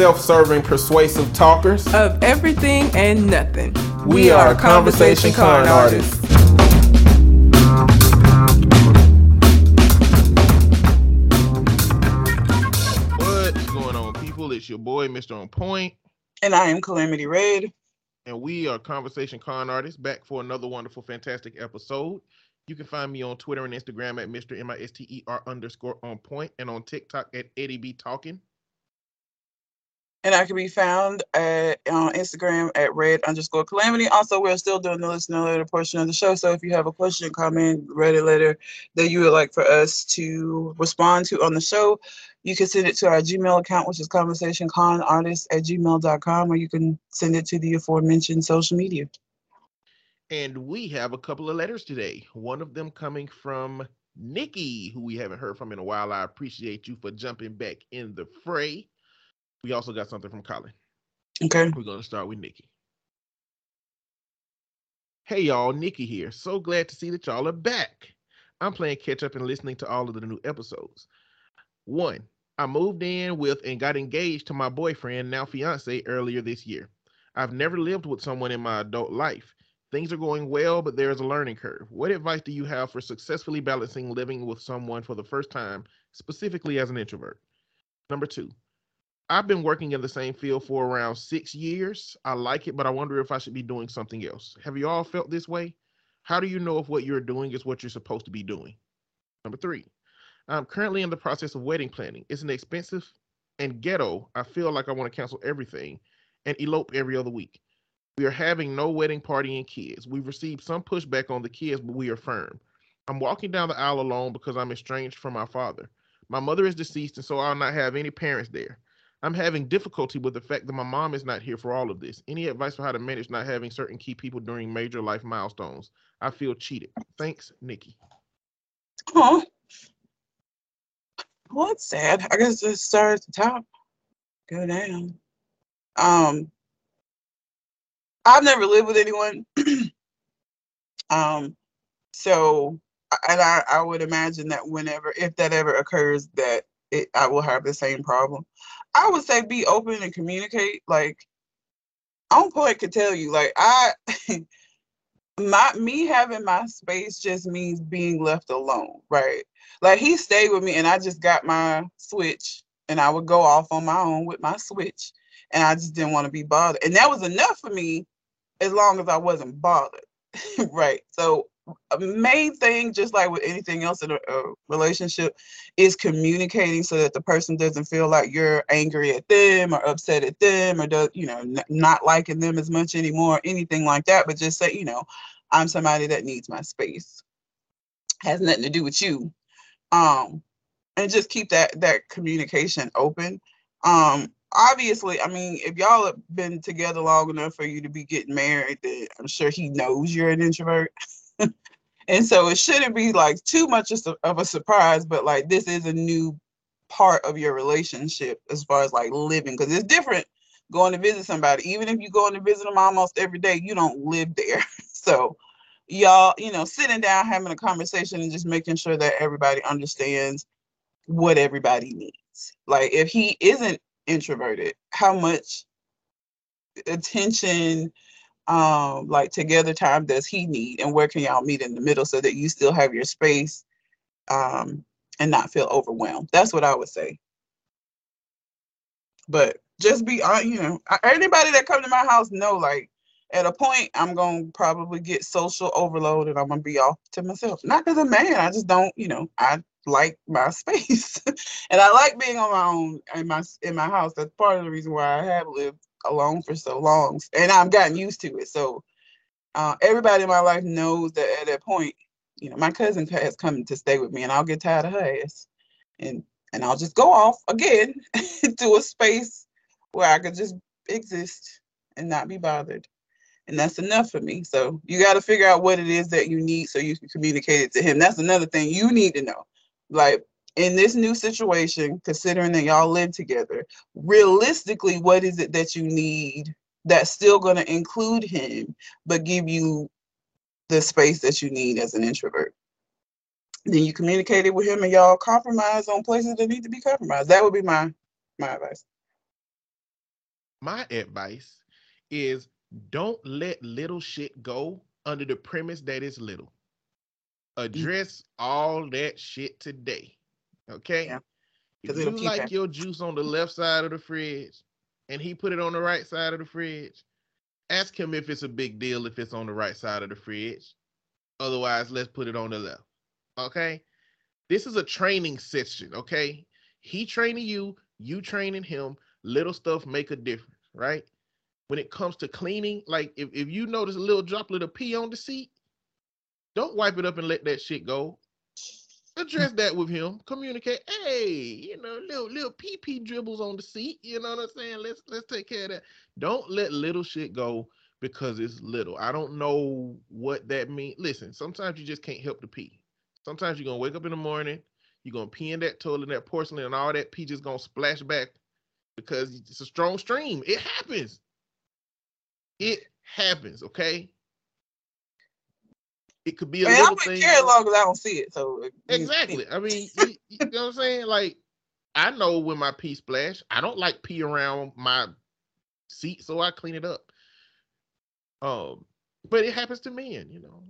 self serving, persuasive talkers of everything and nothing. We, we are, are conversation, conversation con artists. What's going on, people? It's your boy, Mr. On Point. And I am Calamity Red. And we are Conversation Con Artists back for another wonderful, fantastic episode. You can find me on Twitter and Instagram at Mr. M I S T E R underscore on point and on TikTok at Eddie B Talking. And I can be found at, on Instagram at red underscore calamity. Also, we're still doing the listener letter portion of the show. So if you have a question, comment, Reddit letter that you would like for us to respond to on the show, you can send it to our Gmail account, which is conversationconartist at gmail.com, or you can send it to the aforementioned social media. And we have a couple of letters today. One of them coming from Nikki, who we haven't heard from in a while. I appreciate you for jumping back in the fray. We also got something from Colin. Okay. We're going to start with Nikki. Hey, y'all, Nikki here. So glad to see that y'all are back. I'm playing catch up and listening to all of the new episodes. One, I moved in with and got engaged to my boyfriend, now fiance, earlier this year. I've never lived with someone in my adult life. Things are going well, but there's a learning curve. What advice do you have for successfully balancing living with someone for the first time, specifically as an introvert? Number two, I've been working in the same field for around six years. I like it, but I wonder if I should be doing something else. Have you all felt this way? How do you know if what you're doing is what you're supposed to be doing? Number three, I'm currently in the process of wedding planning. It's an expensive and ghetto. I feel like I want to cancel everything and elope every other week. We are having no wedding party and kids. We've received some pushback on the kids, but we are firm. I'm walking down the aisle alone because I'm estranged from my father. My mother is deceased, and so I'll not have any parents there. I'm having difficulty with the fact that my mom is not here for all of this. Any advice for how to manage not having certain key people during major life milestones? I feel cheated. Thanks, Nikki. Oh, well, it's sad. I guess just start at the top, go down. Um, I've never lived with anyone. um, so, and I, I would imagine that whenever, if that ever occurs, that it, I will have the same problem. I would say be open and communicate. Like, on point could tell you, like I, my me having my space just means being left alone, right? Like he stayed with me, and I just got my switch, and I would go off on my own with my switch, and I just didn't want to be bothered, and that was enough for me, as long as I wasn't bothered, right? So main thing, just like with anything else in a, a, relationship, is communicating so that the person doesn't feel like you're angry at them or upset at them or does you know n- not liking them as much anymore, anything like that. But just say, you know, I'm somebody that needs my space. Has nothing to do with you. Um, and just keep that that communication open. Um, obviously, I mean, if y'all have been together long enough for you to be getting married, then I'm sure he knows you're an introvert. and so it shouldn't be like too much of a surprise but like this is a new part of your relationship as far as like living because it's different going to visit somebody. Even if you go to visit them almost every day you don't live there. So y'all you know sitting down having a conversation and just making sure that everybody understands what everybody needs. Like if he isn't introverted how much attention um like together time does he need and where can y'all meet in the middle so that you still have your space um and not feel overwhelmed? That's what i would say. But just be on you know anybody that come to my house know like at a point i'm gonna probably get social overload and i'm gonna be off to myself. Not because i'm mad i just don't you know i like my space. And i like being on my own in my in my house. That's part of the reason why i have lived alone for so long, and I've gotten used to it. So uh, everybody in my life knows that at that point, you know, my cousin has come to stay with me, and I'll get tired of her ass, and and I'll just go off again to a space where I could just exist and not be bothered. And that's enough for me. So you got to figure out what it is that you need so you can communicate it to him. That's another thing you need to know. Like in this new situation, considering that y'all live together, realistically, what is it that you need that's still going to include him, but give you the space that you need as an introvert? Then you communicate it with him and y'all compromise on places that need to be compromised. That would be my my advice. my advice is don't let little shit go under the premise that it's little. Mm. Address all that shit today. Okay? Yeah. If you like happening. your juice on the left side of the fridge and he put it on the right side of the fridge, ask him if it's a big deal if it's on the right side of the fridge. Otherwise, let's put it on the left. Okay? This is a training session, okay? He training you, you training him. Little stuff make a difference, right? When it comes to cleaning, like if, if you notice a little droplet of pee on the seat, don't wipe it up and let that shit go. Address that with him. Communicate. Hey, you know, little little pee pee dribbles on the seat. You know what I'm saying? Let's let's take care of that. Don't let little shit go because it's little. I don't know what that means. Listen, sometimes you just can't help the pee. Sometimes you're gonna wake up in the morning, you're gonna pee in that toilet, that porcelain, and all that pee just gonna splash back because it's a strong stream. It happens. It happens, okay? It could be a Man, I little wouldn't thing. care as long as I don't see it. So Exactly. I mean, you, you know what I'm saying? Like, I know when my pee splash. I don't like pee around my seat, so I clean it up. Um, but it happens to men, you know.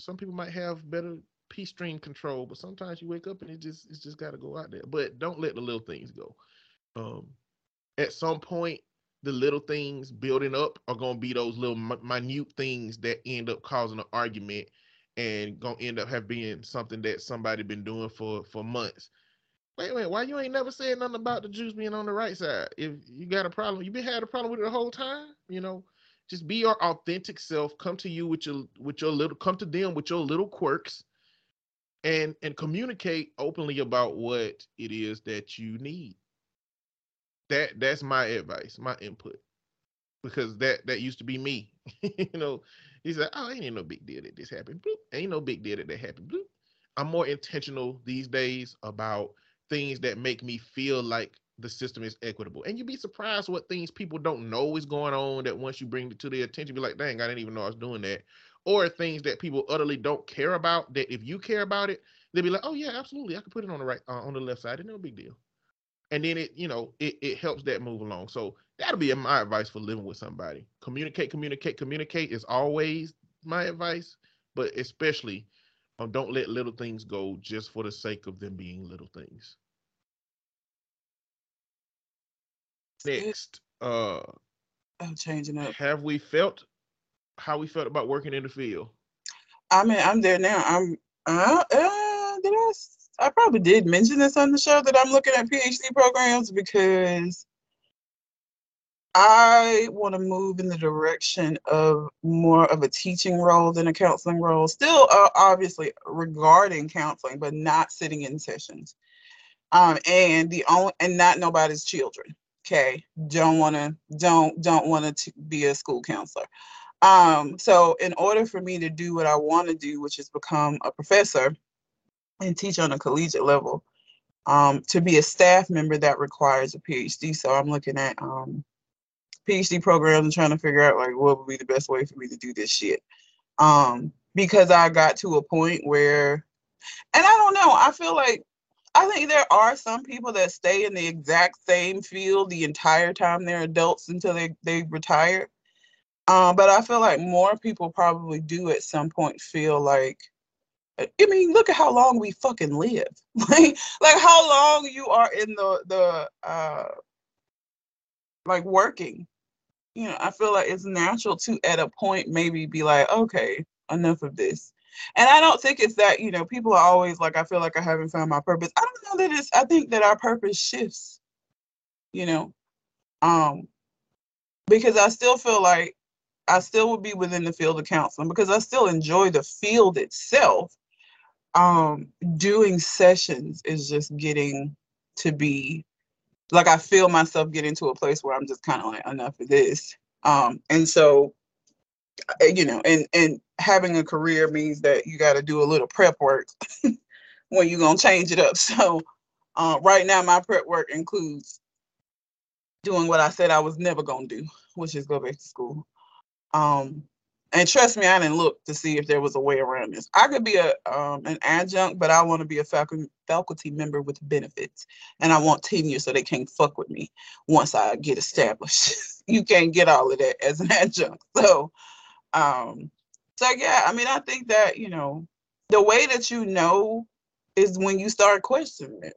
Some people might have better pee stream control, but sometimes you wake up and it just it's just got to go out there. But don't let the little things go. Um, at some point, the little things building up are gonna be those little mi- minute things that end up causing an argument and gonna end up have being something that somebody been doing for for months. Wait, wait, why you ain't never said nothing about the juice being on the right side? If you got a problem, you been had a problem with it the whole time. You know, just be your authentic self. Come to you with your with your little. Come to them with your little quirks, and and communicate openly about what it is that you need. That that's my advice, my input, because that that used to be me. you know, he said, "Oh, ain't no big deal that this happened. Bloop. Ain't no big deal that that happened." Bloop. I'm more intentional these days about things that make me feel like the system is equitable. And you'd be surprised what things people don't know is going on that once you bring it to their attention, be like, dang, I didn't even know I was doing that. Or things that people utterly don't care about that if you care about it, they'd be like, oh yeah, absolutely. I could put it on the right, uh, on the left side. It's no big deal. And then it, you know, it, it helps that move along. So that'll be my advice for living with somebody. Communicate, communicate, communicate is always my advice, but especially um, don't let little things go just for the sake of them being little things. Next, uh, I'm changing up. have we felt how we felt about working in the field? I mean, I'm there now. I'm. Uh, uh, did I? I probably did mention this on the show that I'm looking at PhD programs because I want to move in the direction of more of a teaching role than a counseling role. Still, uh, obviously regarding counseling, but not sitting in sessions. Um, and the only and not nobody's children. Okay, don't want to don't don't want to be a school counselor. Um, so in order for me to do what I want to do, which is become a professor and teach on a collegiate level, um, to be a staff member that requires a PhD. So I'm looking at um, PhD programs and trying to figure out like what would be the best way for me to do this shit. Um, because I got to a point where, and I don't know, I feel like I think there are some people that stay in the exact same field the entire time they're adults until they, they retire. Um, but I feel like more people probably do at some point feel like, I mean, look at how long we fucking live. like, like how long you are in the the uh, like working. You know, I feel like it's natural to at a point maybe be like, okay, enough of this. And I don't think it's that, you know, people are always like, I feel like I haven't found my purpose. I don't know that it's, I think that our purpose shifts, you know, um, because I still feel like I still would be within the field of counseling because I still enjoy the field itself. Um, doing sessions is just getting to be like I feel myself getting to a place where I'm just kind of like enough of this. Um, and so uh, you know, and and having a career means that you got to do a little prep work when you're gonna change it up. So uh, right now, my prep work includes doing what I said I was never gonna do, which is go back to school. Um, and trust me, I didn't look to see if there was a way around this. I could be a um, an adjunct, but I want to be a faculty faculty member with benefits, and I want tenure so they can't fuck with me once I get established. you can't get all of that as an adjunct. So, um, so yeah, I mean, I think that you know the way that you know is when you start questioning it.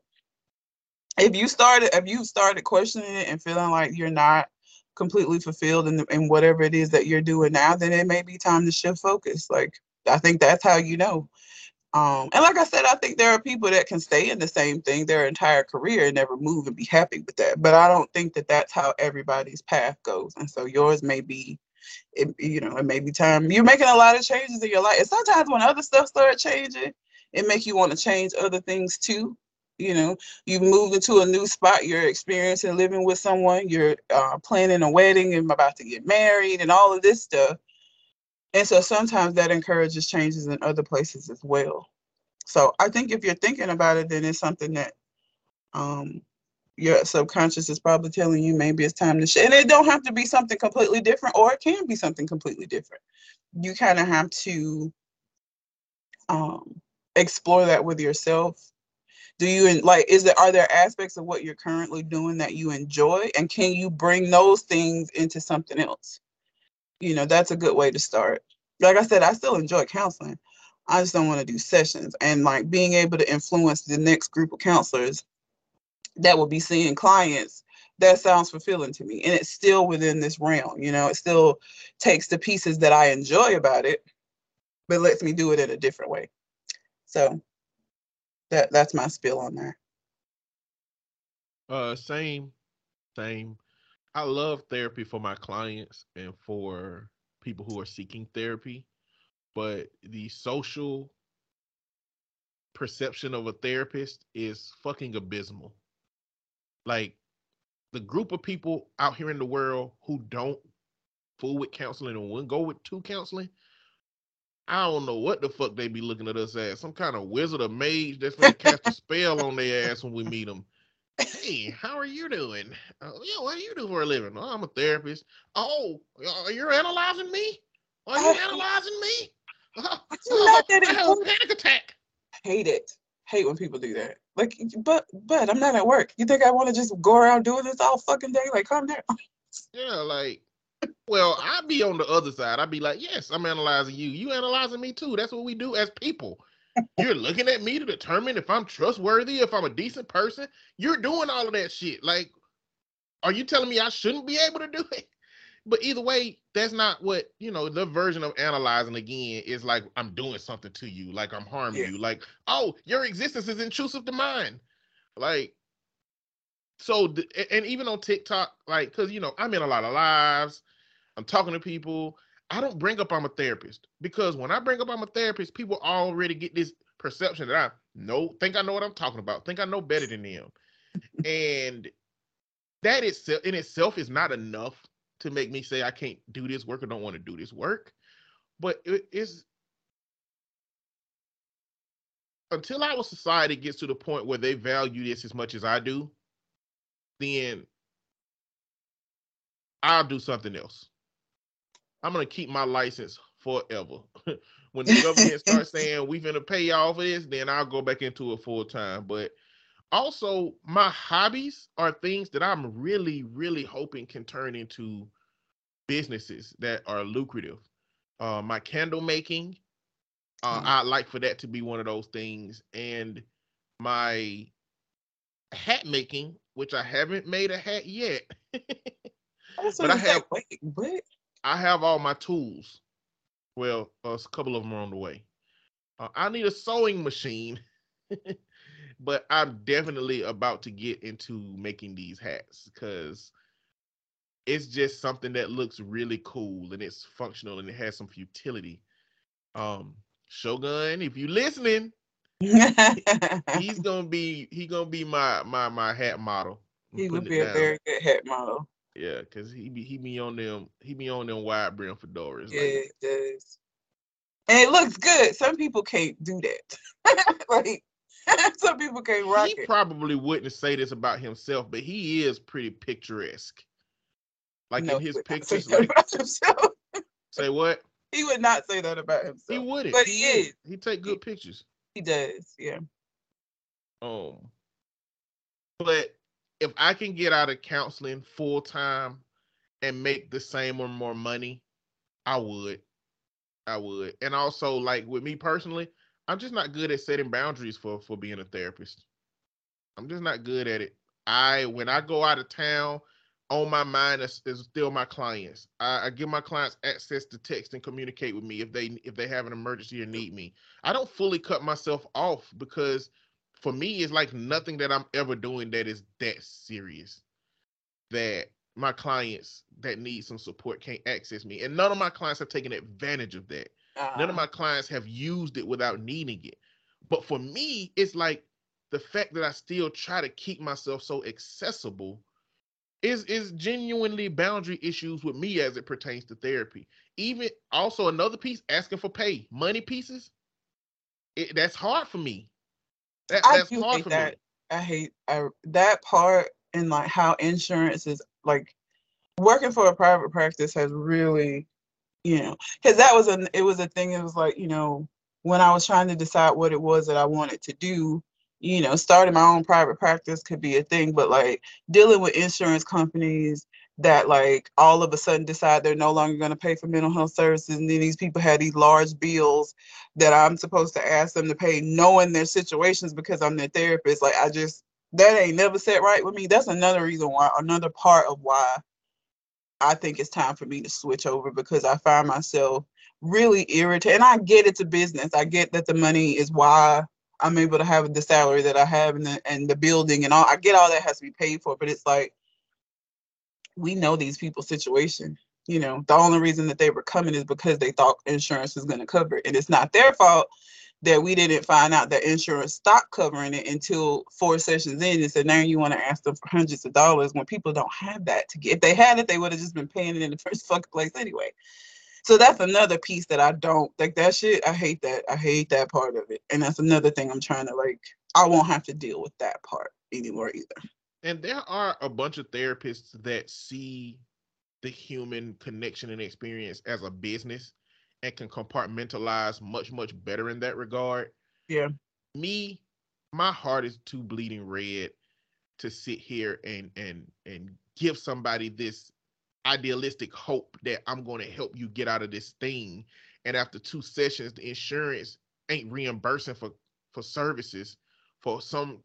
If you started, if you started questioning it and feeling like you're not completely fulfilled in, in whatever it is that you're doing now, then it may be time to shift focus. Like I think that's how you know. Um, and like I said, I think there are people that can stay in the same thing their entire career and never move and be happy with that. But I don't think that that's how everybody's path goes. And so yours may be, it, you know, it may be time. You're making a lot of changes in your life. And sometimes when other stuff start changing, it make you want to change other things too. You know, you've moved into a new spot. You're experiencing living with someone. You're uh, planning a wedding and about to get married and all of this stuff and so sometimes that encourages changes in other places as well. So I think if you're thinking about it, then it's something that um, your subconscious is probably telling you maybe it's time to shift. And it don't have to be something completely different, or it can be something completely different. You kind of have to um, explore that with yourself. Do you like? Is there are there aspects of what you're currently doing that you enjoy, and can you bring those things into something else? you know, that's a good way to start. Like I said, I still enjoy counseling. I just don't want to do sessions and like being able to influence the next group of counselors that will be seeing clients that sounds fulfilling to me and it's still within this realm you know it still takes the pieces that i enjoy about it but lets me do it in a different way so that that's my spill on that uh same same I love therapy for my clients and for people who are seeking therapy, but the social perception of a therapist is fucking abysmal. Like the group of people out here in the world who don't fool with counseling and wouldn't go with to counseling, I don't know what the fuck they be looking at us as. Some kind of wizard or mage that's gonna cast a spell on their ass when we meet them. Hey, how are you doing? Uh, yeah, what do you do for a living? Oh, I'm a therapist. Oh, uh, you're analyzing me? Are you analyzing me? Uh, not that I have a panic attack. Hate it. Hate when people do that. Like, but but I'm not at work. You think I want to just go around doing this all fucking day? Like, calm down. Yeah, like, well, I'd be on the other side. I'd be like, yes, I'm analyzing you. You analyzing me too. That's what we do as people. You're looking at me to determine if I'm trustworthy, if I'm a decent person. You're doing all of that shit. Like, are you telling me I shouldn't be able to do it? But either way, that's not what, you know, the version of analyzing again is like I'm doing something to you, like I'm harming yeah. you. Like, oh, your existence is intrusive to mine. Like, so, and even on TikTok, like, because, you know, I'm in a lot of lives, I'm talking to people. I don't bring up I'm a therapist because when I bring up I'm a therapist, people already get this perception that I know, think I know what I'm talking about, think I know better than them. and that itself in itself is not enough to make me say I can't do this work or don't want to do this work. But it is until our society gets to the point where they value this as much as I do, then I'll do something else. I'm gonna keep my license forever. when the government starts saying we gonna pay y'all for this, then I'll go back into it full time. But also, my hobbies are things that I'm really, really hoping can turn into businesses that are lucrative. Uh, my candle making, uh, mm. I'd like for that to be one of those things, and my hat making, which I haven't made a hat yet. but I have. Wait, what? I have all my tools. Well, a couple of them are on the way. Uh, I need a sewing machine, but I'm definitely about to get into making these hats because it's just something that looks really cool and it's functional and it has some futility. Um, Shogun, if you listening, he's gonna be he gonna be my my my hat model. he would be a very good hat model. Yeah, cause he be he be on them he be on them wide brim fedoras. Yeah, like. it does. And it looks good. Some people can't do that. like some people can't rock he it. probably wouldn't say this about himself, but he is pretty picturesque. Like no, in his pictures, like say what? He would not say that about himself. He wouldn't. But he, he is. He take good he, pictures. He does, yeah. Um, but if I can get out of counseling full time and make the same or more money, I would. I would. And also like with me personally, I'm just not good at setting boundaries for for being a therapist. I'm just not good at it. I when I go out of town, on my mind is, is still my clients. I, I, give my clients access to text and communicate with me if they if they have an emergency or need me. I don't fully cut myself off because for me it's like nothing that I'm ever doing that is that serious that my clients that need some support can't access me. And none of my clients have taken advantage of that. Uh-huh. None of uh-huh. my clients have used it without needing it. But for me, it's like the fact that I still try to keep myself so accessible is is genuinely boundary issues with me as it pertains to therapy. Even also another piece, asking for pay, money pieces. It, that's hard for me. That, I do hate that. me. I hate I, that part and like how insurance is like working for a private practice has really, you know, because that was a it was a thing. It was like you know when I was trying to decide what it was that I wanted to do you know, starting my own private practice could be a thing, but like dealing with insurance companies that like all of a sudden decide they're no longer going to pay for mental health services and then these people had these large bills that I'm supposed to ask them to pay knowing their situations because I'm their therapist like I just that ain't never set right with me that's another reason why another part of why I think it's time for me to switch over because I find myself really irritated and I get it's a business I get that the money is why I'm able to have the salary that I have and the and the building and all. I get all that has to be paid for, but it's like we know these people's situation. You know, the only reason that they were coming is because they thought insurance was going to cover it, and it's not their fault that we didn't find out that insurance stopped covering it until four sessions in and said now you want to ask them for hundreds of dollars when people don't have that to get if they had it they would have just been paying it in the first fucking place anyway so that's another piece that I don't like that shit. I hate that. I hate that part of it. And that's another thing I'm trying to like I won't have to deal with that part anymore either. And there are a bunch of therapists that see the human connection and experience as a business and can compartmentalize much much better in that regard. Yeah. Me, my heart is too bleeding red to sit here and and and give somebody this idealistic hope that I'm going to help you get out of this thing. And after two sessions, the insurance ain't reimbursing for for services for some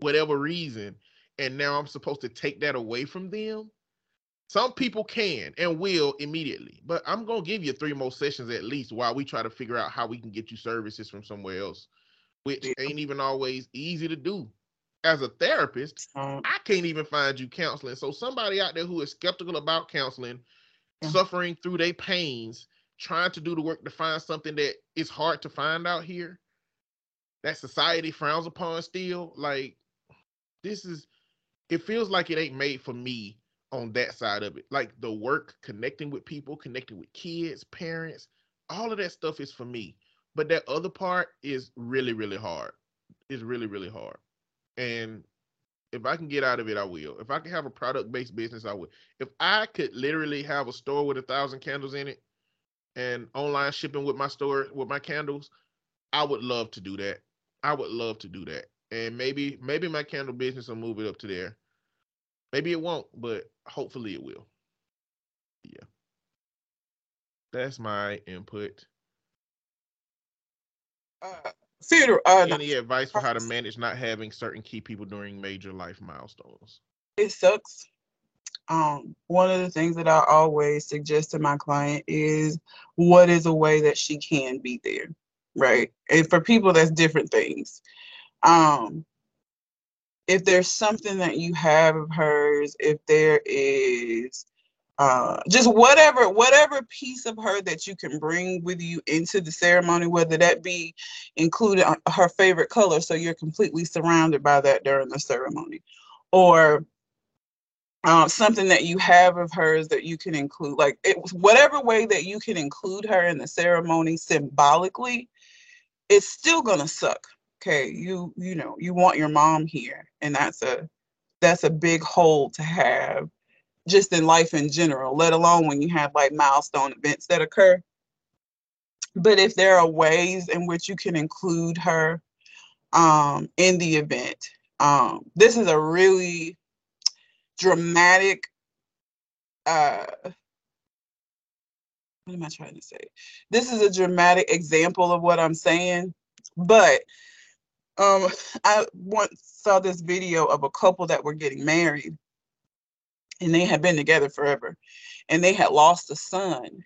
whatever reason, and now I'm supposed to take that away from them. Some people can and will immediately, but I'm gonna give you three more sessions at least while we try to figure out how we can get you services from somewhere else, which ain't even always easy to do as a therapist, um, I can't even find you counseling. So somebody out there who is skeptical about counseling, yeah. suffering through their pains, trying to do the work to find something that is hard to find out here, that society frowns upon still. Like this is, it feels like it ain't made for me on that side of it. Like the work, connecting with people, connecting with kids, parents, all of that stuff is for me. But that other part is really, really hard. It's really, really hard. And if I can get out of it, I will. If I can have a product based business, I will. If I could literally have a store with a thousand candles in it and online shipping with my store with my candles, I would love to do that. I would love to do that. And maybe maybe my candle business will move it up to there. Maybe it won't, but hopefully it will. Yeah. That's my input. Uh, Theodore, uh, any advice for how to manage not having certain key people during major life milestones? It sucks. Um, one of the things that I always suggest to my client is what is a way that she can be there, right? And for people, that's different things. Um, if there's something that you have of hers, if there is uh, just whatever whatever piece of her that you can bring with you into the ceremony whether that be included uh, her favorite color so you're completely surrounded by that during the ceremony. Or uh, something that you have of hers that you can include like it whatever way that you can include her in the ceremony symbolically it's still gonna suck okay you you know you want your mom here and that's a that's a big hole to have just in life in general, let alone when you have like milestone events that occur. But if there are ways in which you can include her um, in the event, um, this is a really dramatic uh what am I trying to say? This is a dramatic example of what I'm saying, but um I once saw this video of a couple that were getting married and they had been together forever and they had lost a son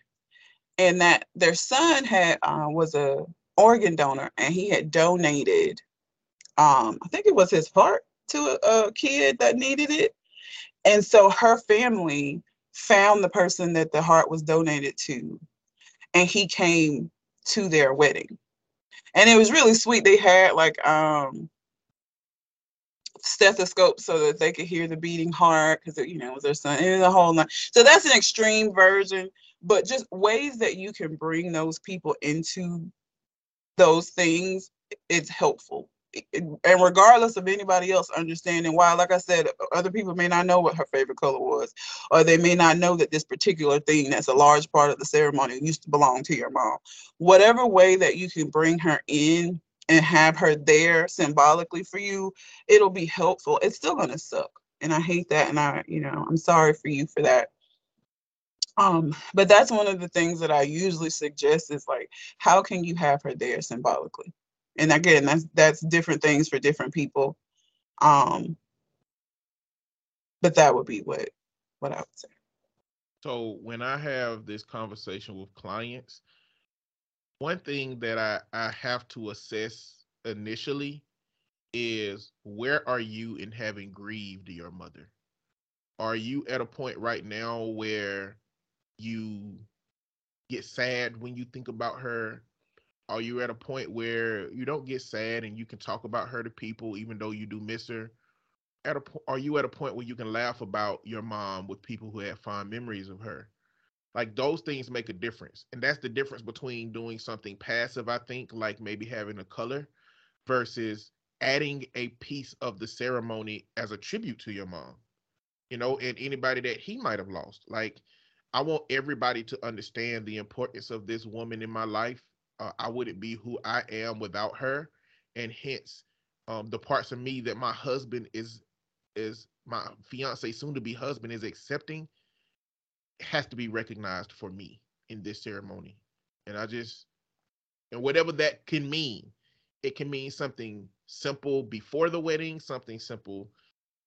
and that their son had uh, was a organ donor and he had donated um i think it was his heart to a, a kid that needed it and so her family found the person that the heart was donated to and he came to their wedding and it was really sweet. They had like um stethoscope so that they could hear the beating heart because you know it was their son was a whole lot so that's an extreme version but just ways that you can bring those people into those things it's helpful and regardless of anybody else understanding why like i said other people may not know what her favorite color was or they may not know that this particular thing that's a large part of the ceremony used to belong to your mom. Whatever way that you can bring her in and have her there symbolically for you it'll be helpful. It's still to suck and i hate that and i you know i'm sorry for you for that. Um, but that's one of the things that I usually suggest is like, how can you have her there symbolically? And again, that's that's different things for different people. Um, but that would be what what I would say. So when I have this conversation with clients, one thing that I, I have to assess initially is where are you in having grieved your mother? Are you at a point right now where you get sad when you think about her? Are you at a point where you don't get sad and you can talk about her to people even though you do miss her? At a are you at a point where you can laugh about your mom with people who have fond memories of her? Like those things make a difference. And that's the difference between doing something passive, I think, like maybe having a color versus adding a piece of the ceremony as a tribute to your mom. You know, and anybody that he might have lost. Like I want everybody to understand the importance of this woman in my life. Uh, I wouldn't be who I am without her, and hence um, the parts of me that my husband is is my fiance, soon to be husband, is accepting has to be recognized for me in this ceremony. And I just and whatever that can mean, it can mean something simple before the wedding, something simple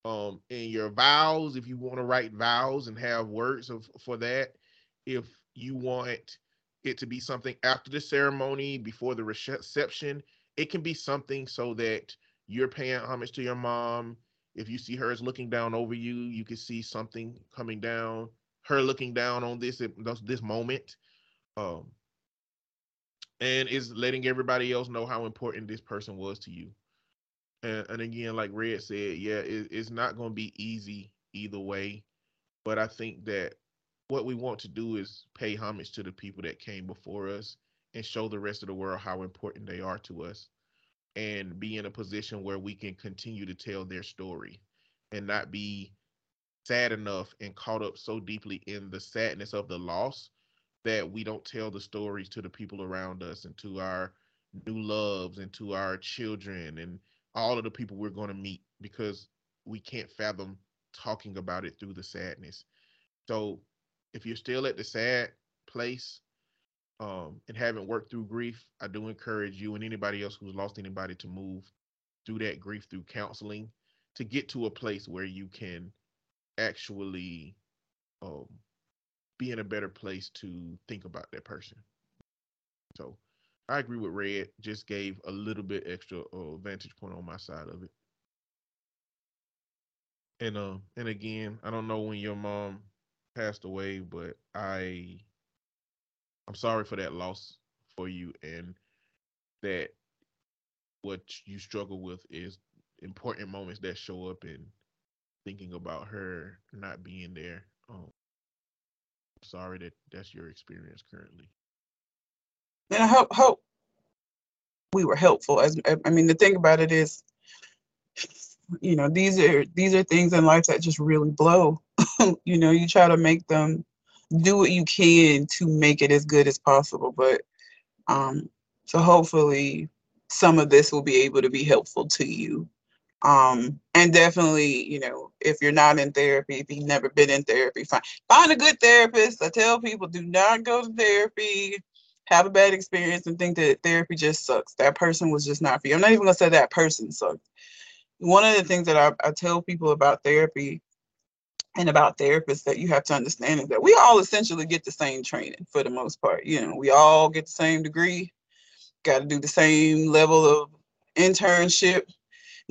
um in your vows if you want to write vows and have words of for that if you want it to be something after the ceremony before the reception. It can be something so that you're paying homage to your mom. If you see her as looking down over you you can see something coming down her looking down on this this moment. Um and is letting everybody else know how important this person was to you. And, and again, like Red said, yeah, it, it's not going to be easy either way. But I think that what we want to do is pay homage to the people that came before us and show the rest of the world how important they are to us and be in a position where we can continue to tell their story and not be sad enough and caught up so deeply in the sadness of the loss that we don't tell the stories to the people around us and to our new loves and to our children and all of the people we're going to meet because we can't fathom talking about it through the sadness. So if you're still at the sad place um, and haven't worked through grief, I do encourage you and anybody else who's lost anybody to move through that grief through counseling to get to a place where you can actually um, be in a better place to think about that person. So I agree with Red. Just gave a little bit extra uh, vantage point on my side of it. And uh, and again, I don't know when your mom passed away, but I, I'm sorry for that loss for you, and that what you struggle with is important moments that show up in thinking about her not being there. Um, sorry that that's your experience currently and I hope hope we were helpful. As I mean, the thing about it is, you know, these are these are things in life that just really blow. you know, you try to make them do what you can to make it as good as possible, but um, so hopefully some of this will be able to be helpful to you Um, and definitely, you know, if you're not in therapy, if you've never been in therapy, find find a good therapist. I tell people do not go to therapy, have a bad experience, and think that therapy just sucks. That person was just not for you. I'm not even gonna say that person sucked. One of the things that I, I tell people about therapy and about therapists that you have to understand is that we all essentially get the same training for the most part. You know, we all get the same degree, got to do the same level of internship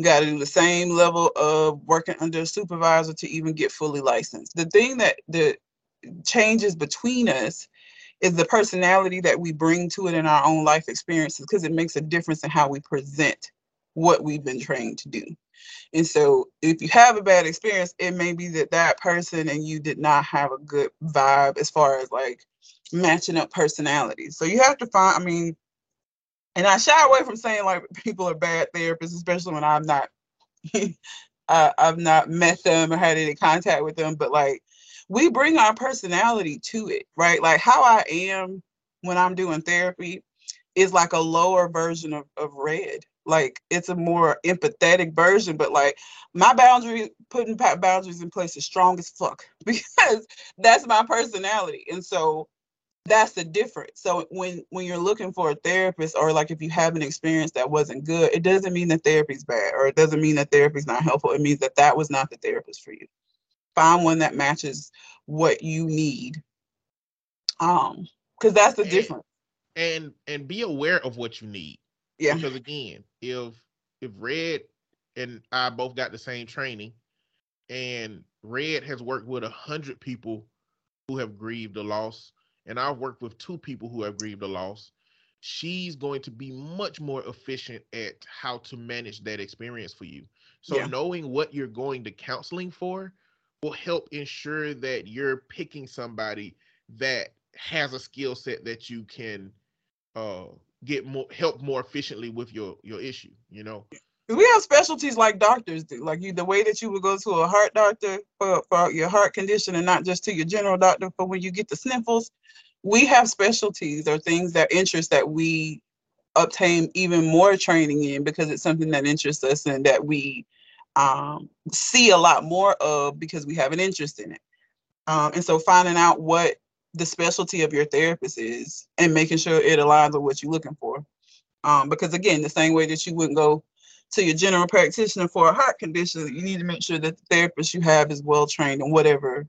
got to do the same level of working under a supervisor to even get fully licensed. The thing that the changes between us is the personality that we bring to it in our own life experiences because it makes a difference in how we present what we've been trained to do. And so if you have a bad experience, it may be that that person and you did not have a good vibe as far as like matching up personalities. So you have to find, I mean, and I shy away from saying like people are bad therapists, especially when I'm not, uh, I've not met them or had any contact with them. But like, we bring our personality to it, right? Like how I am when I'm doing therapy is like a lower version of, of red. Like it's a more empathetic version, but like my boundary, putting boundaries in place is strong as fuck because that's my personality. And so that's the difference. So when when you're looking for a therapist or like if you have an experience that wasn't good it doesn't mean that therapy's bad or it doesn't mean that therapy's not helpful. It means that that was not the therapist for you. Find one that matches what you need. Um because that's the and, difference. and and be aware of what you need yeah because again if if red and i both got the same training and red has worked with a hundred people who have grieved the loss and I've worked with two people who have grieved a loss, she's going to be much more efficient at how to manage that experience for you. So yeah. knowing what you're going to counseling for will help ensure that you're picking somebody that has a skill set that you can uh get more help more efficiently with your your issue, you know. We have specialties like doctors do. Like you the way that you would go to a heart doctor for, for your heart condition and not just to your general doctor for when you get the sniffles we have specialties or things that interest that we obtain even more training in because it's something that interests us and that we um, see a lot more of because we have an interest in it. Um, and so finding out what the specialty of your therapist is and making sure it aligns with what you're looking for. Um, because again, the same way that you wouldn't go to your general practitioner for a heart condition, you need to make sure that the therapist you have is well trained in whatever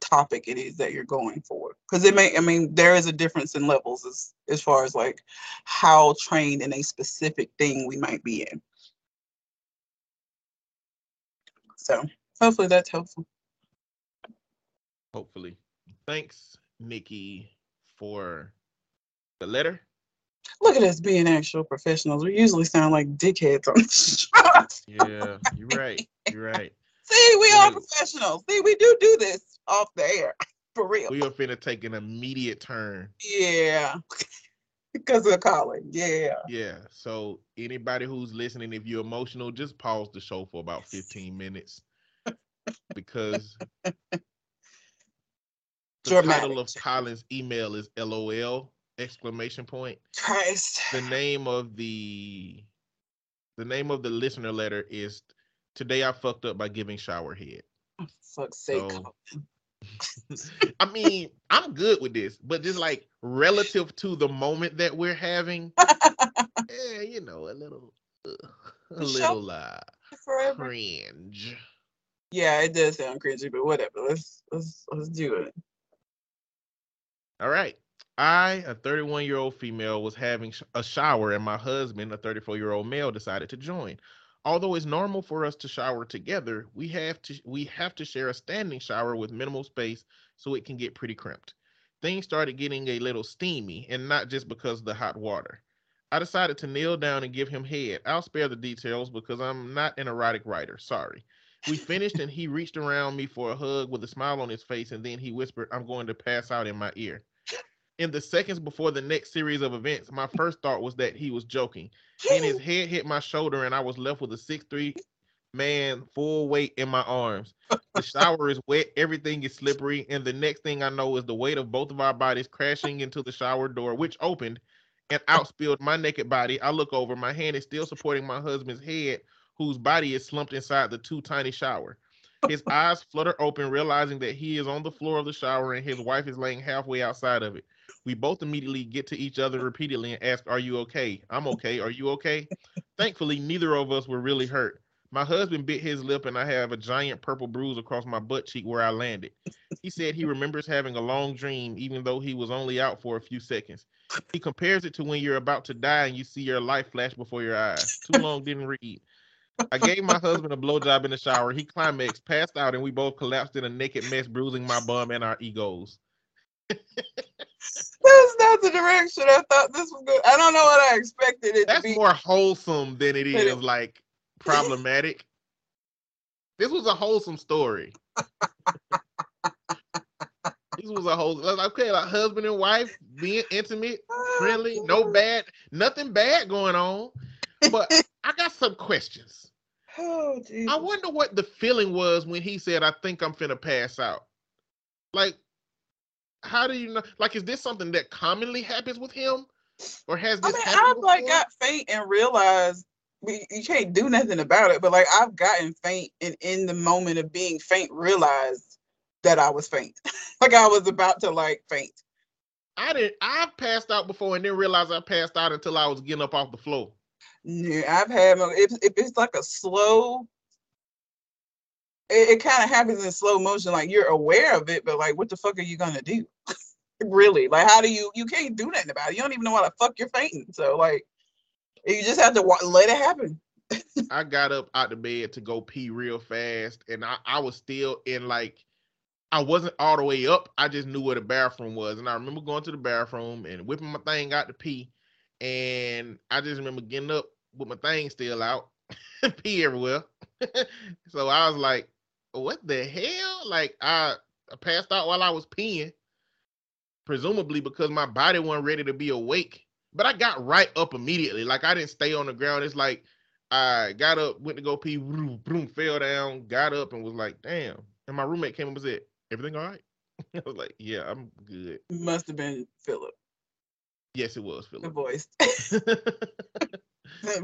topic it is that you're going for. Because it may i mean there is a difference in levels as as far as like how trained in a specific thing we might be in. So hopefully that's helpful. Hopefully. Thanks nikki for the letter look at us being actual professionals we usually sound like dickheads on the show yeah you're right you're right See, we are professionals. See, we do do this off the air for real. We are finna take an immediate turn. Yeah. because of Colin. Yeah. Yeah. So anybody who's listening, if you're emotional, just pause the show for about 15 minutes. because the Dramatic. title of Colin's email is LOL exclamation point. Christ. The name of the the name of the listener letter is Today I fucked up by giving shower head. Oh, fuck's sake. So, I mean, I'm good with this, but just like relative to the moment that we're having, yeah, you know, a little, uh, a little uh, cringe. Yeah, it does sound cringy, but whatever. Let's let's let's do it. All right. I, a 31 year old female, was having a shower, and my husband, a 34 year old male, decided to join although it's normal for us to shower together, we have to we have to share a standing shower with minimal space so it can get pretty cramped. Things started getting a little steamy, and not just because of the hot water. I decided to kneel down and give him head. I'll spare the details because I'm not an erotic writer. Sorry. We finished and he reached around me for a hug with a smile on his face, and then he whispered, I'm going to pass out in my ear in the seconds before the next series of events, my first thought was that he was joking. And his head hit my shoulder, and I was left with a six-three man full weight in my arms. The shower is wet, everything is slippery, and the next thing I know is the weight of both of our bodies crashing into the shower door, which opened and outspilled my naked body. I look over, my hand is still supporting my husband's head whose body is slumped inside the too tiny shower. His eyes flutter open, realizing that he is on the floor of the shower and his wife is laying halfway outside of it. We both immediately get to each other repeatedly and ask, Are you okay? I'm okay. Are you okay? Thankfully, neither of us were really hurt. My husband bit his lip and I have a giant purple bruise across my butt cheek where I landed. He said he remembers having a long dream, even though he was only out for a few seconds. He compares it to when you're about to die and you see your life flash before your eyes. Too long didn't read. I gave my husband a blowjob in the shower. He climaxed, passed out, and we both collapsed in a naked mess, bruising my bum and our egos. That's not the direction I thought this was good. I don't know what I expected it That's to be. more wholesome than it is like problematic. this was a wholesome story. this was a whole okay, like husband and wife being intimate, oh, friendly, no bad, nothing bad going on. But I got some questions. Oh. I wonder what the feeling was when he said, I think I'm finna pass out. Like, how do you know? Like, is this something that commonly happens with him? Or has this? I mean, happened I've like got faint and realized we, you can't do nothing about it. But like I've gotten faint and in the moment of being faint, realized that I was faint. like I was about to like faint. I didn't. I've passed out before and didn't realize I passed out until I was getting up off the floor. Yeah, I've had if if it's like a slow. It, it kind of happens in slow motion. Like you're aware of it, but like, what the fuck are you gonna do? really? Like, how do you? You can't do nothing about it. You don't even know why the fuck you're fainting. So like, you just have to wa- let it happen. I got up out the bed to go pee real fast, and I, I was still in like I wasn't all the way up. I just knew where the bathroom was, and I remember going to the bathroom and whipping my thing out to pee, and I just remember getting up with my thing still out, pee everywhere. so I was like, "What the hell?" Like I, I passed out while I was peeing, presumably because my body wasn't ready to be awake. But I got right up immediately. Like I didn't stay on the ground. It's like I got up, went to go pee, vroom, vroom, fell down, got up, and was like, "Damn!" And my roommate came up and said, "Everything all right?" I was like, "Yeah, I'm good." Must have been Philip, Yes, it was Philip. the voice. it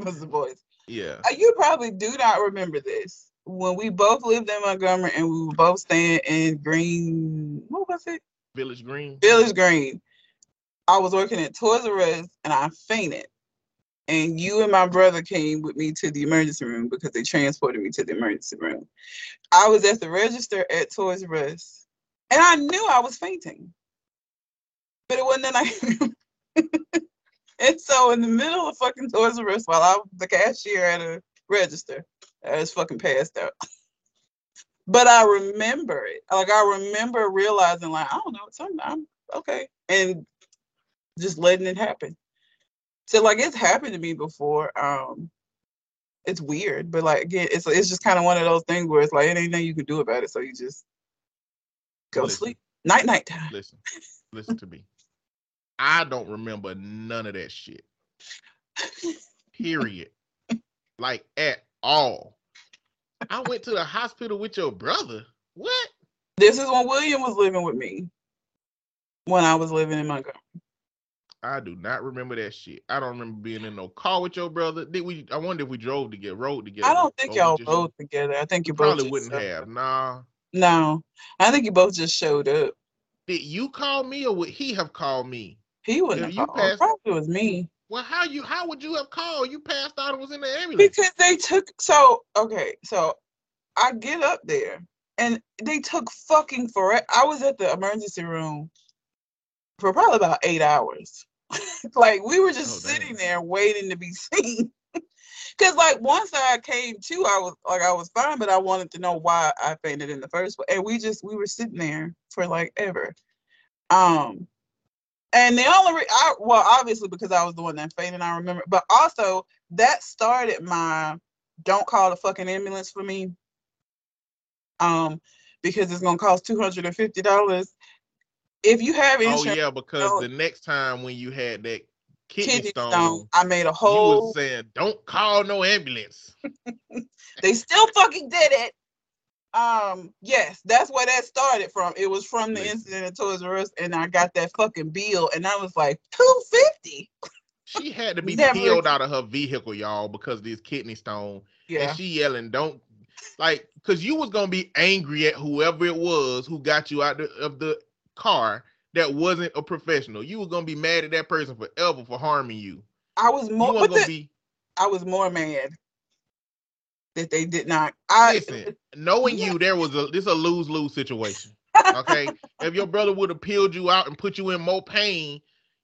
was the voice. yeah, Uh, You probably do not remember this. When we both lived in Montgomery and we were both staying in Green, what was it? Village Green. Village Green. I was working at Toys R Us and I fainted. And you and my brother came with me to the emergency room because they transported me to the emergency room. I was at the register at Toys R Us and I knew I was fainting. But it wasn't that I And so in the middle of fucking Toys R Us while I was the cashier at a register, I was fucking passed out. But I remember it. Like I remember realizing, like, I don't know, something I'm okay. And just letting it happen. So like it's happened to me before. Um it's weird, but like again, it's it's just kind of one of those things where it's like it ain't nothing you can do about it. So you just go Listen. sleep. Night night time. Listen, listen to me. I don't remember none of that shit. Period. like at all. I went to the hospital with your brother. What? This is when William was living with me. When I was living in Montgomery. I do not remember that shit. I don't remember being in no car with your brother. Did we? I wonder if we drove together, rode together. I don't think y'all both together. I think you both Probably wouldn't have. up. Nah. No, I think you both just showed up. Did you call me or would he have called me? He wouldn't have you called. passed- Probably was me Well, how you? How would you have called? You passed out and was in the ambulance. because they took. So okay, so I get up there and they took fucking forever. I was at the emergency room for probably about eight hours. like we were just Oh, sitting there waiting to be seen. Cause like once I came to, I was like I was fine, but I wanted to know why I fainted in the first place. And we just we were sitting there for like ever. Um and the only re- I well obviously because I was the one that fainted, I remember, but also that started my don't call the fucking ambulance for me. Um, because it's gonna cost two hundred and fifty dollars. If you have insurance, oh yeah, because the next time when you had that kidney, kidney stone, stone, I made a you whole was saying, "Don't call no ambulance." They still fucking did it. Um, yes, that's where that started from. It was from the incident at Toys R Us, and I got that fucking bill, and I was like, two fifty. She had to be peeled out of her vehicle, y'all, because of this kidney stone. Yeah. and she yelling, "Don't like," because you was gonna be angry at whoever it was who got you out the, of the car that wasn't a professional. You was gonna be mad at that person forever for harming you. I was more weren't gonna the- be I was more mad that they did not. I listen. Knowing Yeah. you, there was a this a lose lose situation. Okay, if your brother would have peeled you out and put you in more pain,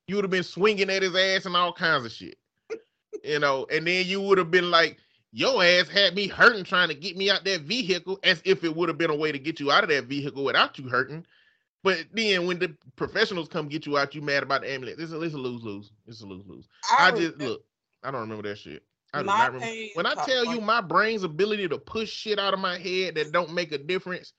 you would have been swinging at his ass and all kinds of shit. You know, and then you would have been like, your ass had me hurting trying to get me out that vehicle, as if it would have been a way to get you out of that vehicle without you hurting. But then when the professionals come get you out, you mad about the ambulance. It's a, it's a lose lose. It's a lose lose. I, just look. I don't remember that shit. I do my not remember. When I tell you my brain's ability to push shit out of my head that don't make a difference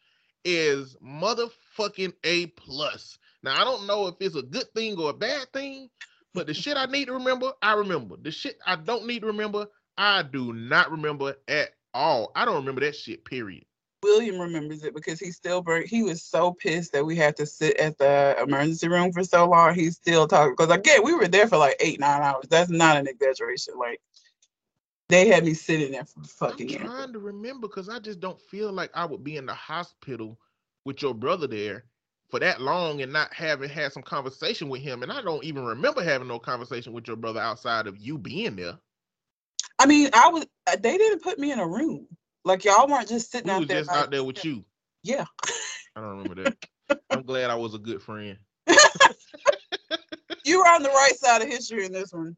is motherfucking A plus. Now I don't know if it's a good thing or a bad thing, but the shit I need to remember, I remember. The shit I don't need to remember, I do not remember at all. I don't remember that shit. Period. William remembers it because he still bur- he was so pissed that we had to sit at the emergency room for so long. He's still talking because again we were there for like eight nine hours. That's not an exaggeration. Like they had me sitting there for fucking. I'm trying to remember because I just don't feel like I would be in the hospital with your brother there for that long and not having had some conversation with him. And I don't even remember having no conversation with your brother outside of you being there. I mean, I was. uh, They didn't put me in a room. Like y'all weren't just sitting We out was there. just out there with you. Yeah. I don't remember that. I'm glad I was a good friend. You were on the right side of history in this one.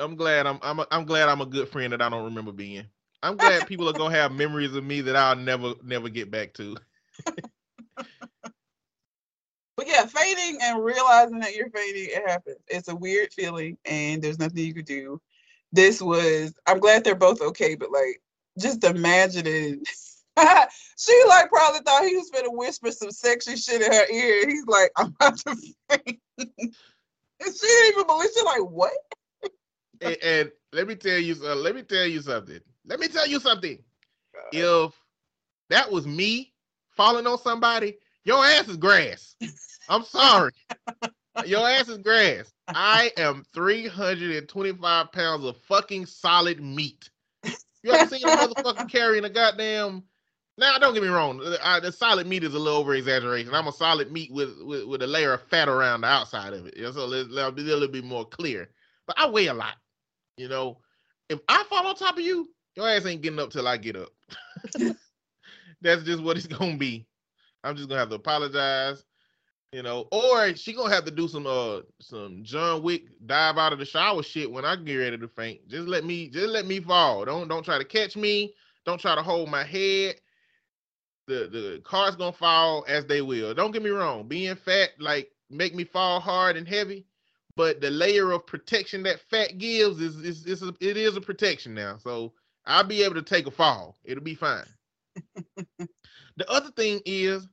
I'm glad I'm I'm a, I'm glad I'm a good friend that I don't remember being. I'm glad people are gonna have memories of me that I'll never never get back to. But yeah, fading and realizing that you're fading, it happens. It's a weird feeling, and there's nothing you could do. This was. I'm glad they're both okay, but like, just imagining. she like probably thought he was gonna whisper some sexy shit in her ear. He's like, I'm about to faint. and she didn't even believe. She's like, what? And, and let me tell you, uh, let me tell you something. Let me tell you something. If that was me falling on somebody, your ass is grass. I'm sorry. your ass is grass. I am 325 pounds of fucking solid meat. You ever seen a motherfucker carrying a goddamn? Now, don't get me wrong. uh, I, the solid meat is a little over exaggeration. I'm a solid meat with, with with a layer of fat around the outside of it. So let's, let's be a little bit more clear. But I weigh a lot. You know, if I fall on top of you, your ass ain't getting up till I get up. That's just what it's gonna be. I'm just gonna have to apologize, you know, or she gonna have to do some uh some John Wick dive out of the shower shit when I get ready to faint. Just let me just let me fall. Don't don't try to catch me. Don't try to hold my head. The the car's gonna fall as they will. Don't get me wrong. Being fat like make me fall hard and heavy, but the layer of protection that fat gives is is, is a, it is a protection now. So I'll be able to take a fall. It'll be fine. the other thing is,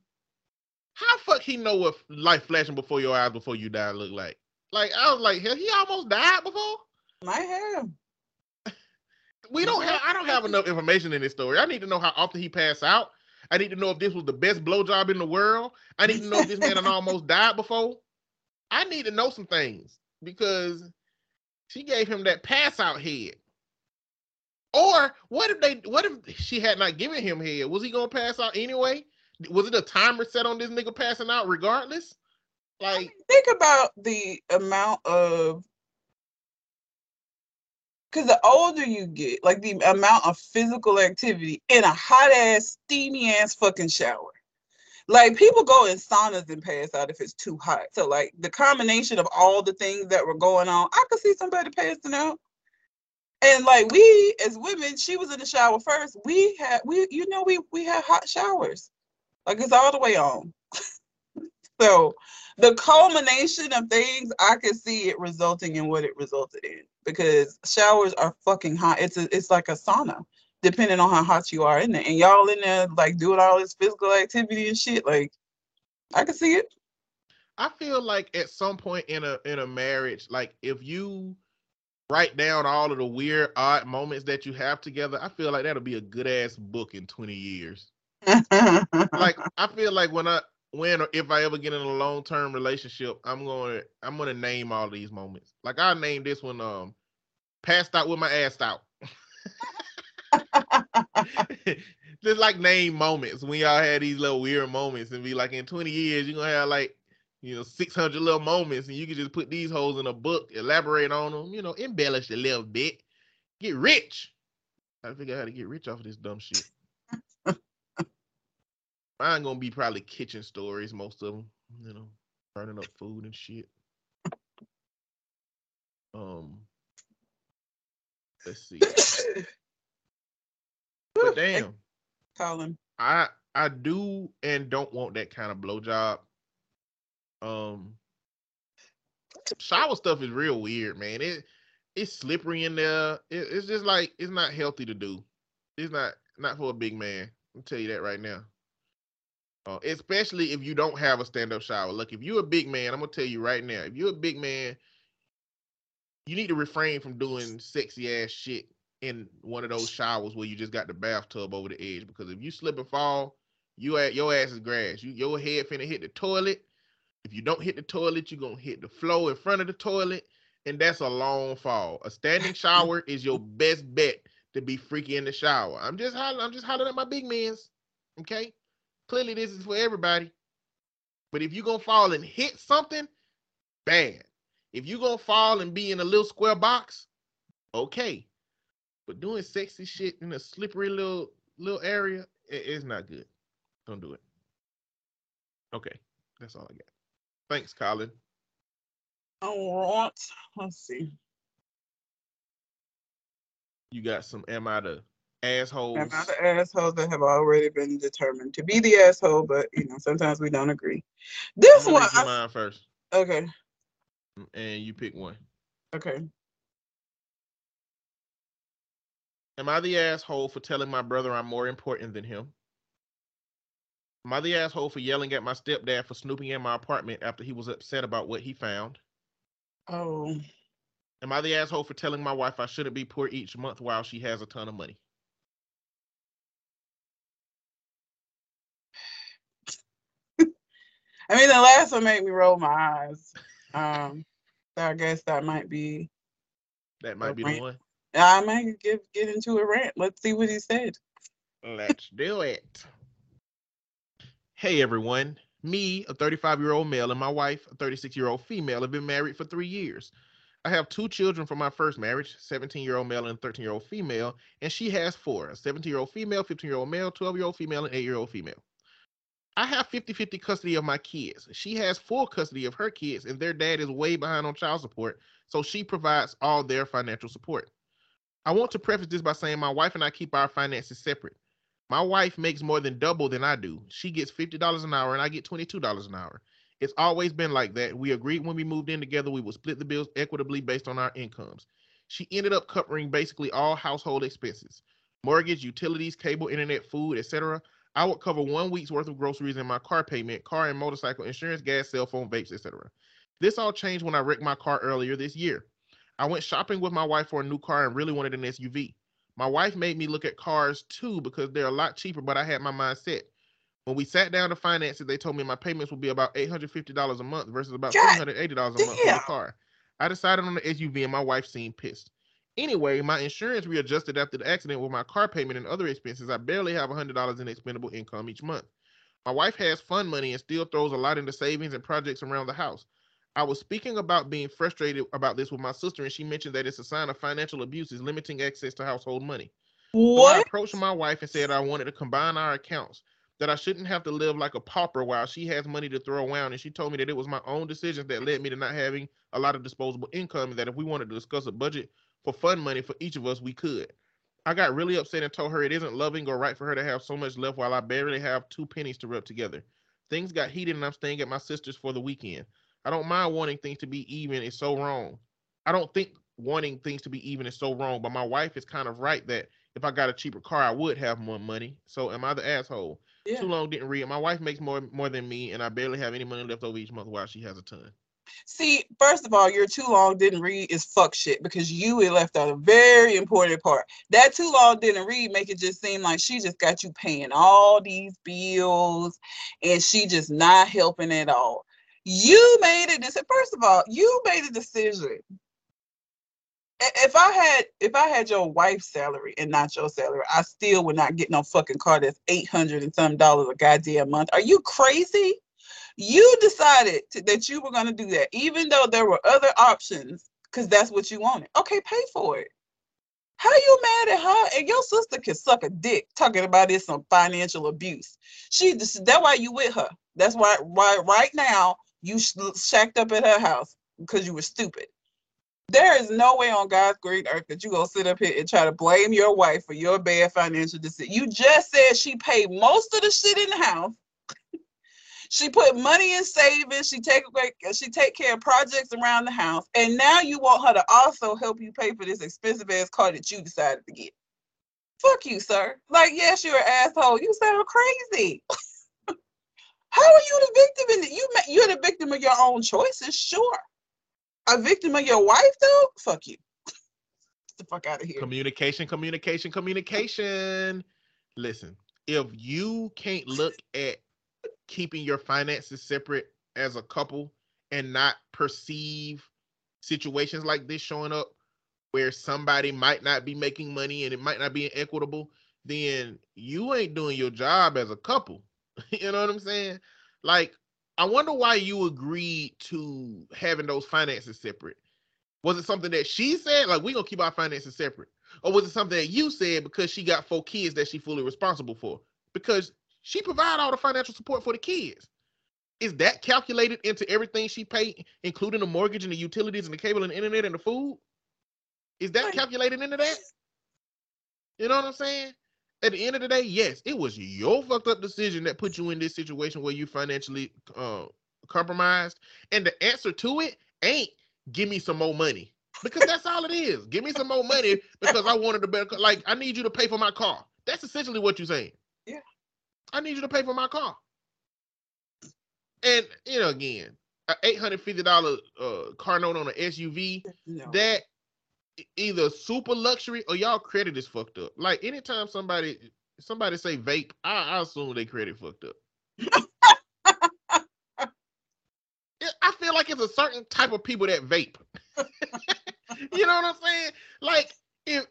how fuck he know what life flashing before your eyes before you die look like? Like I was like, hell, he almost died before. Might have. We don't have. I don't have enough information in this story. I need to know how often he passed out. I need to know if this was the best blowjob in the world. I need to know if this man had almost died before. I need to know some things because she gave him that pass out head. Or what if they? What if she had not given him head? Was he gonna pass out anyway? Was it a timer set on this nigga passing out regardless? Like, think about the amount of because the older you get, like the amount of physical activity in a hot ass, steamy ass fucking shower. Like people go in saunas and pass out if it's too hot. So like the combination of all the things that were going on, I could see somebody passing out. And like we as women, she was in the shower first. We had we you know we we had hot showers. Like it's all the way on. so the culmination of things, I could see it resulting in what it resulted in because showers are fucking hot. It's a, it's like a sauna, depending on how hot you are in there. And y'all in there like doing all this physical activity and shit. Like, I can see it. I feel like at some point in a in a marriage, like if you write down all of the weird odd moments that you have together, I feel like that'll be a good ass book in 20 years. Like I feel like when I when or if I ever get in a long term relationship, I'm going to I'm going to name all these moments. Like I named this one um passed out with my ass out. just like name moments when y'all had these little weird moments and be like in 20 years you're gonna have like you know 600 little moments and you can just put these holes in a book elaborate on them you know embellish a little bit get rich. I figure out how to get rich off of this dumb shit. Mine gonna be probably kitchen stories most of them you know burning up food and shit. Um let's see but damn Colin. I I do and don't want that kind of blowjob. Um, shower stuff is real weird, man. It it's slippery in there. It, it's just like it's not healthy to do. It's not not for a big man. I'll tell you that right now. Uh, especially if you don't have a stand up shower. Look, if you're a big man, I'm gonna tell you right now. If you're a big man, you need to refrain from doing sexy ass shit in one of those showers where you just got the bathtub over the edge because if you slip and fall, you at your ass is grass. You your head finna hit the toilet. If you don't hit the toilet, you're gonna hit the floor in front of the toilet, and that's a long fall. A standing shower is your best bet to be freaky in the shower. I'm just hollering, I'm just hollering at my big mans. Okay. Clearly, this is for everybody. But if you're gonna fall and hit something, bad. If you're gonna fall and be in a little square box, okay. But doing sexy shit in a slippery little little area, it, it's not good. Don't do it. Okay, that's all I got. Thanks, Colin. All right. Let's see. You got some am I the assholes? Am I the assholes that have already been determined to be the asshole, but you know, sometimes we don't agree. This one, I- mine first, okay, mm, and you pick one. okay. Am I the asshole for telling my brother I'm more important than him? Am I the asshole for yelling at my stepdad for snooping in my apartment after he was upset about what he found? Oh, Am I the asshole for telling my wife I shouldn't be poor each month while she has a ton of money? I mean, the last one made me roll my eyes. Um, so I guess that might be. That might be the one. I might give get into a rant. Let's see what he said. Let's do it. Hey everyone. Me, a 35 year old male, and my wife, a 36 year old female, have been married for three years. I have two children from my first marriage 17 year old male and 13 year old female, and she has four a 17 year old female, 15 year old male, 12 year old female, and 8 year old female. I have 50 50 custody of my kids. She has full custody of her kids, and their dad is way behind on child support, so she provides all their financial support. I want to preface this by saying my wife and I keep our finances separate. My wife makes more than double than I do. She gets $50 an hour and I get $22 an hour. It's always been like that. We agreed when we moved in together we would split the bills equitably based on our incomes. She ended up covering basically all household expenses mortgage, utilities, cable, internet, food, etc. I would cover one week's worth of groceries and my car payment, car and motorcycle insurance, gas, cell phone, vapes, etc. This all changed when I wrecked my car earlier this year. I went shopping with my wife for a new car and really wanted an SUV. My wife made me look at cars too because they're a lot cheaper, but I had my mind set. When we sat down to finance it, they told me my payments would be about $850 a month versus about God $380 a month for the car. I decided on the SUV and my wife seemed pissed. Anyway, my insurance readjusted after the accident with my car payment and other expenses. I barely have $100 in expendable income each month. My wife has fun money and still throws a lot into savings and projects around the house. I was speaking about being frustrated about this with my sister, and she mentioned that it's a sign of financial abuse is limiting access to household money. So I approached my wife and said I wanted to combine our accounts, that I shouldn't have to live like a pauper while she has money to throw around. And she told me that it was my own decisions that led me to not having a lot of disposable income, and that if we wanted to discuss a budget for fun money for each of us, we could. I got really upset and told her it isn't loving or right for her to have so much left while I barely have two pennies to rub together. Things got heated and I'm staying at my sister's for the weekend. I don't mind wanting things to be even, it's so wrong. I don't think wanting things to be even is so wrong, but my wife is kind of right that if I got a cheaper car, I would have more money. So am I the asshole? Yeah. Too long didn't read. My wife makes more more than me, and I barely have any money left over each month while she has a ton. See, first of all, your too long didn't read is fuck shit because you left out a very important part. That too long didn't read make it just seem like she just got you paying all these bills and she just not helping at all. You made a decision. First of all, you made a decision if I had if I had your wife's salary and not your salary, I still would not get no fucking car that's eight hundred and some dollars a goddamn month. Are you crazy? You decided to, that you were going to do that, even though there were other options, because that's what you wanted. Okay, pay for it. How you mad at her? And your sister can suck a dick talking about this some financial abuse. She that's why you with her. That's why why right now you shacked up at her house because you were stupid. There is no way on God's great earth that you gonna sit up here and try to blame your wife for your bad financial decision. You just said she paid most of the shit in the house. she put money in savings. She take. She take care of projects around the house, and now you want her to also help you pay for this expensive ass car that you decided to get. Fuck you, sir. Like, yes, you're an asshole. You sound crazy. How are you the victim in the, you? You're the victim of your own choices, sure a victim of your wife though, fuck you. Get the fuck out of here. Communication, communication, communication. Listen, if you can't look at keeping your finances separate as a couple and not perceive situations like this showing up where somebody might not be making money and it might not be equitable, then you ain't doing your job as a couple. you know what I'm saying? Like I wonder why you agreed to having those finances separate. Was it something that she said, like we're gonna keep our finances separate, or was it something that you said because she got four kids that she fully responsible for? Because she provide all the financial support for the kids. Is that calculated into everything she paid, including the mortgage and the utilities and the cable and the internet and the food? Is that calculated into that? You know what I'm saying? At the end of the day, yes, it was your fucked up decision that put you in this situation where you financially uh, compromised. And the answer to it ain't give me some more money because that's all it is. Give me some more money because I wanted a better. Car. Like I need you to pay for my car. That's essentially what you're saying. Yeah. I need you to pay for my car. And you know, again, an eight hundred fifty dollar uh, car note on an SUV no. that either super luxury or y'all credit is fucked up. Like anytime somebody somebody say vape, I, I assume they credit fucked up. I feel like it's a certain type of people that vape. you know what I'm saying? Like if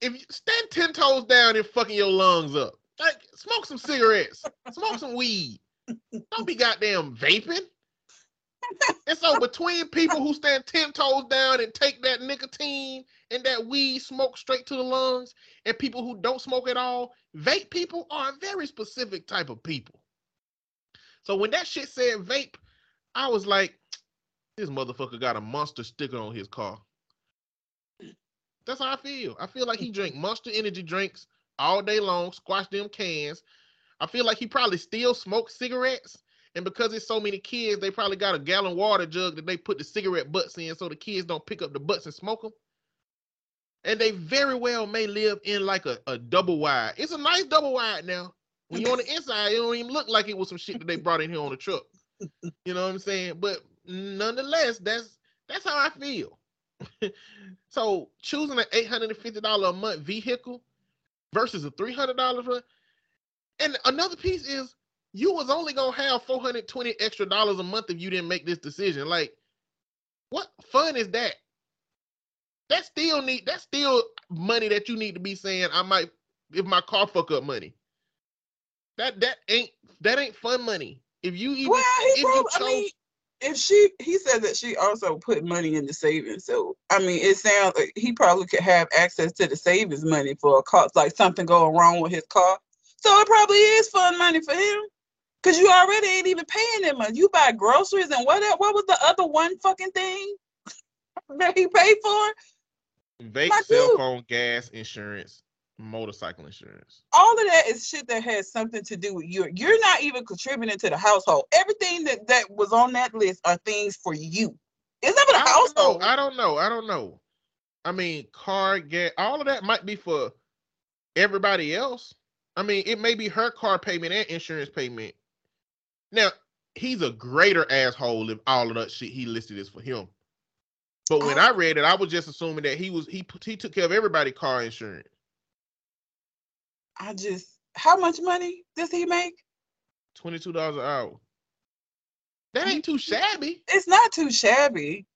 if you stand ten toes down and fucking your lungs up, like smoke some cigarettes, smoke some weed. Don't be goddamn vaping and so between people who stand ten toes down and take that nicotine and that weed smoke straight to the lungs, and people who don't smoke at all, vape people are a very specific type of people. So when that shit said vape, I was like, this motherfucker got a monster sticker on his car. That's how I feel. I feel like he drank monster energy drinks all day long, squash them cans. I feel like he probably still smokes cigarettes and because it's so many kids, they probably got a gallon water jug that they put the cigarette butts in so the kids don't pick up the butts and smoke them. And they very well may live in like a, a double wide. It's a nice double wide now. When you're on the inside, it don't even look like it was some shit that they brought in here on the truck. You know what I'm saying? But nonetheless, that's that's how I feel. so choosing an $850 a month vehicle versus a $300 one. and another piece is you was only gonna have 420 extra dollars a month if you didn't make this decision. Like, what fun is that? That still need that's still money that you need to be saying I might if my car fuck up money. That that ain't that ain't fun money. If you even well, he probably, chose, I mean, if she he said that she also put money in the savings. So I mean it sounds like he probably could have access to the savings money for a car like something going wrong with his car. So it probably is fun money for him. Cause you already ain't even paying that much. You buy groceries and what? What was the other one fucking thing that he paid for? Vape, cell dude. phone, gas, insurance, motorcycle insurance. All of that is shit that has something to do with you. You're not even contributing to the household. Everything that that was on that list are things for you. It's not for the I household. Know, I don't know. I don't know. I mean, car, gas, all of that might be for everybody else. I mean, it may be her car payment and insurance payment now, he's a greater asshole if all of that shit he listed is for him. But when oh. I oh. read it, I was just assuming that he was he he took care of everybody car insurance. I just how much money does he make? Twenty two dollars an hour. That mm, ain't too mm, shabby. It's not too shabby.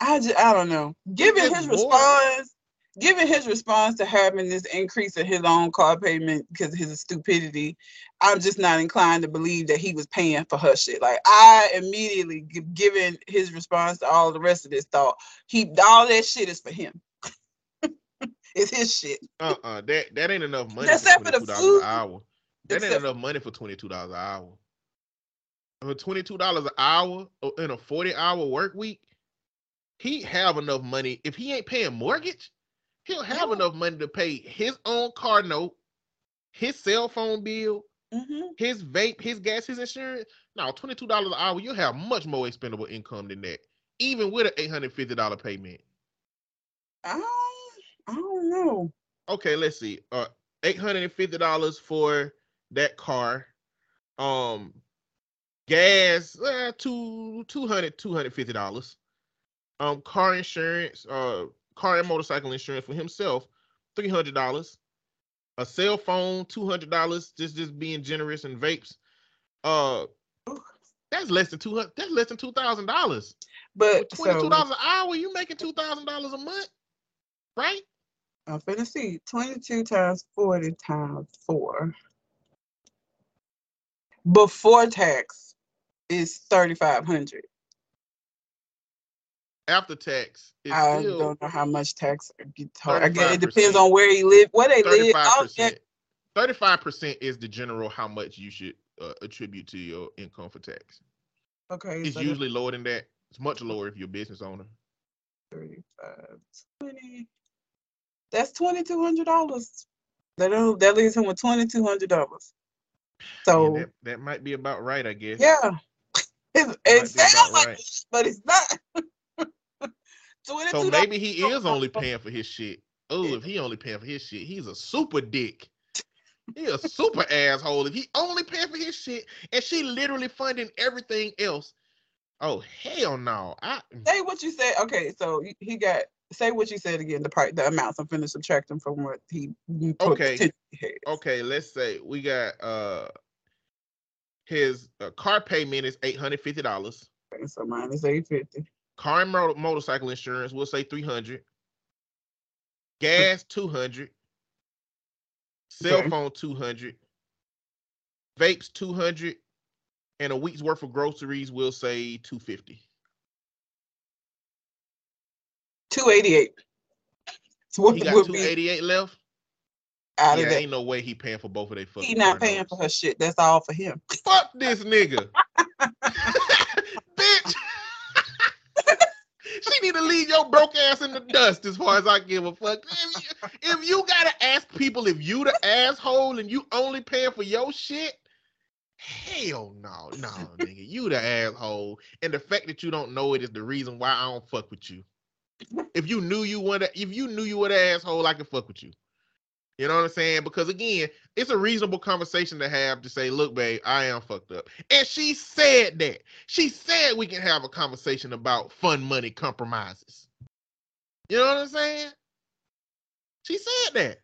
I just, I don't know. Given his more. response, given his response to having this increase in his own car payment because of his stupidity, I'm just not inclined to believe that he was paying for her shit. Like I immediately, given his response to all the rest of this, thought he all that shit is for him. it's his shit. Uh uh that that ain't enough money Except for for the twenty two dollars food. an hour. That ain't enough money for twenty two dollars an hour. For twenty two dollars an hour uh, in a forty hour work week, he have enough money. If he ain't paying mortgage, he'll have Yeah. enough money to pay his own car note, his cell phone bill, Mhm. his vape, his gas, his insurance. Now twenty two dollars an hour, you'll have much more expendable income than that, even with an eight hundred fifty dollar payment. I I don't know. okay, let's see. Uh eight hundred and fifty dollars for that car. Um gas, uh two two hundred, two hundred fifty dollars. Um car insurance, uh car and motorcycle insurance for himself, three hundred dollars. A cell phone, two hundred dollars, just just being generous and vapes. Uh that's less than two hundred that's less than two thousand dollars. But Twenty two so dollars an hour, you making two thousand dollars a month, right? I'm finna see 22 times 40 times four. Before tax is 3,500. After tax, I don't know how much tax gets hard. I guess it depends on where you live, where they live. Thirty-five Oh, yeah, percent. Thirty-five percent is the general how much you should uh, attribute to your income for tax. Okay, It's so usually lower than that. It's much lower if you're a business owner. 35, 20. That's $2,200. That, that leaves him with $2,200. And So, that, that might be about right, I guess. yeah. It, it sounds like right. but it's not. $22. So maybe he is only paying for his shit. Oh, if he only paying for his shit, he's a super dick. He a super asshole. If he only paying for his shit and she literally funding everything else. Oh hell no. I say what you said. Okay, so he- got say what you said again. The part, the amounts. I'm finna subtract them from what he. Okay. okay, let's say we got uh his uh, car payment is eight hundred fifty dollars. Okay, so minus eight fifty. Car and motor- motorcycle insurance, we'll say three hundred. Gas two hundred. Cell Okay. phone two hundred. Vapes two hundred, and a week's worth of groceries, we'll say two fifty. Two eighty eight. What He got would two be left. out Yeah, of that? ain't no way he paying for both of their fucking. He not paying notes. for her shit. That's all for him. Fuck this nigga. Bitch. she need to leave your broke ass in the dust as far as I give a fuck. If you, if you gotta ask people if you the asshole and you only paying for your shit, hell no, no, nigga. You the asshole. And the fact that you don't know it is the reason why I don't fuck with you. If you knew you were the, if you knew you were the asshole, I could fuck with you. You know what I'm saying? Because again, it's a reasonable conversation to have to say, look, babe, I am fucked up. And she said that. She said we can have a conversation about fun money compromises. You know what I'm saying? She said that.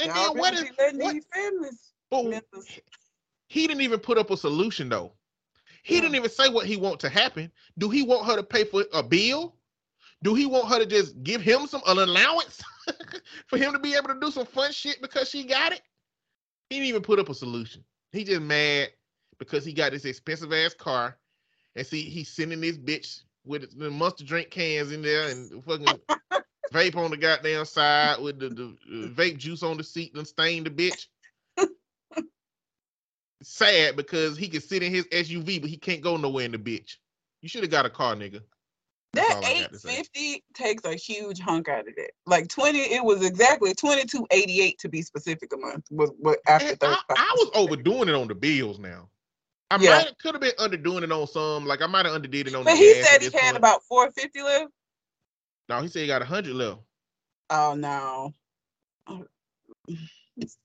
And Y'all then what is what- families but members- he didn't even put up a solution though. He Yeah. didn't even say what he want to happen. Do he want her to pay for a bill? Do he want her to just give him some an allowance for him to be able to do some fun shit because she got it? He didn't even put up a solution. He just mad because he got this expensive ass car, and see he's sending this bitch with the monster drink cans in there and fucking vape on the goddamn side with the, the vape juice on the seat and stain the bitch. Sad because he can sit in his SUV, but he can't go nowhere in the bitch. You should have got a car, nigga. That eight got to say. fifty takes a huge hunk out of it. Like twenty, it was exactly twenty two eighty eight to be specific a month. Was what after thirty I. I was overdoing it on the bills now. I Yeah. might could have been underdoing it on some. Like I might have underdid it on But he said he had point. about four fifty left. No, he said he got a hundred left. Oh no.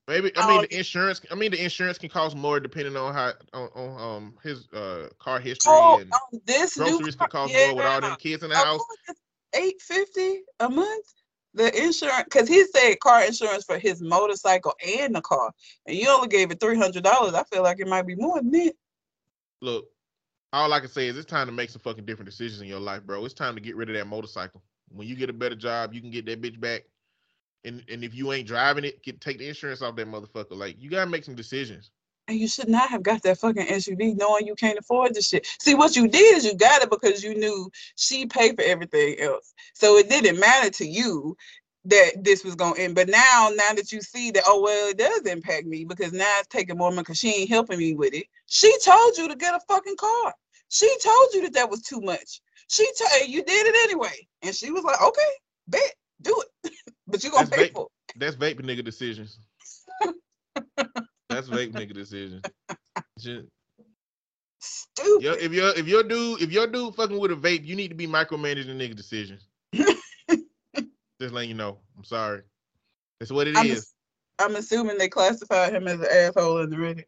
Maybe I Oh, mean the insurance. I mean the insurance can cost more depending on how on, on um his uh car history Oh, and on this new groceries can car- cost more with all them kids in the house. Eight fifty a month. The insurance, because he said car insurance for his motorcycle and the car, and you only gave it three hundred dollars. I feel like it might be more than that. Look, All I can say is it's time to make some fucking different decisions in your life, bro. It's time to get rid of that motorcycle. When you get a better job, you can get that bitch back. And and if you ain't driving it, get take the insurance off that motherfucker. Like you gotta make some decisions. And you should not have got that fucking SUV knowing you can't afford this shit. See, what you did is you got it because you knew she paid for everything else. So it didn't matter to you that this was gonna end. But now, now that you see that, oh well, it does impact me because now it's taking more money because she ain't helping me with it. She told you to get a fucking car. She told you that that was too much. She told you did it anyway, and she was like, okay, bet, do it, but you gonna That's pay vape. for That's vape nigga decisions. That's vape nigga decisions. Stupid. Yo, if your if your dude if your dude fucking with a vape, you need to be micromanaging nigga decisions. Just letting you know. I'm sorry. That's what it I'm, is. ass- I'm assuming they classified him as an asshole in the Reddit.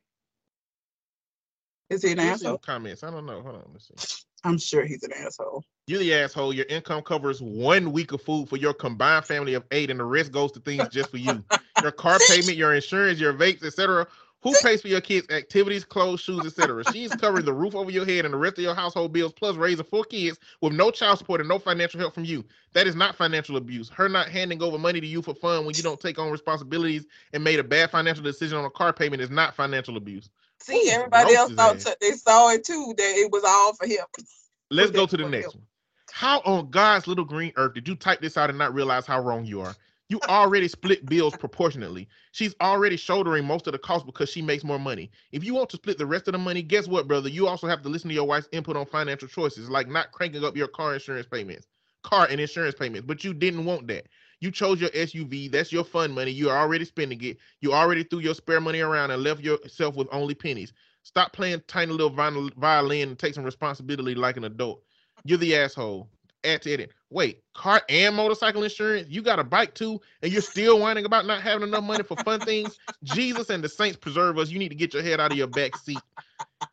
Is he an Let's asshole? comments. I don't know. Hold on. Let's see. I'm sure he's an asshole. You're the asshole. Your income covers one week of food for your combined family of eight, and the rest goes to things just for you. Your car payment, your insurance, your vapes, etc. Who pays for your kids' activities, clothes, shoes, etc.? She's covering the roof over your head and the rest of your household bills, plus raising four kids with no child support and no financial help from you. That is not financial abuse. Her not handing over money to you for fun when you don't take on responsibilities and made a bad financial decision on a car payment is not financial abuse. See, everybody else thought t- they saw it too that it was all for him. Let's go to the next you. one. How on God's little green earth did you type this out and not realize how wrong you are? You already split bills proportionately. She's already shouldering most of the cost because she makes more money. If you want to split the rest of the money, guess what, brother? You also have to listen to your wife's input on financial choices, like not cranking up your car insurance payments, car and insurance payments. But you didn't want that. You chose your SUV. That's your fun money. You're already spending it. You already threw your spare money around and left yourself with only pennies. Stop playing tiny little violin and take some responsibility like an adult. You're the asshole. Add to it. Wait, car and motorcycle insurance? You got a bike too, and you're still whining about not having enough money for fun things? Jesus and the saints preserve us. You need to get your head out of your back seat.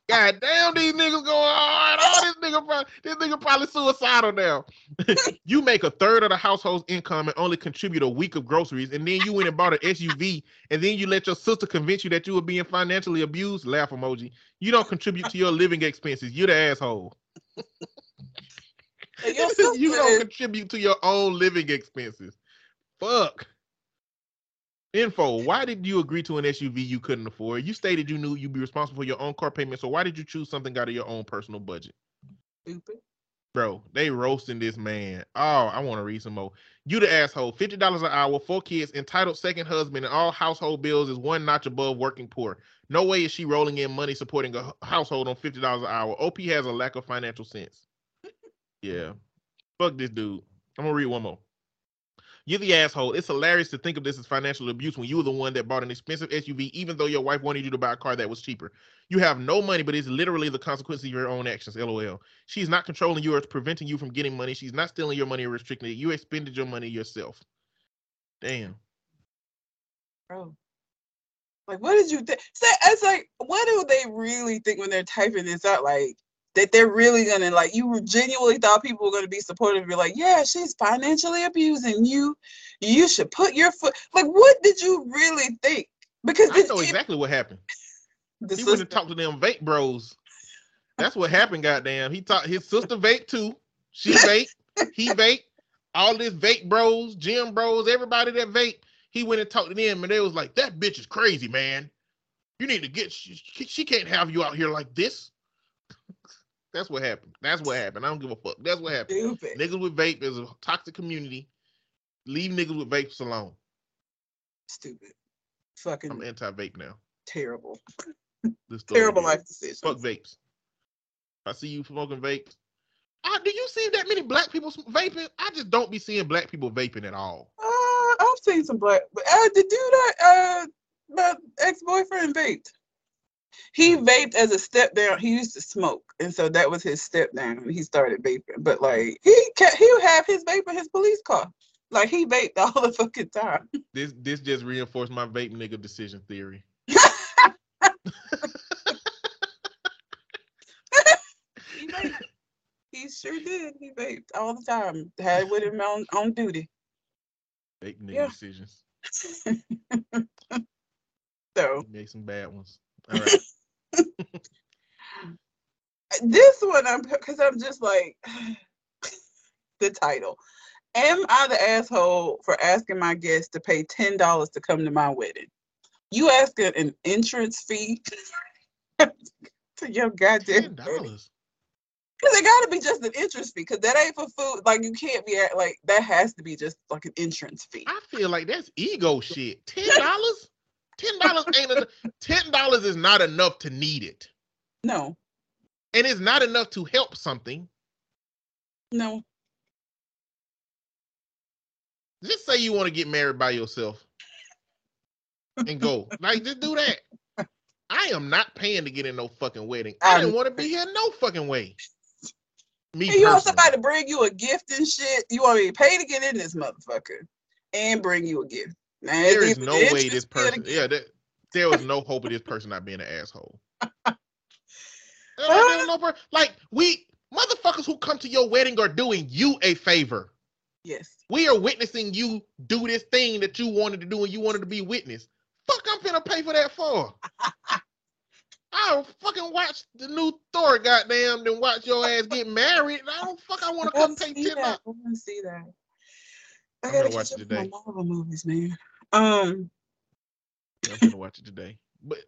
God damn, these niggas going hard. Oh, this nigga, this nigga probably suicidal now. you make a third of the household's income and only contribute a week of groceries, and then you went and bought an SUV, and then you let your sister convince you that you were being financially abused. Laugh emoji. You don't contribute to your living expenses. You're the asshole. You don't contribute to your own living expenses. Fuck. Info. Why did you agree to an SUV you couldn't afford? You stated you knew you'd be responsible for your own car payment. So why did you choose something out of your own personal budget? stupid. Bro, they roasting this man. Oh, I want to read some more. You the asshole. Fifty dollars an hour, four kids, entitled second husband, and all household bills is one notch above working poor. No way is she rolling in money supporting a household on fifty dollars an hour. OP has a lack of financial sense. Yeah, fuck this dude. I'm gonna read one more. You're the asshole. It's hilarious to think of this as financial abuse when you were the one that bought an expensive SUV, even though your wife wanted you to buy a car that was cheaper. You have no money, but it's literally the consequence of your own actions. LOL. She's not controlling you or preventing you from getting money. She's not stealing your money or restricting it. You expended your money yourself. Damn. Bro. Like, what did you think? It's like, what do they really think when they're typing this out? Like, that they're really gonna like you genuinely thought people were gonna be supportive. You're like, yeah, she's financially abusing you. You should put your foot. Like, what did you really think? Because I know exactly what happened. He went and sister- talked to them vape bros. That's what happened, goddamn. He taught his sister vape too. She vape, he vape, all this vape bros, gym bros, everybody that vape. He went and talked to them, and they was like, "That bitch is crazy, man. You need to get. She, she can't have you out here like this." That's what happened. That's what happened. I don't give a fuck. That's what happened. stupid. Niggas with vape is a toxic community. Leave niggas with vapes alone. Stupid. Fucking I'm anti-vape now. terrible. Terrible life decisions. Fuck vapes. I see you smoking vapes. Ah, do you see that many black people vaping? I just don't be seeing black people vaping at all. Uh, I've seen some black, but uh, the dude, that, uh, my ex-boyfriend vaped. He mm. vaped as a step down. He used to smoke, and so that was his step down. He started vaping, but like he ca he would have his vape in his police car. Like he vaped all the fucking time. This this just reinforced my vape nigga decision theory. He vaped. He sure did. He vaped all the time. Had it with him on, on duty. Vape nigga Yeah. decisions. So He made some bad ones. All right. this one I'm because I'm just like the title. Am I the asshole for asking my guests to pay ten dollars to come to my wedding? You asking an entrance fee to your goddamn Ten wedding? dollars. Because it gotta be just an entrance fee. Because that ain't for food. Like you can't be at like that has to be just like an entrance fee. I feel like that's ego shit. Ten dollars. Ten dollars ain't enough. Ten dollars is not enough to need it, No, and it's not enough to help something. no. Just say you want to get married by yourself and go. like, just do that. I am not paying to get in no fucking wedding. I didn't want to be here no fucking way. Me you want somebody to bring you a gift and shit. You want me to pay to get in this motherfucker and bring you a gift. Now, There is no way this fee or the person. Yeah, that, there was no hope of this person not being an asshole. There ain't been no per- like we motherfuckers who come to your wedding are doing you a favor. Yes. We are witnessing you do this thing that you wanted to do and you wanted to be witness. Fuck, I'm finna pay for that for. I'll fucking watch the new Thor, goddamn, then watch your ass get married. I don't fuck. I want to come want to pay see ten. I want to see that. I I'm gotta watch it today. Marvel movies, man. Um, I'm gonna watch it today. But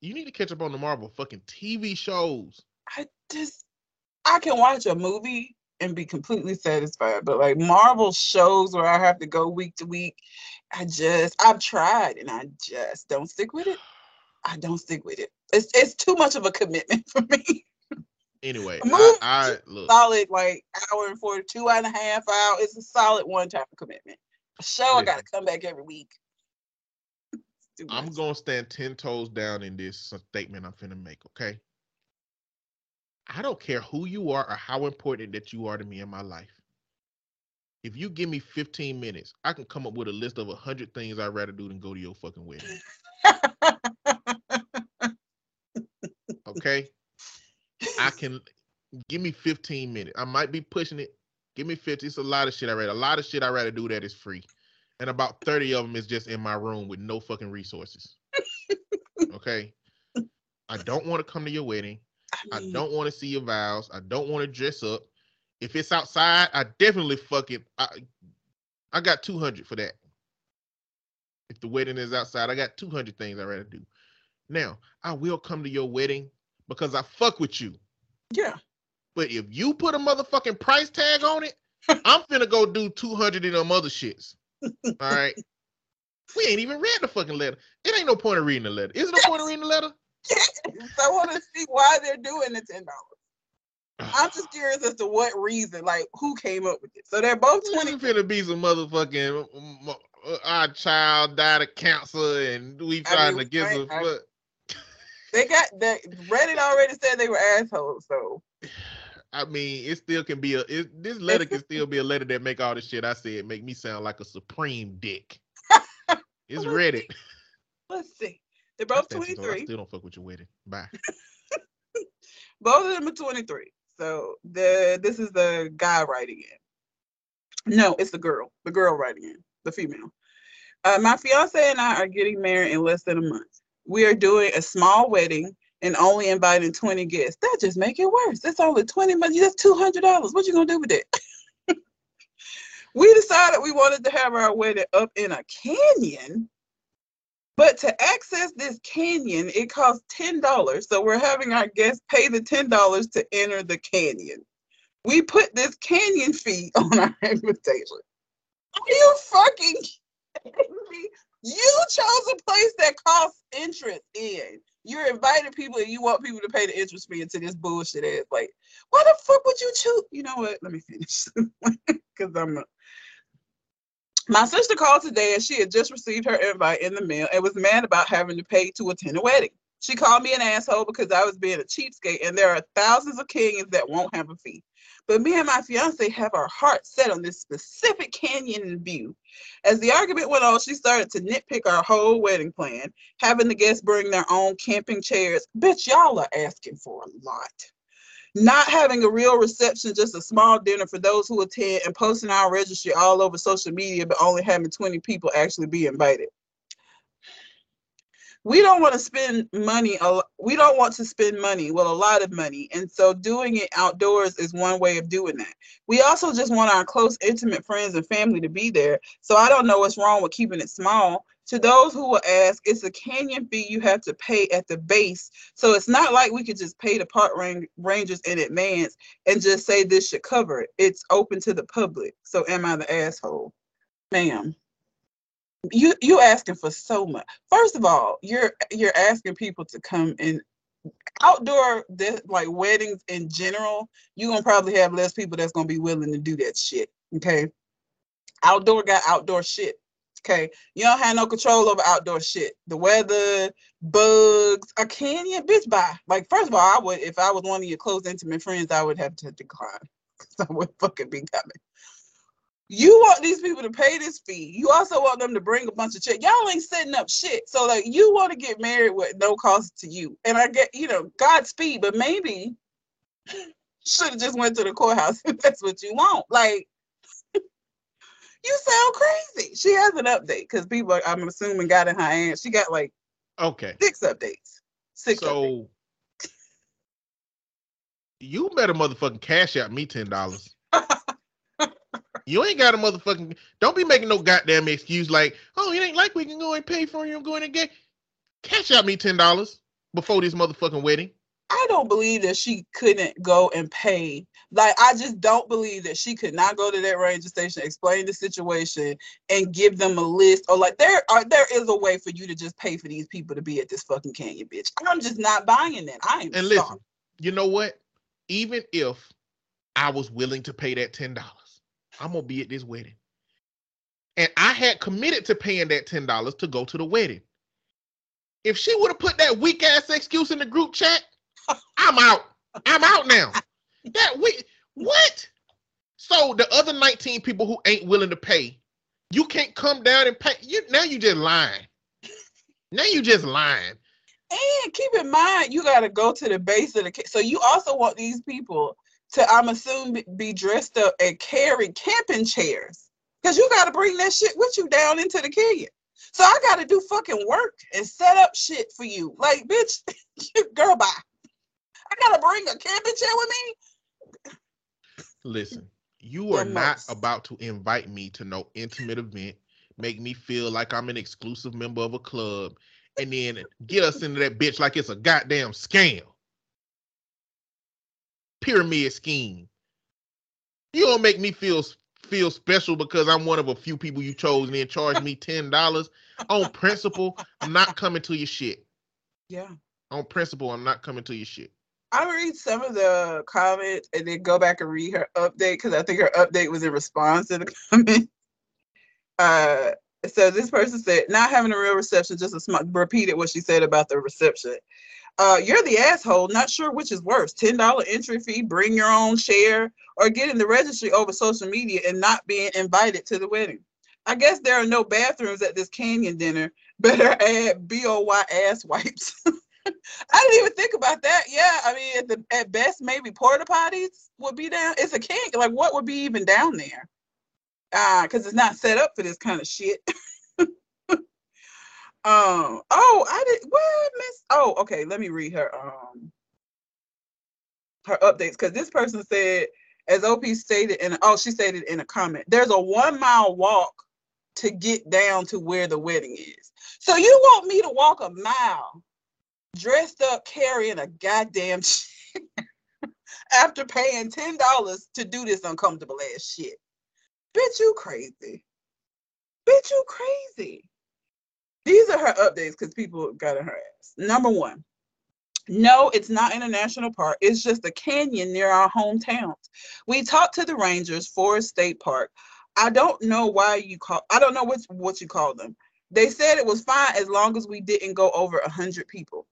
you need to catch up on the Marvel fucking TV shows. I just I can watch a movie and be completely satisfied, but like Marvel shows where I have to go week to week, I just I've tried and I just don't stick with it. I don't stick with it. It's it's too much of a commitment for me. Anyway, I, I look. solid like hour and forty two and a half hour. It's a solid one time commitment. Show I gotta come back every week. I'm gonna stand ten toes down in this statement I'm finna make, okay? I don't care who you are or how important that you are to me in my life. If you give me 15 minutes, I can come up with a list of 100 things I'd rather do than go to your fucking wedding. Okay? I can give me 15 minutes. I might be pushing it. Give me 50. It's a lot of shit I read. A lot of shit I'd rather do that is free. And about 30 of them is just in my room with no fucking resources. okay? I don't want to come to your wedding. I mean, don't want to see your vows. I don't want to dress up. If it's outside, I definitely fucking I I got 200 for that. If the wedding is outside, I got 200 things I'd rather do. Now, I will come to your wedding because I fuck with you. Yeah. But if you put a motherfucking price tag on it, I'm finna go do 200 of them other shits. All right. We ain't even read the fucking letter. It ain't no point of reading the letter. Is it no point of reading the letter? I want to see why they're doing the ten dollars. I'm just curious as to what reason, like who came up with it. So they're both twenty. ain't finna be some motherfucking uh, our child died of cancer and we I trying mean, to get I- some. I- They got that. Reddit already said they were assholes. So I mean, it still can be a. It, this letter can still be a letter that make all the shit I said make me sound like a supreme dick. It's Reddit. let's see. They're both twenty three. I still don't fuck with your wedding. Bye. Both of them are twenty three. So the this is the guy writing in. No, it's the girl. The girl writing in. The female. Uh, my fiance and I are getting married in less than a month. We are doing a small wedding and only inviting 20 guests. That just make it worse. That's only 20 money. That's $200. What you gonna do with it? we decided we wanted to have our wedding up in a canyon. But to access this canyon, it costs $10. So we're having our guests pay the $10 to enter the canyon. We put this canyon fee on our invitation. Are you fucking kidding me? You chose a place that costs interest in. You're inviting people and you want people to pay the interest fee into this bullshit ass. Like, why the fuck would you choose? You know what? Let me finish. Because I'm a... My sister called today and she had just received her invite in the mail and was mad about having to pay to attend a wedding. She called me an asshole because I was being a cheapskate and there are thousands of canyons that won't have a fee. But me and my fiance have our heart set on this specific canyon view. As the argument went on, she started to nitpick our whole wedding plan, having the guests bring their own camping chairs. Bitch, y'all are asking for a lot. Not having a real reception, just a small dinner for those who attend, and posting our registry all over social media, but only having 20 people actually be invited. We don't want to spend money. We don't want to spend money, well, a lot of money. And so doing it outdoors is one way of doing that. We also just want our close, intimate friends and family to be there. So I don't know what's wrong with keeping it small. To those who will ask, it's a canyon fee you have to pay at the base. So it's not like we could just pay the park rangers in advance and just say this should cover it. It's open to the public. So am I the asshole? Ma'am you you asking for so much. First of all, you're you're asking people to come in outdoor like weddings in general. You're gonna probably have less people that's gonna be willing to do that shit. Okay, outdoor got outdoor shit. Okay, you don't have no control over outdoor shit. The weather, bugs, a canyon, bitch. Bye. Like first of all, I would if I was one of your close intimate friends, I would have to decline because I would fucking be coming. You want these people to pay this fee. You also want them to bring a bunch of checks. Y'all ain't setting up shit. So like you want to get married with no cost to you. And I get, you know, Godspeed, but maybe should have just went to the courthouse if that's what you want. Like you sound crazy. She has an update because people I'm assuming got in her hand. She got like okay six updates. Six so updates. you better motherfucking cash out me ten dollars. You ain't got a motherfucking. Don't be making no goddamn excuse like, oh, it ain't like we can go and pay for you. I'm going to get. Cash out me ten dollars before this motherfucking wedding. I don't believe that she couldn't go and pay. Like, I just don't believe that she could not go to that ranger station, explain the situation, and give them a list. Or like, there are there is a way for you to just pay for these people to be at this fucking canyon, bitch. I'm just not buying that. I am. And listen, you know what? Even if I was willing to pay that ten dollars I'm gonna be at this wedding. And I had committed to paying that $10 to go to the wedding. If she would have put that weak ass excuse in the group chat, I'm out. I'm out now. That we what? So the other 19 people who ain't willing to pay, you can't come down and pay. You now you just lying. Now you just lying. And keep in mind, you got to go to the base of the case. So you also want these people to I'm assuming be dressed up and carry camping chairs. Cause you gotta bring that shit with you down into the canyon. So I gotta do fucking work and set up shit for you. Like, bitch, girl, bye. I gotta bring a camping chair with me. Listen, you are not about to invite me to no intimate event, make me feel like I'm an exclusive member of a club, and then get us into that bitch like it's a goddamn scam pyramid scheme. You don't make me feel feel special because I'm one of a few people you chose and then charge me ten dollars on principle. I'm not coming to your shit. Yeah. On principle, I'm not coming to your shit. I read some of the comments and then go back and read her update because I think her update was in response to the comment. Uh, so this person said, not having a real reception, just a smart, repeated what she said about the reception. Uh, you're the asshole. Not sure which is worse: ten dollar entry fee, bring your own share, or getting the registry over social media and not being invited to the wedding. I guess there are no bathrooms at this canyon dinner. Better add BYO ass wipes. I didn't even think about that. Yeah, I mean, at, the, at best, maybe porta potties would be down. It's a canyon. Like, what would be even down there? Ah, uh, because it's not set up for this kind of shit. Um. Oh, I did. What miss? Oh, okay. Let me read her. Um. Her updates because this person said, as OP stated in oh she stated in a comment, there's a one mile walk to get down to where the wedding is. So you want me to walk a mile, dressed up carrying a goddamn after paying ten dollars to do this uncomfortable ass shit? Bitch, you crazy. Bitch, you crazy. These are her updates because people got in her ass. Number one, no, it's not International Park. It's just a canyon near our hometowns. We talked to the rangers, Forest State Park. I don't know why you call. I don't know what what you call them. They said it was fine as long as we didn't go over a hundred people.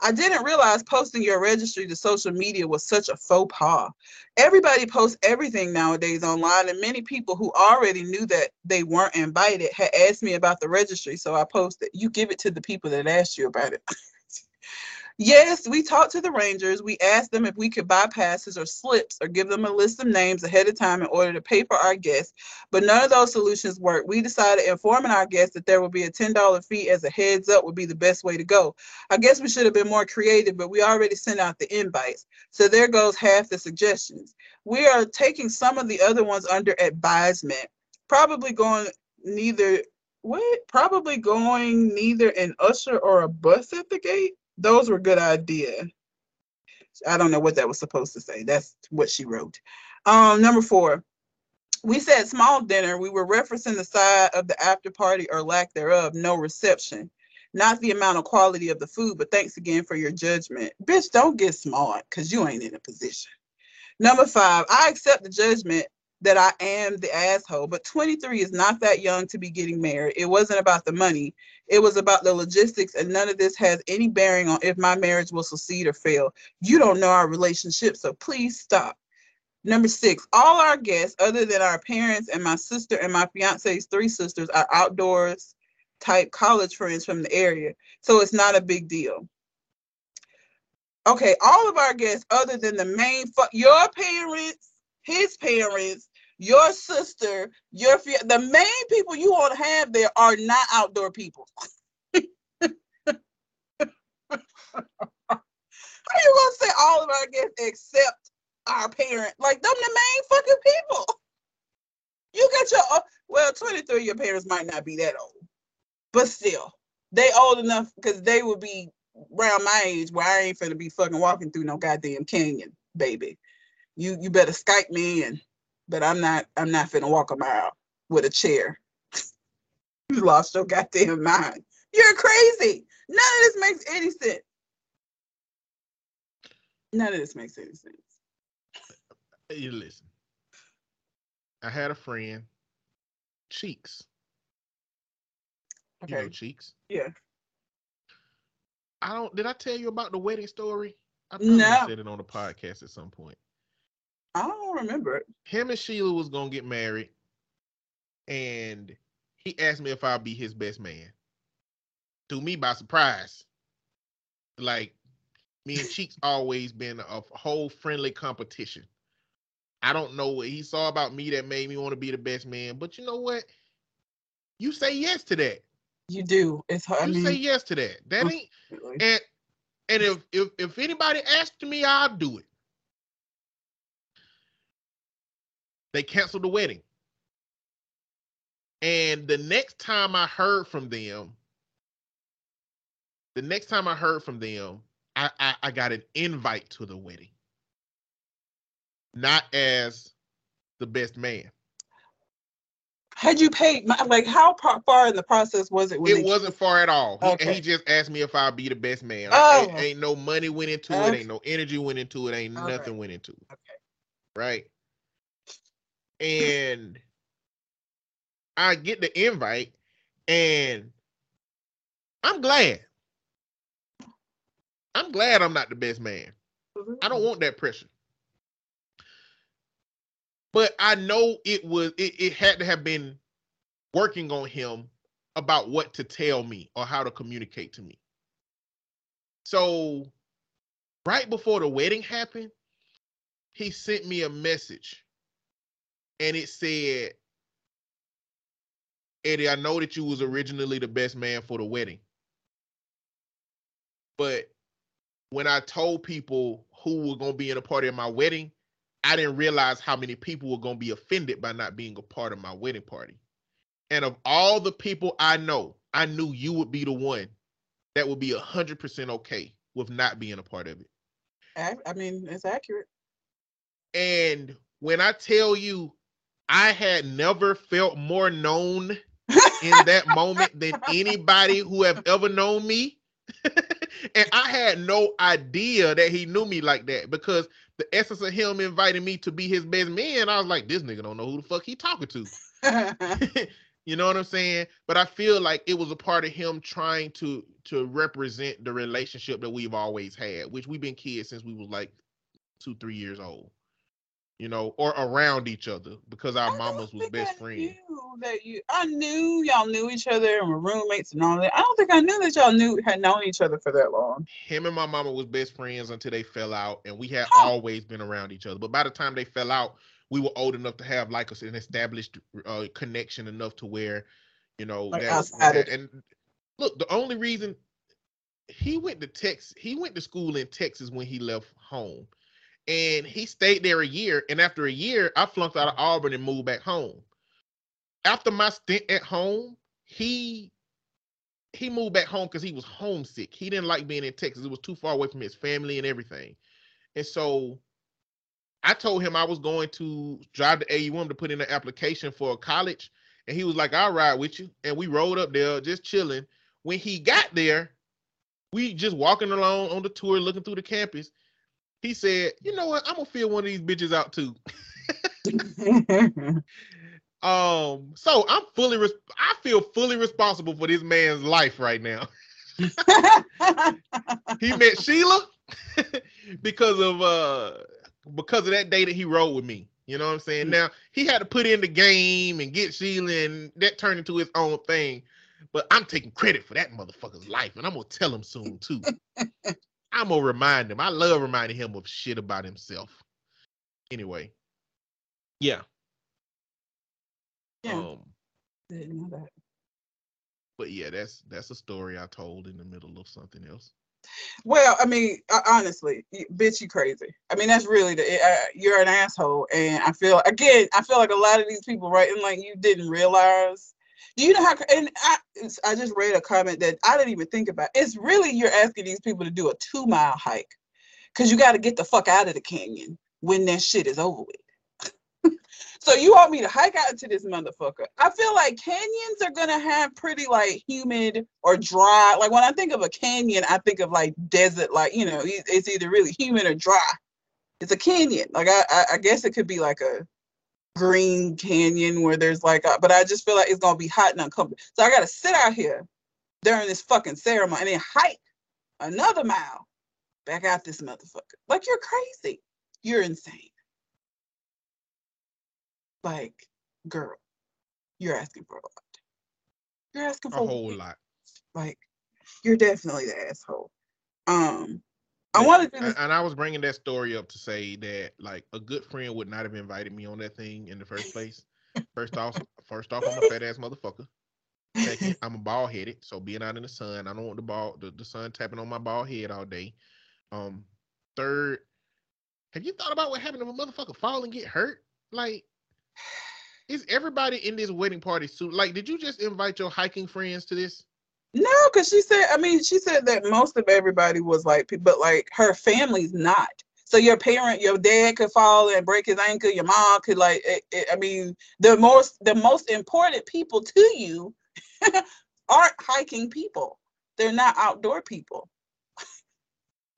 I didn't realize posting your registry to social media was such a faux pas. Everybody posts everything nowadays online, and many people who already knew that they weren't invited had asked me about the registry, so I posted. You give it to the people that asked you about it. Yes, we talked to the Rangers. We asked them if we could buy passes or slips or give them a list of names ahead of time in order to pay for our guests, but none of those solutions worked. We decided informing our guests that there would be a $10 fee as a heads up would be the best way to go. I guess we should have been more creative, but we already sent out the invites. So there goes half the suggestions. We are taking some of the other ones under advisement, probably going neither what probably going neither an usher or a bus at the gate those were good idea. I don't know what that was supposed to say. That's what she wrote. Um, number four, we said small dinner. We were referencing the side of the after party or lack thereof, no reception. Not the amount of quality of the food, but thanks again for your judgment. Bitch, don't get smart because you ain't in a position. Number five, I accept the judgment that I am the asshole, but 23 is not that young to be getting married. It wasn't about the money, it was about the logistics, and none of this has any bearing on if my marriage will succeed or fail. You don't know our relationship, so please stop. Number six, all our guests, other than our parents and my sister and my fiance's three sisters, are outdoors type college friends from the area, so it's not a big deal. Okay, all of our guests, other than the main, your parents, his parents, your sister, your the main people you want to have there are not outdoor people. How you gonna say all of our guests except our parent? Like them the main fucking people. You got your well, 23, your parents might not be that old, but still, they old enough because they would be around my age where I ain't finna be fucking walking through no goddamn canyon, baby. You you better Skype me and but I'm not I'm not finna walk a mile with a chair. you lost your goddamn mind. You're crazy. None of this makes any sense. None of this makes any sense. You listen. I had a friend, Cheeks. Okay. You know Cheeks. Yeah. I don't. Did I tell you about the wedding story? I no. said it on the podcast at some point. I don't remember it. Him and Sheila was gonna get married, and he asked me if I'd be his best man. To me by surprise. Like me and Cheeks always been a whole friendly competition. I don't know what he saw about me that made me want to be the best man, but you know what? You say yes to that. You do. It's hard. You I mean, say yes to that. That ain't and and if if if anybody asks me, I'll do it. They canceled the wedding. And the next time I heard from them, the next time I heard from them, I, I, I got an invite to the wedding. Not as the best man. Had you paid like how far in the process was it? it wasn't far at all. Okay. He, he, just asked me if I'd be the best man. Oh. Ain't, ain't, no money went into okay. it. Ain't no energy went into it. Ain't okay. nothing went into it. Okay. Right and I get the invite, and I'm glad. I'm glad I'm not the best man. I don't want that pressure. But I know it was it, it had to have been working on him about what to tell me or how to communicate to me. So right before the wedding happened, he sent me a message and it said, Eddie, I know that you was originally the best man for the wedding. But when I told people who were gonna be in a party of my wedding, I didn't realize how many people were gonna be offended by not being a part of my wedding party. And of all the people I know, I knew you would be the one that would be a hundred percent okay with not being a part of it. I, I mean, it's accurate. And when I tell you I had never felt more known in that moment than anybody who have ever known me. and I had no idea that he knew me like that because the essence of him inviting me to be his best man, I was like, this nigga don't know who the fuck he talking to. you know what I'm saying? But I feel like it was a part of him trying to to represent the relationship that we've always had, which we've been kids since we was like two, three years old. You know, or around each other because our I mamas was best I friends. knew that you. I knew y'all knew each other and were roommates and all that. I don't think I knew that y'all knew had known each other for that long. Him and my mama was best friends until they fell out, and we had Huh. always been around each other. But by the time they fell out, we were old enough to have like an established uh, connection enough to where, you know, Like that- and look, the only reason he went to Texas, he went to school in Texas when he left home, and he stayed there a year. And after a year, I flunked out of Auburn and moved back home. After my stint at home, he he moved back home because he was homesick. He didn't like being in Texas. It was too far away from his family and everything. And so I told him I was going to drive to AUM to put in an application for a college. And he was like, I'll ride with you. And we rode up there just chilling. When he got there, we just walking along on the tour, looking through the campus. He said, You know what? I'm gonna fill one of these bitches out too. Um, so I'm fully res- I feel fully responsible for this man's life right now. he met Sheila because of uh because of that day that he rode with me. You know what I'm saying? Mm. Now he had to put in the game and get Sheila, and that turned into his own thing. But I'm taking credit for that motherfucker's life, and I'm gonna tell him soon too. I'm gonna remind him. I love reminding him of shit about himself. Anyway, yeah. yeah, Um, didn't know that. but yeah, that's that's a story I told in the middle of something else. Well, I mean, honestly, bitch, you crazy. I mean, that's really the uh, you're an asshole, and I feel again, I feel like a lot of these people writing like you didn't realize. Do you know how? And I, I just read a comment that I didn't even think about. It's really you're asking these people to do a two mile hike, because you got to get the fuck out of the canyon when that shit is over with. So you want me to hike out into this motherfucker? I feel like canyons are gonna have pretty like humid or dry. Like when I think of a canyon, I think of like desert, like you know, it's either really humid or dry. It's a canyon. Like I, I, I guess it could be like a green canyon where there's like, a, but I just feel like it's gonna be hot and uncomfortable. So I gotta sit out here during this fucking ceremony and then hike another mile back out this motherfucker. Like you're crazy. You're insane. Like, girl, you're asking for a lot. You're asking for A whole lot. Like, you're definitely the asshole. Um, I Yeah, want to do a- this. And I was bringing that story up to say that like a good friend would not have invited me on that thing in the first place. First off, first off, I'm a fat ass motherfucker. Second, I'm a bald headed, so being out in the sun, I don't want the ball the, the sun tapping on my bald head all day. Um, third, have you thought about what happened if a motherfucker fall and get hurt? Like, is everybody in this wedding party suit? Like, did you just invite your hiking friends to this? No, because she said, I mean, she said that most of everybody was like, but like her family's not. So your parent, your dad could fall and break his ankle. Your mom could like, it, it- I mean, the most, the most important people to you aren't hiking people. They're not outdoor people.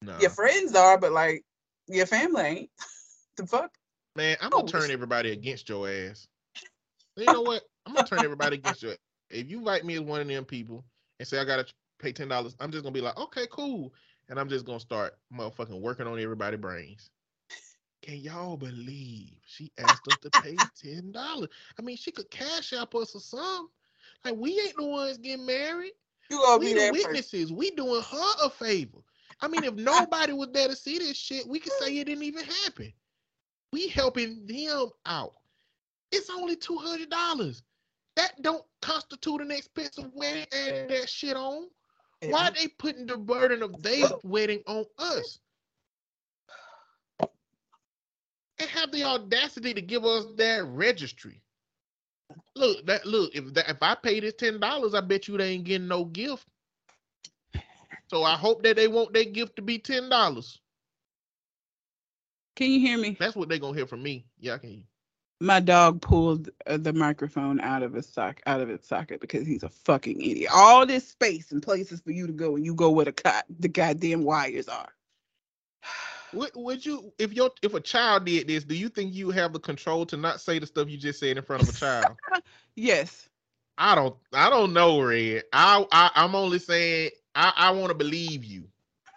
No. Your friends are, but like your family ain't. the fuck? Man, I'm gonna Oh, turn everybody against your ass. You know what? I'm gonna turn everybody against you. If you invite me as one of them people and say I gotta pay ten dollars, I'm just gonna be like, okay, cool, and I'm just gonna start motherfucking working on everybody's brains. Can y'all believe she asked us to pay ten dollars? I mean, she could cash out us or something. Like we ain't the ones getting married. You gonna We be the that person. witnesses. We doing her a favor. I mean, if nobody was there to see this shit, we could say it didn't even happen. We helping them out. It's only two hundred dollars. That don't constitute an expensive wedding and that shit on. Why they putting the burden of their wedding on us? And have the audacity to give us that registry. Look, that look, if that if I pay this ten dollars, I bet you they ain't getting no gift. So I hope that they want their gift to be ten dollars. Can you hear me? That's what they gonna hear from me. Yeah, I can. My dog pulled uh, the microphone out of his sock out of its socket because he's a fucking idiot. All this space and places for you to go, and you go where the co- the goddamn wires are. Would, would you, if your if a child did this, do you think you have the control to not say the stuff you just said in front of a child? Yes. I don't, I don't know, Red. I, I I'm only saying I, I want to believe you,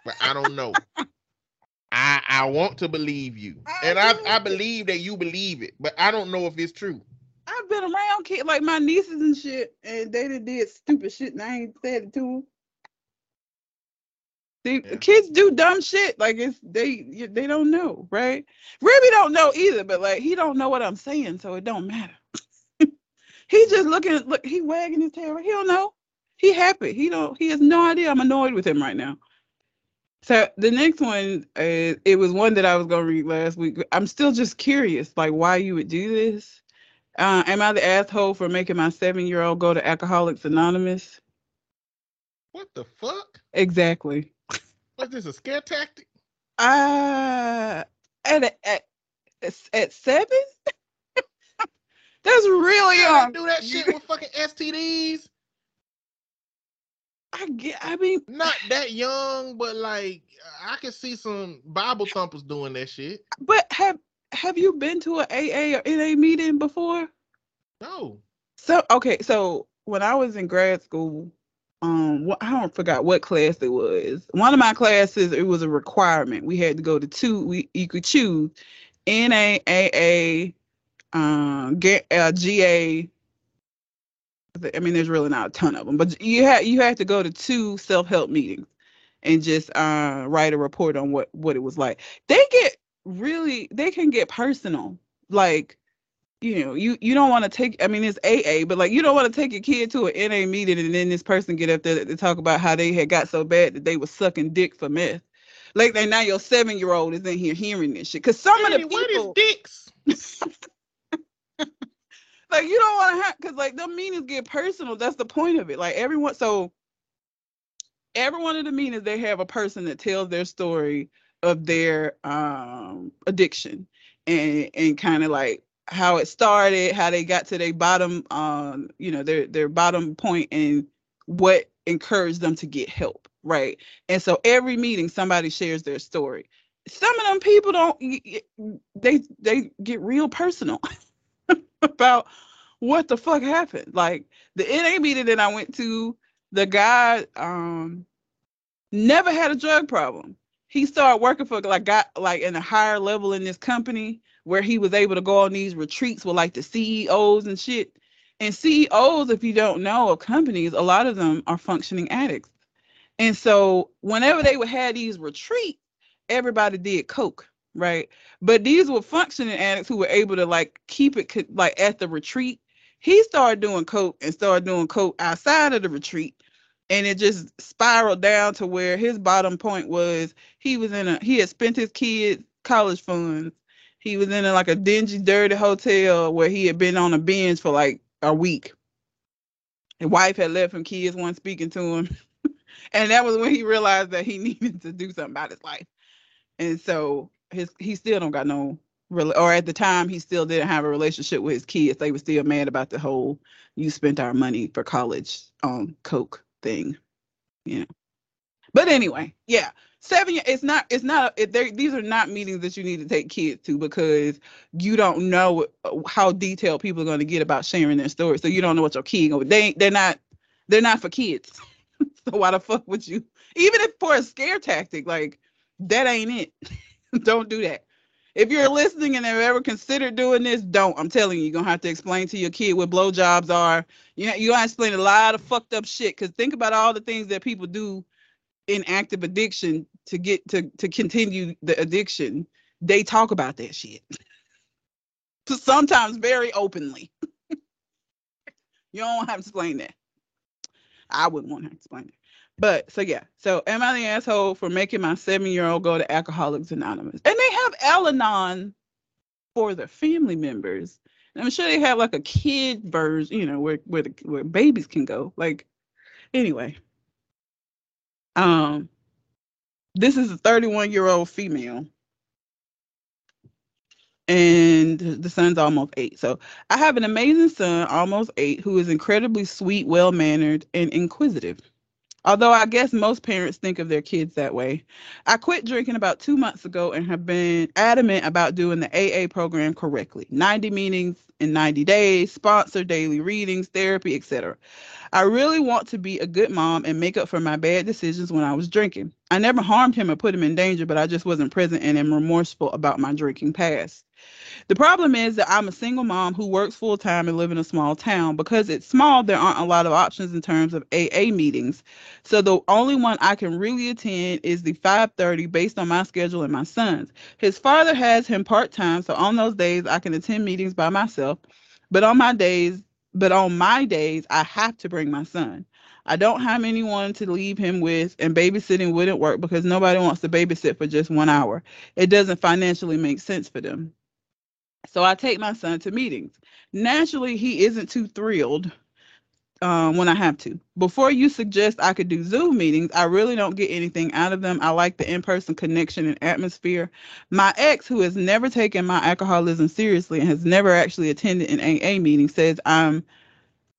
but I don't know. I I want to believe you, I and I. I believe that you believe it, but I don't know if it's true. I've been around kids like my nieces and shit, and they done did stupid shit, and I ain't said it to them. Yeah. kids do dumb shit. Like it's they they don't know, right? Ruby don't know either, but like he don't know what I'm saying, so it don't matter. he just looking, look, he wagging his tail. He don't know. He happy. He don't. He has no idea. I'm annoyed with him right now. So the next one, uh, it was one that I was gonna read last week. I'm still just curious, like why you would do this. Uh, am I the asshole for making my seven year old go to Alcoholics Anonymous? What the fuck? Exactly. Was this a scare tactic? Uh, at a- at at seven. That's really young. do that shit with fucking STDs. I get. I mean, Not that young, but like I can see some Bible thumpers doing that shit. but have have you been to a AA or NA meeting before? No. So okay, so when I was in grad school, um, I don't forgot what class it was. One of my classes, it was a requirement. We had to go to two. We you could choose NAAA, um, uh, GA. I mean, there's really not a ton of them, but you had you had to go to two self help meetings and just uh, write a report on what what it was like. They get really they can get personal, like you know, you you don't want to take. I mean, it's AA, but like you don't want to take your kid to an NA meeting and then this person get up there to talk about how they had got so bad that they was sucking dick for meth. Like, like now your seven year old is in here hearing this shit. Cause some Hey, of the people. what is dicks? like you don't want to have, cause like the meetings get personal. That's the point of it. Like everyone, so every one of the meetings they have a person that tells their story of their um addiction and and kind of like how it started, how they got to their bottom, um, you know, their their bottom point and what encouraged them to get help, right? And so every meeting somebody shares their story. Some of them people don't they they get real personal about what the fuck happened. Like the NA meeting that I went to, the guy um never had a drug problem. He started working for like got like in a higher level in this company where he was able to go on these retreats with like the CEOs and shit. And CEOs, if you don't know of companies, a lot of them are functioning addicts. And so whenever they would have these retreats, everybody did coke, right? But these were functioning addicts who were able to like keep it like at the retreat. He started doing coke and started doing coke outside of the retreat. And it just spiraled down to where his bottom point was he was in a he had spent his kids' college funds. He was in a, like a dingy, dirty hotel where he had been on a binge for like a week. His wife had left him, kids weren't speaking to him. and that was when he realized that he needed to do something about his life. And so his he still don't got no or at the time he still didn't have a relationship with his kids. They were still mad about the whole you spent our money for college on coke thing. You know. But anyway, yeah. Seven it's not it's not it, these are not meetings that you need to take kids to because you don't know uh, how detailed people are going to get about sharing their story. So you don't know what your kid going they they're not they're not for kids. so why the fuck would you even if for a scare tactic like that ain't it. don't do that. If you're listening and have ever considered doing this, don't. I'm telling you, you're gonna have to explain to your kid what blowjobs are. You know, you gotta explain a lot of fucked up shit. Cause think about all the things that people do in active addiction to get to to continue the addiction. They talk about that shit. Sometimes very openly. you don't have to explain that. I wouldn't want to explain it. But so yeah, so am I the asshole for making my seven year old go to Alcoholics Anonymous? And they have Al Anon for the family members. And I'm sure they have like a kid version, you know, where where the where babies can go. Like anyway. Um this is a 31 year old female. And the son's almost eight. So I have an amazing son, almost eight, who is incredibly sweet, well mannered, and inquisitive. Although I guess most parents think of their kids that way. I quit drinking about two months ago and have been adamant about doing the AA program correctly 90 meetings in 90 days, sponsor daily readings, therapy, etc. I really want to be a good mom and make up for my bad decisions when I was drinking. I never harmed him or put him in danger, but I just wasn't present and am remorseful about my drinking past. The problem is that I'm a single mom who works full time and live in a small town. Because it's small, there aren't a lot of options in terms of AA meetings. So the only one I can really attend is the 5:30 based on my schedule and my son's. His father has him part-time, so on those days I can attend meetings by myself. But on my days, but on my days I have to bring my son. I don't have anyone to leave him with, and babysitting wouldn't work because nobody wants to babysit for just one hour. It doesn't financially make sense for them. So I take my son to meetings. Naturally, he isn't too thrilled um, when I have to. Before you suggest I could do Zoom meetings, I really don't get anything out of them. I like the in person connection and atmosphere. My ex, who has never taken my alcoholism seriously and has never actually attended an AA meeting, says I'm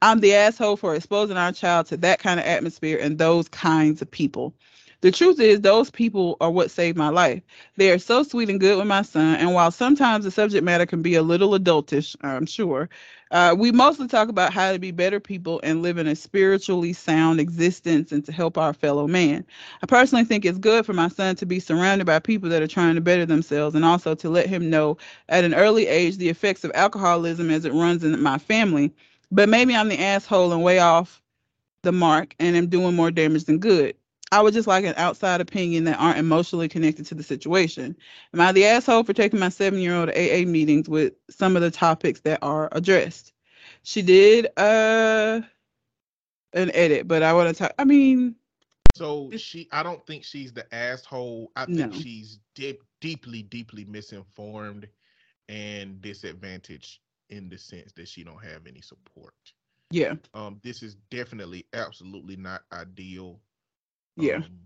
I'm the asshole for exposing our child to that kind of atmosphere and those kinds of people. The truth is, those people are what saved my life. They are so sweet and good with my son. And while sometimes the subject matter can be a little adultish, I'm sure, uh, we mostly talk about how to be better people and live in a spiritually sound existence and to help our fellow man. I personally think it's good for my son to be surrounded by people that are trying to better themselves and also to let him know at an early age the effects of alcoholism as it runs in my family. But maybe I'm the asshole and way off the mark and am doing more damage than good. I would just like an outside opinion that aren't emotionally connected to the situation. Am I the asshole for taking my seven year old AA meetings with some of the topics that are addressed? She did uh an edit, but I want to talk. I mean, so she, I don't think she's the asshole. I think no. she's deep, deeply, deeply misinformed and disadvantaged in the sense that she don't have any support. Yeah. Um, this is definitely absolutely not ideal yeah. Um,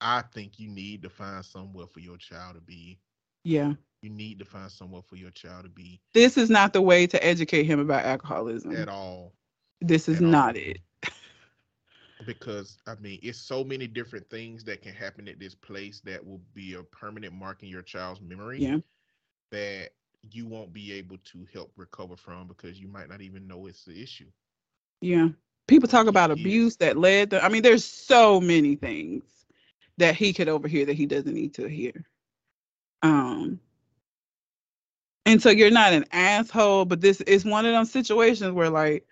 I think you need to find somewhere for your child to be. Yeah. You need to find somewhere for your child to be. This is not the way to educate him about alcoholism. At all. This is not all. it. because I mean, it's so many different things that can happen at this place that will be a permanent mark in your child's memory. Yeah. That you won't be able to help recover from because you might not even know it's the issue. Yeah people talk about abuse that led to, I mean, there's so many things that he could overhear that he doesn't need to hear. Um, and so you're not an asshole, but this is one of those situations where like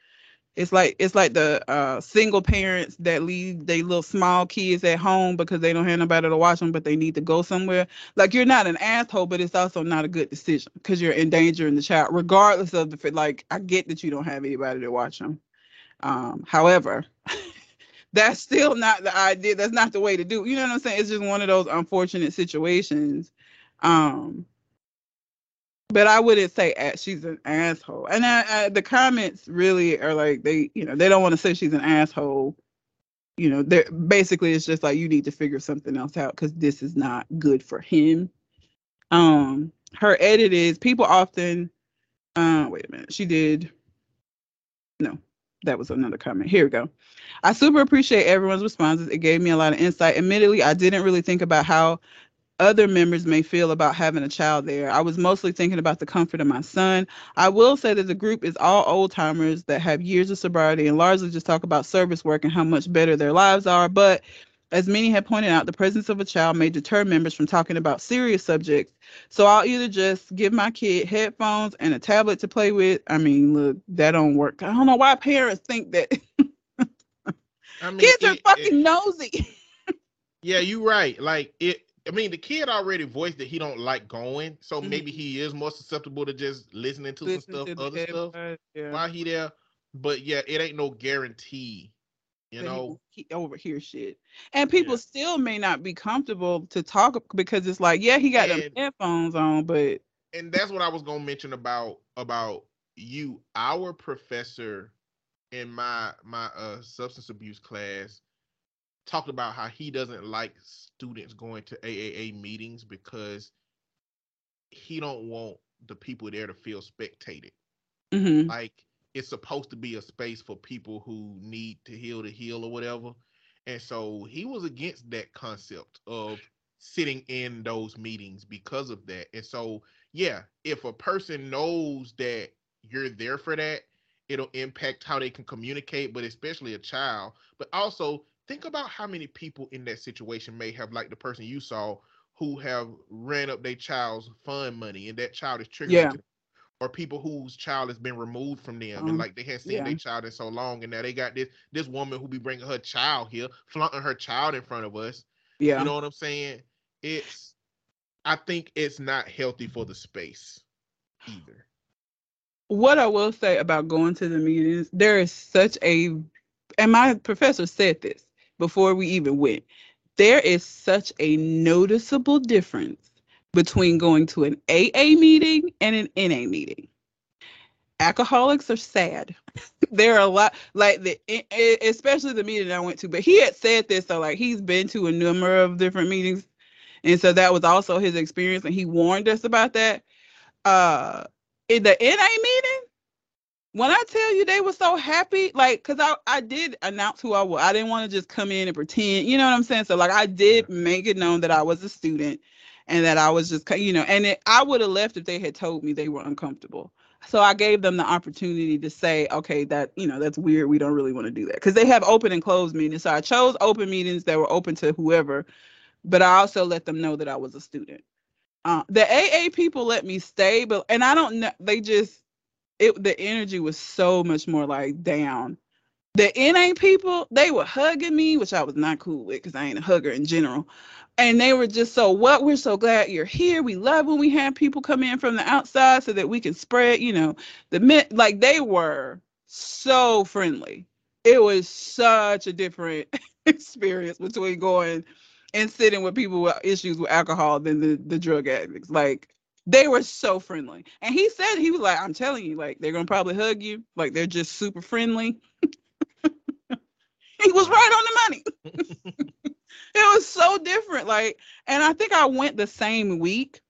it's like it's like the uh, single parents that leave their little small kids at home because they don't have nobody to watch them, but they need to go somewhere. Like you're not an asshole, but it's also not a good decision because you're endangering the child, regardless of the fit, like. I get that you don't have anybody to watch them, um, however, that's still not the idea. That's not the way to do. You know what I'm saying? It's just one of those unfortunate situations. Um, but I wouldn't say she's an asshole. And I, I, the comments really are like they, you know, they don't want to say she's an asshole. You know, they're basically it's just like you need to figure something else out because this is not good for him. Um, her edit is people often. Uh, wait a minute. She did. No, that was another comment. Here we go. I super appreciate everyone's responses. It gave me a lot of insight. Admittedly, I didn't really think about how other members may feel about having a child there. I was mostly thinking about the comfort of my son. I will say that the group is all old timers that have years of sobriety and largely just talk about service work and how much better their lives are. But as many have pointed out, the presence of a child may deter members from talking about serious subjects. So I'll either just give my kid headphones and a tablet to play with. I mean, look, that don't work. I don't know why parents think that. I mean, kids are it, fucking it, nosy. yeah, you're right. Like it. I mean, the kid already voiced that he don't like going, so mm-hmm. maybe he is more susceptible to just listening to Listen some stuff, to other stuff yeah. while he there. But yeah, it ain't no guarantee you know he, he overhear shit and people yeah. still may not be comfortable to talk because it's like yeah he got and, them headphones on but and that's what i was gonna mention about about you our professor in my my uh substance abuse class talked about how he doesn't like students going to aaa meetings because he don't want the people there to feel spectated mm-hmm. like it's supposed to be a space for people who need to heal to heal or whatever. And so he was against that concept of sitting in those meetings because of that. And so, yeah, if a person knows that you're there for that, it'll impact how they can communicate, but especially a child. But also, think about how many people in that situation may have, like the person you saw, who have ran up their child's fund money and that child is triggered Yeah. Or people whose child has been removed from them and Um, like they hadn't seen yeah. their child in so long and now they got this this woman who be bringing her child here flaunting her child in front of us Yeah. you know what i'm saying it's i think it's not healthy for the space either what I will say about going to the meetings, there is such a, and my professor said this before we even went, there is such a noticeable difference between going to an AA meeting and an NA meeting. Alcoholics are sad. there are a lot, like the, especially the meeting I went to, but he had said this, so like he's been to a number of different meetings. And so that was also his experience, and he warned us about that. Uh, in the NA meeting, when I tell you they were so happy, like, cause I I did announce who I was. I didn't want to just come in and pretend, you know what I'm saying? So like I did make it known that I was a student, and that I was just, you know, and it, I would have left if they had told me they were uncomfortable. So I gave them the opportunity to say, okay, that you know that's weird. We don't really want to do that because they have open and closed meetings. So I chose open meetings that were open to whoever, but I also let them know that I was a student. Uh, the AA people let me stay, but and I don't know. They just it. The energy was so much more like down. The NA people, they were hugging me, which I was not cool with because I ain't a hugger in general. And they were just so what? We're so glad you're here. We love when we have people come in from the outside so that we can spread. You know, the men like they were so friendly. It was such a different experience between going and sitting with people with issues with alcohol than the, the drug addicts. Like they were so friendly. And he said he was like, I'm telling you, like they're gonna probably hug you. Like they're just super friendly. he was right on the money. it was so different. Like, and I think I went the same week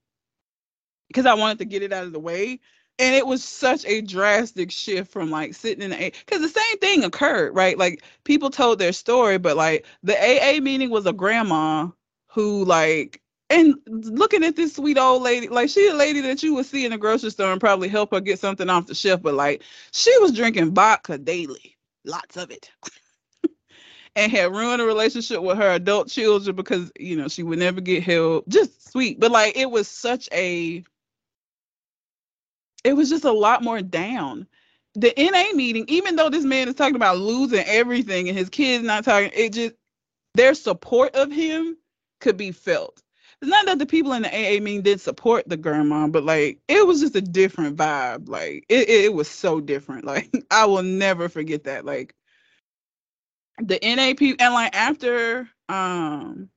because I wanted to get it out of the way. And it was such a drastic shift from like sitting in the A because the same thing occurred, right? Like people told their story, but like the AA meeting was a grandma who like and looking at this sweet old lady, like she a lady that you would see in the grocery store and probably help her get something off the shelf, but like she was drinking vodka daily, lots of it. and had ruined a relationship with her adult children because you know she would never get help. Just sweet, but like it was such a it was just a lot more down. The NA meeting, even though this man is talking about losing everything and his kids not talking, it just their support of him could be felt. It's not that the people in the AA meeting did support the grandma, but like it was just a different vibe. Like it, it, it was so different. Like I will never forget that. Like the NAP and like after um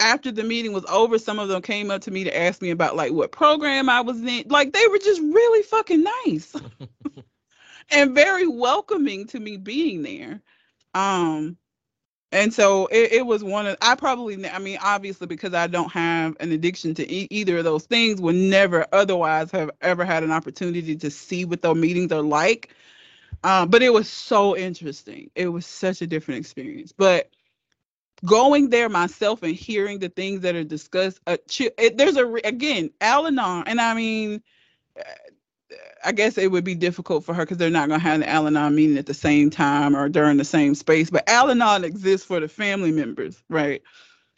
after the meeting was over, some of them came up to me to ask me about like what program I was in. Like they were just really fucking nice and very welcoming to me being there. Um, and so it, it was one of I probably I mean obviously because I don't have an addiction to e- either of those things would never otherwise have ever had an opportunity to see what those meetings are like. Um, but it was so interesting. It was such a different experience. But going there myself and hearing the things that are discussed uh, it, there's a again al-anon and i mean uh, i guess it would be difficult for her because they're not going to have the al-anon meeting at the same time or during the same space but al-anon exists for the family members right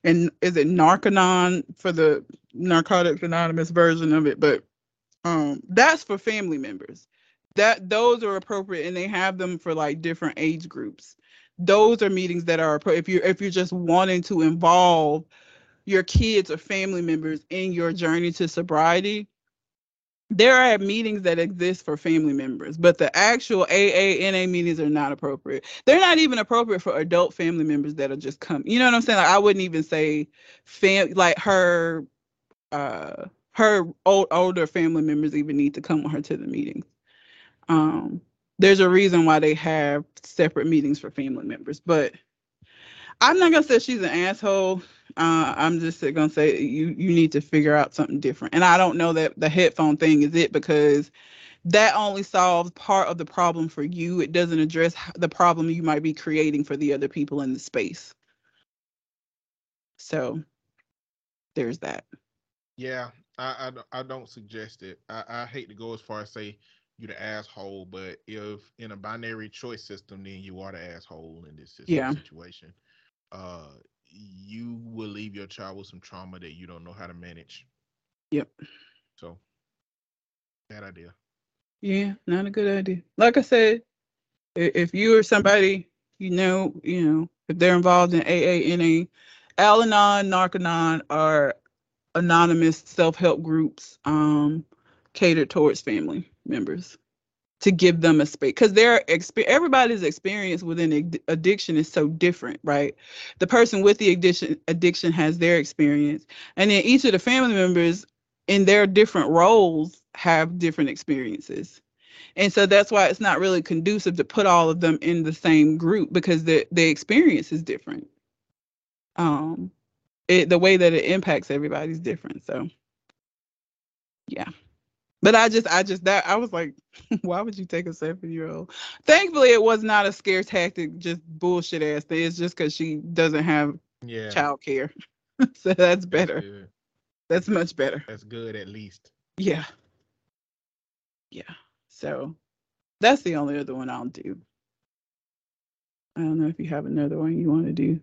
and is it narcanon for the narcotics anonymous version of it but um that's for family members that those are appropriate and they have them for like different age groups. Those are meetings that are if you're if you're just wanting to involve your kids or family members in your journey to sobriety there are meetings that exist for family members but the actual aa na meetings are not appropriate. They're not even appropriate for adult family members that are just come you know what i'm saying? Like, i wouldn't even say fam like her uh her old, older family members even need to come with her to the meetings um there's a reason why they have separate meetings for family members but i'm not gonna say she's an asshole uh, i'm just gonna say you you need to figure out something different and i don't know that the headphone thing is it because that only solves part of the problem for you. It doesn't address the problem you might be creating for the other people in the space. So there's that. Yeah, I I, I don't suggest it. I, I hate to go as far as say you the asshole, but if in a binary choice system, then you are the asshole in this yeah. situation. Uh, you will leave your child with some trauma that you don't know how to manage. Yep. So, bad idea. Yeah, not a good idea. Like I said, if you or somebody you know, you know, if they're involved in AANA, Al-Anon, Narcanon are anonymous self-help groups um, catered towards family members to give them a space because their exp- everybody's experience within ad- addiction is so different right? The person with the addiction addiction has their experience and then each of the family members in their different roles have different experiences. And so that's why it's not really conducive to put all of them in the same group because the the experience is different. Um it the way that it impacts everybody's different so yeah but I just, I just that I was like, why would you take a seven year old? Thankfully, it was not a scare tactic, just bullshit ass thing. It's just because she doesn't have yeah child care, so that's better. That's, that's much better. that's good at least. Yeah, yeah. So that's the only other one I'll do. I don't know if you have another one you want to do.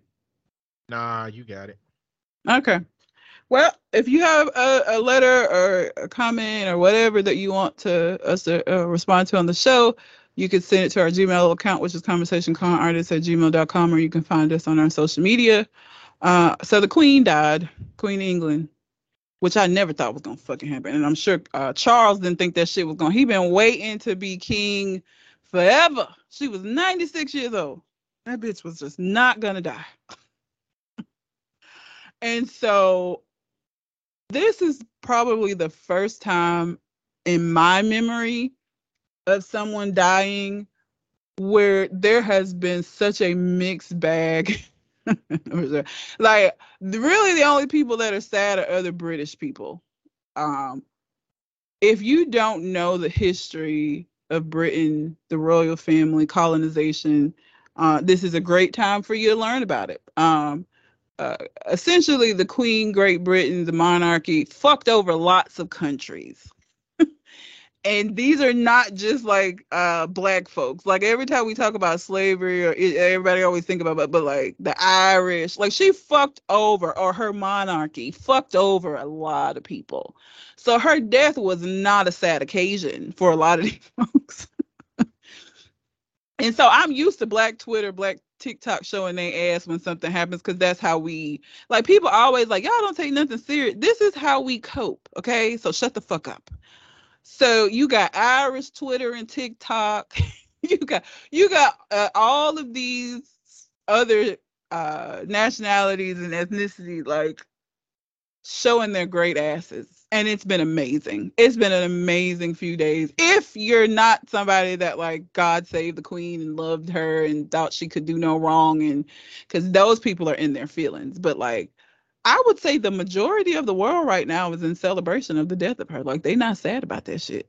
Nah, you got it. Okay. Well, if you have a, a, letter or a comment or whatever that you want to us to uh, respond to on the show, you can send it to our Gmail account, which is conversationconartist at gmail.com, or you can find us on our social media. Uh, so the Queen died, Queen England, which I never thought was gonna fucking happen, and I'm sure uh, Charles didn't think that shit was gonna. He been waiting to be king forever. She was 96 years old. That bitch was just not gonna die. and so this is probably the first time in my memory of someone dying where there has been such a mixed bag. like really the only people that are sad are other British people. Um if you don't know the history of Britain, the royal family, colonization, uh, this is a great time for you to learn about it. Um, uh, essentially the Queen, Great Britain, the monarchy fucked over lots of countries. and these are not just like uh, black folks. Like every time we talk about slavery, or it, everybody always think about, but, but like the Irish, like she fucked over, or her monarchy fucked over a lot of people. So her death was not a sad occasion for a lot of these folks. and so I'm used to black Twitter, black TikTok showing their ass when something happens because that's how we like people always like y'all don't take nothing serious. This is how we cope, okay? So shut the fuck up. So you got Irish Twitter and TikTok. you got you got uh, all of these other uh nationalities and ethnicity like showing their great asses and it's been amazing. It's been an amazing few days. If you're not somebody that like God saved the queen and loved her and thought she could do no wrong and cuz those people are in their feelings, but like I would say the majority of the world right now is in celebration of the death of her. Like they not sad about that shit.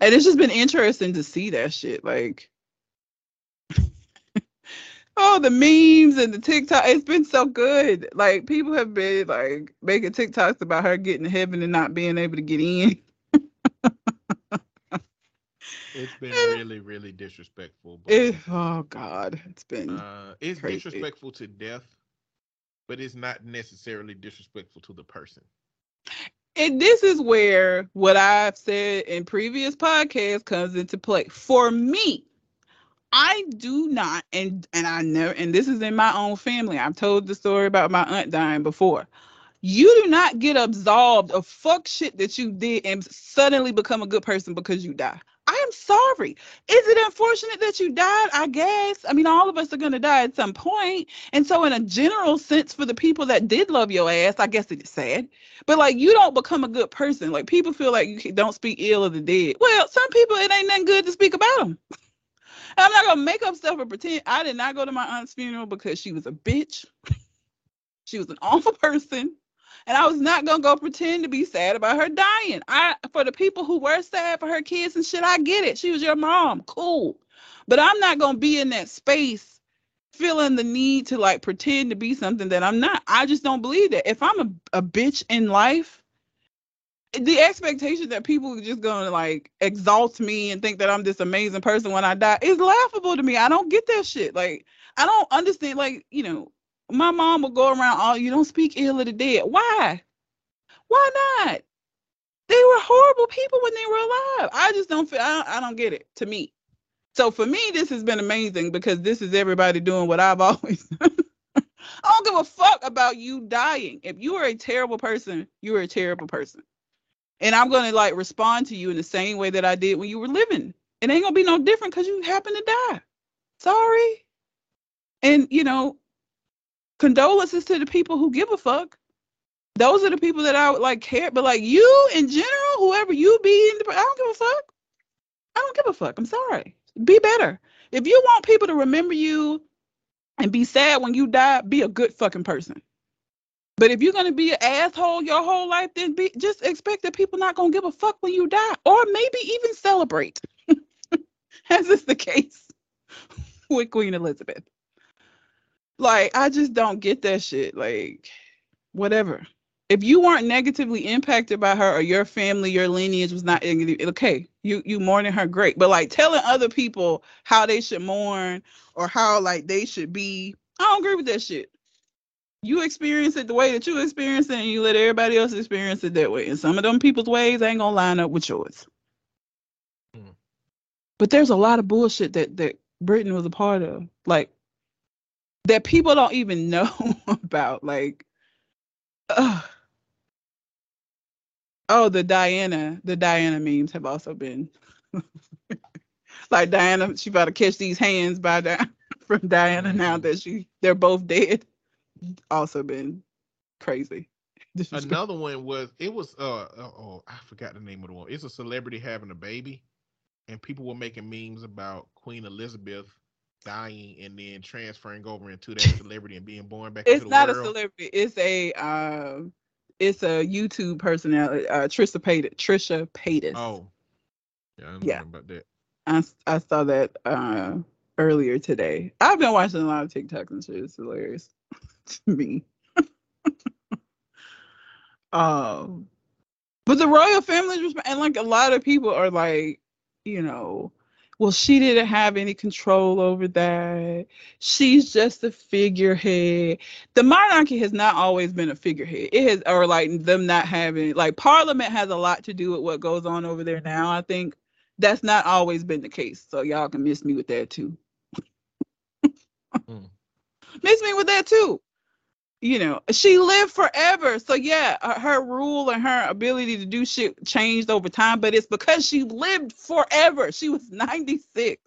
And it's just been interesting to see that shit like oh the memes and the TikTok. It's been so good. Like people have been like making TikToks about her getting to heaven and not being able to get in. it's been really, really disrespectful. It, oh God, it's been. Uh, it's crazy. disrespectful to death, but it's not necessarily disrespectful to the person. And this is where what I've said in previous podcasts comes into play. For me, I do not, and and I know, and this is in my own family. I've told the story about my aunt dying before. You do not get absolved of fuck shit that you did and suddenly become a good person because you die. I am sorry. Is it unfortunate that you died? I guess. I mean, all of us are going to die at some point. And so, in a general sense, for the people that did love your ass, I guess it is sad. But like, you don't become a good person. Like, people feel like you don't speak ill of the dead. Well, some people, it ain't nothing good to speak about them. I'm not gonna make up stuff or pretend. I did not go to my aunt's funeral because she was a bitch. she was an awful person. And I was not gonna go pretend to be sad about her dying. I for the people who were sad for her kids and shit, I get it. She was your mom, cool. But I'm not gonna be in that space feeling the need to like pretend to be something that I'm not. I just don't believe that. If I'm a, a bitch in life, the expectation that people are just gonna like exalt me and think that I'm this amazing person when I die is laughable to me. I don't get that shit. Like I don't understand. Like you know, my mom will go around, oh, you don't speak ill of the dead. Why? Why not? They were horrible people when they were alive. I just don't feel. I don't, I don't get it. To me, so for me, this has been amazing because this is everybody doing what I've always done. I don't give a fuck about you dying. If you are a terrible person, you are a terrible person. And I'm gonna like respond to you in the same way that I did when you were living. It ain't gonna be no different because you happen to die. Sorry. And you know, condolences to the people who give a fuck. Those are the people that I would like care. But like you in general, whoever you be in the I don't give a fuck. I don't give a fuck. I'm sorry. Be better. If you want people to remember you and be sad when you die, be a good fucking person. But if you're gonna be an asshole your whole life, then be just expect that people not gonna give a fuck when you die, or maybe even celebrate, as is the case with Queen Elizabeth. Like I just don't get that shit. Like whatever. If you weren't negatively impacted by her or your family, your lineage was not okay. You you mourning her great, but like telling other people how they should mourn or how like they should be, I don't agree with that shit you experience it the way that you experience it and you let everybody else experience it that way. And some of them people's ways ain't gonna line up with yours. Mm. But there's a lot of bullshit that that Britain was a part of. Like that people don't even know about. Like uh, oh the Diana, the Diana memes have also been like Diana, she about to catch these hands by Diana from Diana now mm-hmm. that she they're both dead also been crazy. Another one was it was uh, uh oh I forgot the name of the one. It's a celebrity having a baby, and people were making memes about Queen Elizabeth dying and then transferring over into that celebrity and being born back. It's not world. a celebrity. It's a um, it's a YouTube personality. Uh, Trisha Paytas. Trisha Paytas. Oh, yeah, I yeah. about that. I I saw that uh earlier today. I've been watching a lot of TikToks and shit. It's hilarious to me. um, but the royal family and like a lot of people are like, you know, well, she didn't have any control over that. She's just a figurehead. The monarchy has not always been a figurehead. It has, or like them not having, like Parliament has a lot to do with what goes on over there now. I think that's not always been the case. So y'all can miss me with that too. mm. Miss me with that too you know, she lived forever. So yeah, her rule and her ability to do shit changed over time, but it's because she lived forever. She was 96.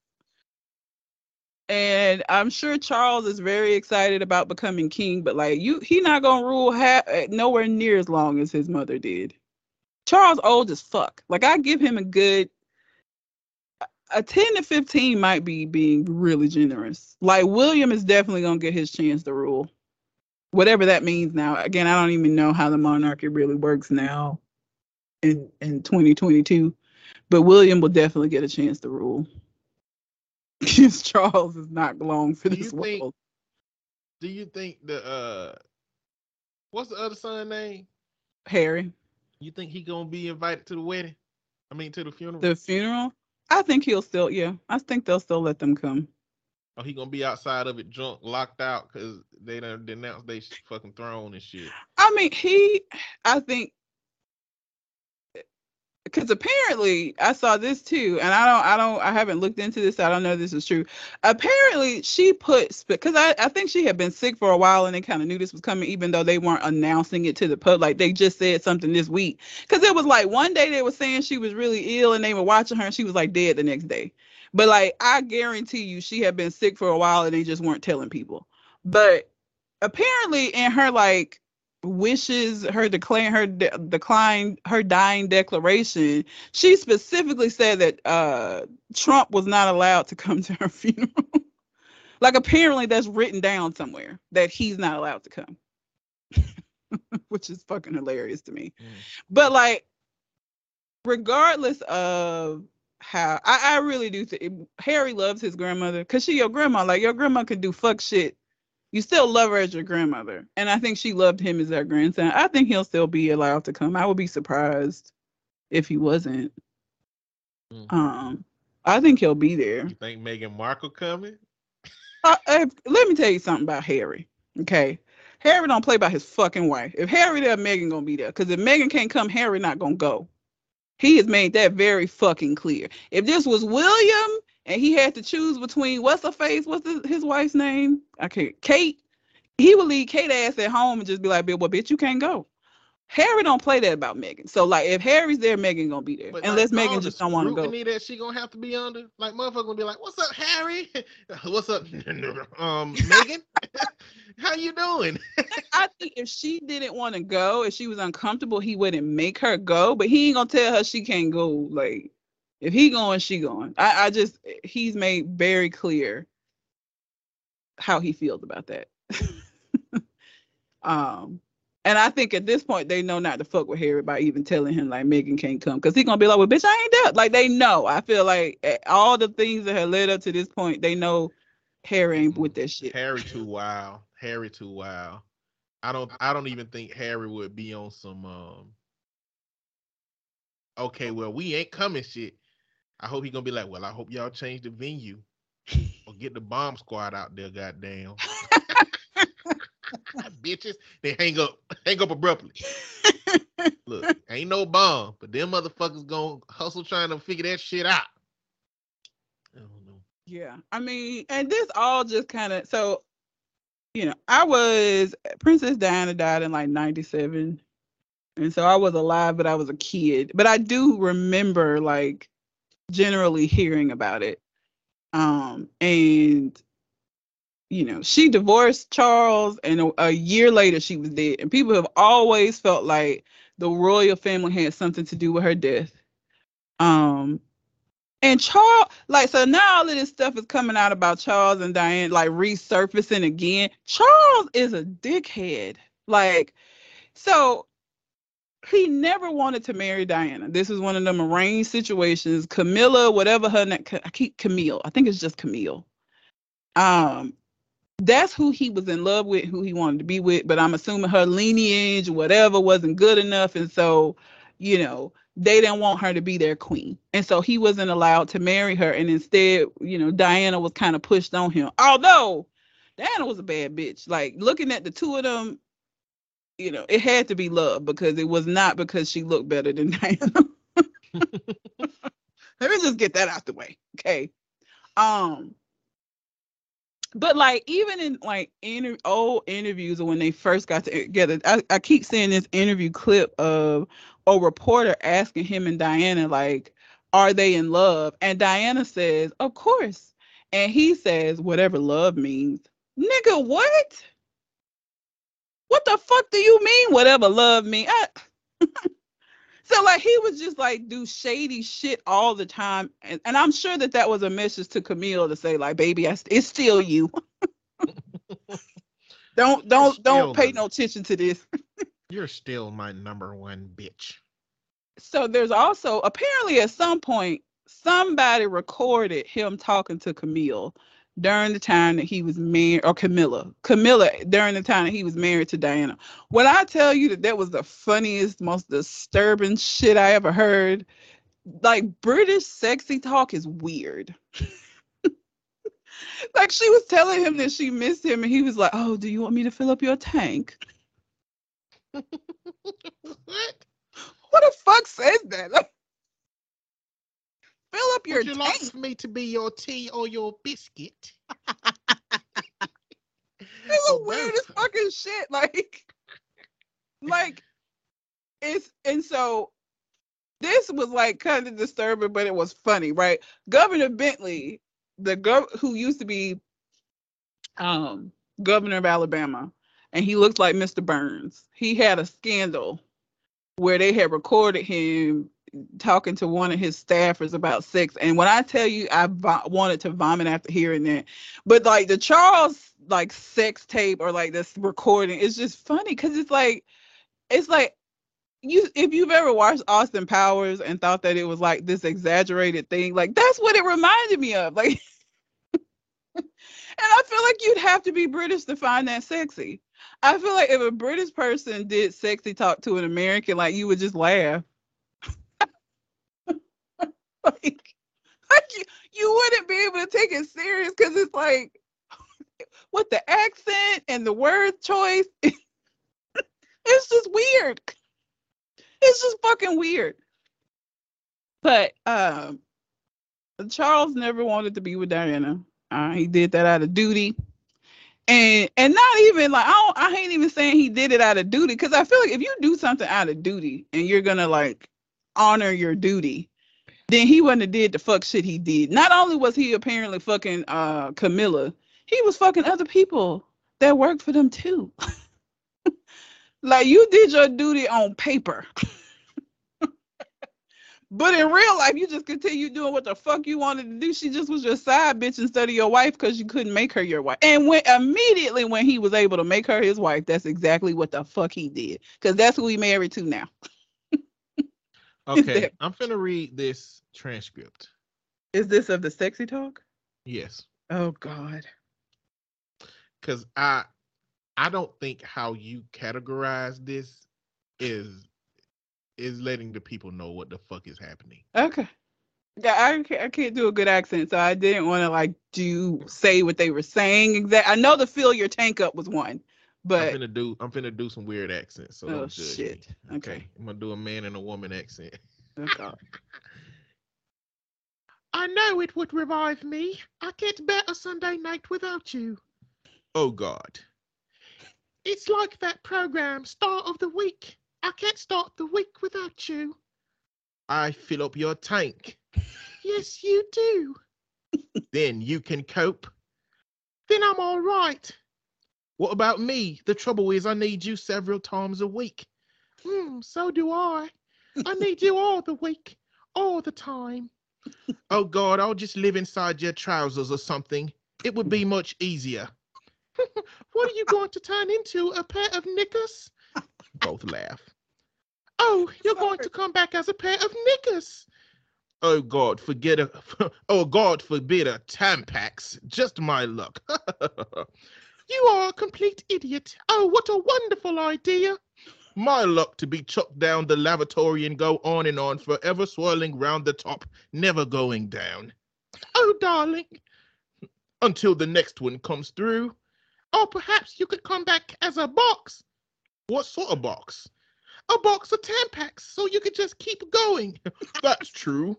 And I'm sure Charles is very excited about becoming king, but like you he not going to rule ha- eh, nowhere near as long as his mother did. Charles old as fuck. Like I give him a good a 10 to 15 might be being really generous. Like William is definitely going to get his chance to rule whatever that means now. Again, I don't even know how the monarchy really works now in in 2022. But William will definitely get a chance to rule. Because Charles is not long for this think, world. Do you think the uh what's the other son name? Harry. You think he gonna be invited to the wedding? I mean to the funeral? The funeral? I think he'll still yeah. I think they'll still let them come. Oh, he gonna be outside of it, drunk, locked out, because they done denounced they fucking throne and shit. I mean, he, I think, because apparently I saw this too, and I don't, I don't, I haven't looked into this. So I don't know if this is true. Apparently, she puts because I, I think she had been sick for a while, and they kind of knew this was coming, even though they weren't announcing it to the public. Like they just said something this week, because it was like one day they were saying she was really ill, and they were watching her, and she was like dead the next day. But like I guarantee you, she had been sick for a while and they just weren't telling people. But apparently, in her like wishes, her declaring her de- decline, her dying declaration, she specifically said that uh, Trump was not allowed to come to her funeral. like apparently, that's written down somewhere that he's not allowed to come. which is fucking hilarious to me. Mm. But like, regardless of how I, I really do think Harry loves his grandmother because she your grandma. Like your grandma could do fuck shit. You still love her as your grandmother. And I think she loved him as her grandson. I think he'll still be allowed to come. I would be surprised if he wasn't. Mm. Um, I think he'll be there. You think Meghan Markle coming? Uh, if- let me tell you something about Harry. Okay, Harry don't play by his fucking wife. If Harry there, Meghan gonna be there. Cause if Meghan can't come, Harry not gonna go. He has made that very fucking clear. If this was William and he had to choose between what's her face, what's his, wife's name? I can't. Kate. He would leave Kate ass at home and just be like, "Bill, well, bitch, you can't go." Harry don't play that about Meghan. So like, if Harry's there, Meghan gonna be there. But, Unless like, Meghan just don't want to go. scrutiny that she gonna have to be under. Like motherfucker gonna be like, "What's up, Harry? What's up, um, Megan? How you doing?" I think if she didn't want to go, if she was uncomfortable, he wouldn't make her go. But he ain't gonna tell her she can't go. Like, if he going, she going. I, I just he's made very clear how he feels about that. um, and I think at this point they know not to fuck with Harry by even telling him like Meghan can't come because he gonna be like, well, bitch, I ain't there. Like they know. I feel like eh, all the things that have led up to this point, they know Harry ain't with that shit. Harry too wild. Harry too wild. I don't. I don't even think Harry would be on some. um Okay, well, we ain't coming shit. I hope he gonna be like, well, I hope y'all change the venue or get the bomb squad out there. Goddamn, bitches, they hang up, hang up abruptly. Look, ain't no bomb, but them motherfuckers gonna hustle trying to figure that shit out. I don't know. Yeah, I mean, and this all just kind of so, you know, I was Princess Diana died in like '97, and so I was alive, but I was a kid. But I do remember like generally hearing about it, um, and you know, she divorced Charles, and a, a year later she was dead. And people have always felt like the royal family had something to do with her death. Um, and Charles, like, so now all of this stuff is coming out about Charles and Diane, like resurfacing again. Charles is a dickhead. Like, so he never wanted to marry Diana. This is one of them arranged situations. Camilla, whatever her name, I keep Camille. I think it's just Camille. Um, that's who he was in love with, who he wanted to be with. But I'm assuming her lineage, whatever, wasn't good enough, and so, you know, they didn't want her to be their queen. And so he wasn't allowed to marry her. And instead, you know, Diana was kind of pushed on him. Although Diana was a bad bitch. Like looking at the two of them, you know, it had to be love because it was not because she looked better than Diana. Let me just get that out the way. Okay. Um, but like even in like inter- old interviews when they first got together, I, I keep seeing this interview clip of a reporter asking him and Diana like, "Are they in love?" And Diana says, "Of course." And he says, "Whatever love means." Nigga, what? What the fuck do you mean? Whatever love mean? I- so like he was just like do shady shit all the time, and, and I'm sure that that was a message to Camille to say like, "Baby, I, it's still you." don't don't don't pay no attention to this. You're still my number one bitch. so there's also apparently at some point somebody recorded him talking to Camille during the time that he was married or Camilla Camilla during the time that he was married to Diana. When I tell you that that was the funniest, most disturbing shit I ever heard, like British sexy talk is weird. like she was telling him that she missed him, and he was like, "Oh, do you want me to fill up your tank?" what? Who the fuck says that? Fill up your Would you like tank. for me to be your tea or your biscuit? It's the weirdest fucking shit. Like, like it's and so this was like kind of disturbing, but it was funny, right? Governor Bentley, the gov who used to be um governor of Alabama, and he looked like Mr. Burns. He had a scandal where they had recorded him talking to one of his staffers about sex. And when I tell you, I vo- wanted to vomit after hearing that. But like the Charles like sex tape or like this recording is just funny because it's like it's like you if you've ever watched Austin Powers and thought that it was like this exaggerated thing, like that's what it reminded me of. Like and I feel like you'd have to be British to find that sexy. I feel like if a British person did sexy talk to an American, like you would just laugh. like, like you, you wouldn't be able to take it serious because it's like with the accent and the word choice, it's just weird. It's just fucking weird. But um, Charles never wanted to be with Diana. Uh, he did that out of duty. And and not even like I don't I ain't even saying he did it out of duty because I feel like if you do something out of duty and you're gonna like honor your duty, then he wouldn't have did the fuck shit he did. Not only was he apparently fucking uh Camilla, he was fucking other people that worked for them too. like you did your duty on paper. but in real life, you just continue doing what the fuck you wanted to do. She just was your side bitch instead of your wife because you couldn't make her your wife. And when immediately when he was able to make her his wife, that's exactly what the fuck he did. Because that's who he married to now. Okay, I'm gonna read this transcript. Is this of the sexy talk? Yes. Oh God. Cause I I don't think how you categorize this is is letting the people know what the fuck is happening. Okay. Yeah, I can't, I can't do a good accent, so I didn't want to like do say what they were saying. Exact. I know the fill your tank up was one, but I'm finna do I'm finna do some weird accents. So oh shit. Me. Okay. I'm gonna do a man and a woman accent. God. I know it would revive me. I can't bear a Sunday night without you. Oh God. It's like that program, Start of the Week. I can't start the week without you. I fill up your tank. yes, you do. then you can cope. Then I'm all right. What about me? The trouble is, I need you several times a week. Hmm, so do I. I need you all the week, all the time. Oh God, I'll just live inside your trousers or something. It would be much easier. what are you going to turn into? A pair of knickers? Both laugh. Oh, you're going to come back as a pair of knickers. Oh God, forget a oh God forbid a Tampax. Just my luck. You are a complete idiot. Oh, what a wonderful idea. My luck to be chucked down the lavatory and go on and on, forever swirling round the top, never going down. Oh, darling. Until the next one comes through. Or perhaps you could come back as a box. What sort of box? A box of Tampax, so you could just keep going. That's true.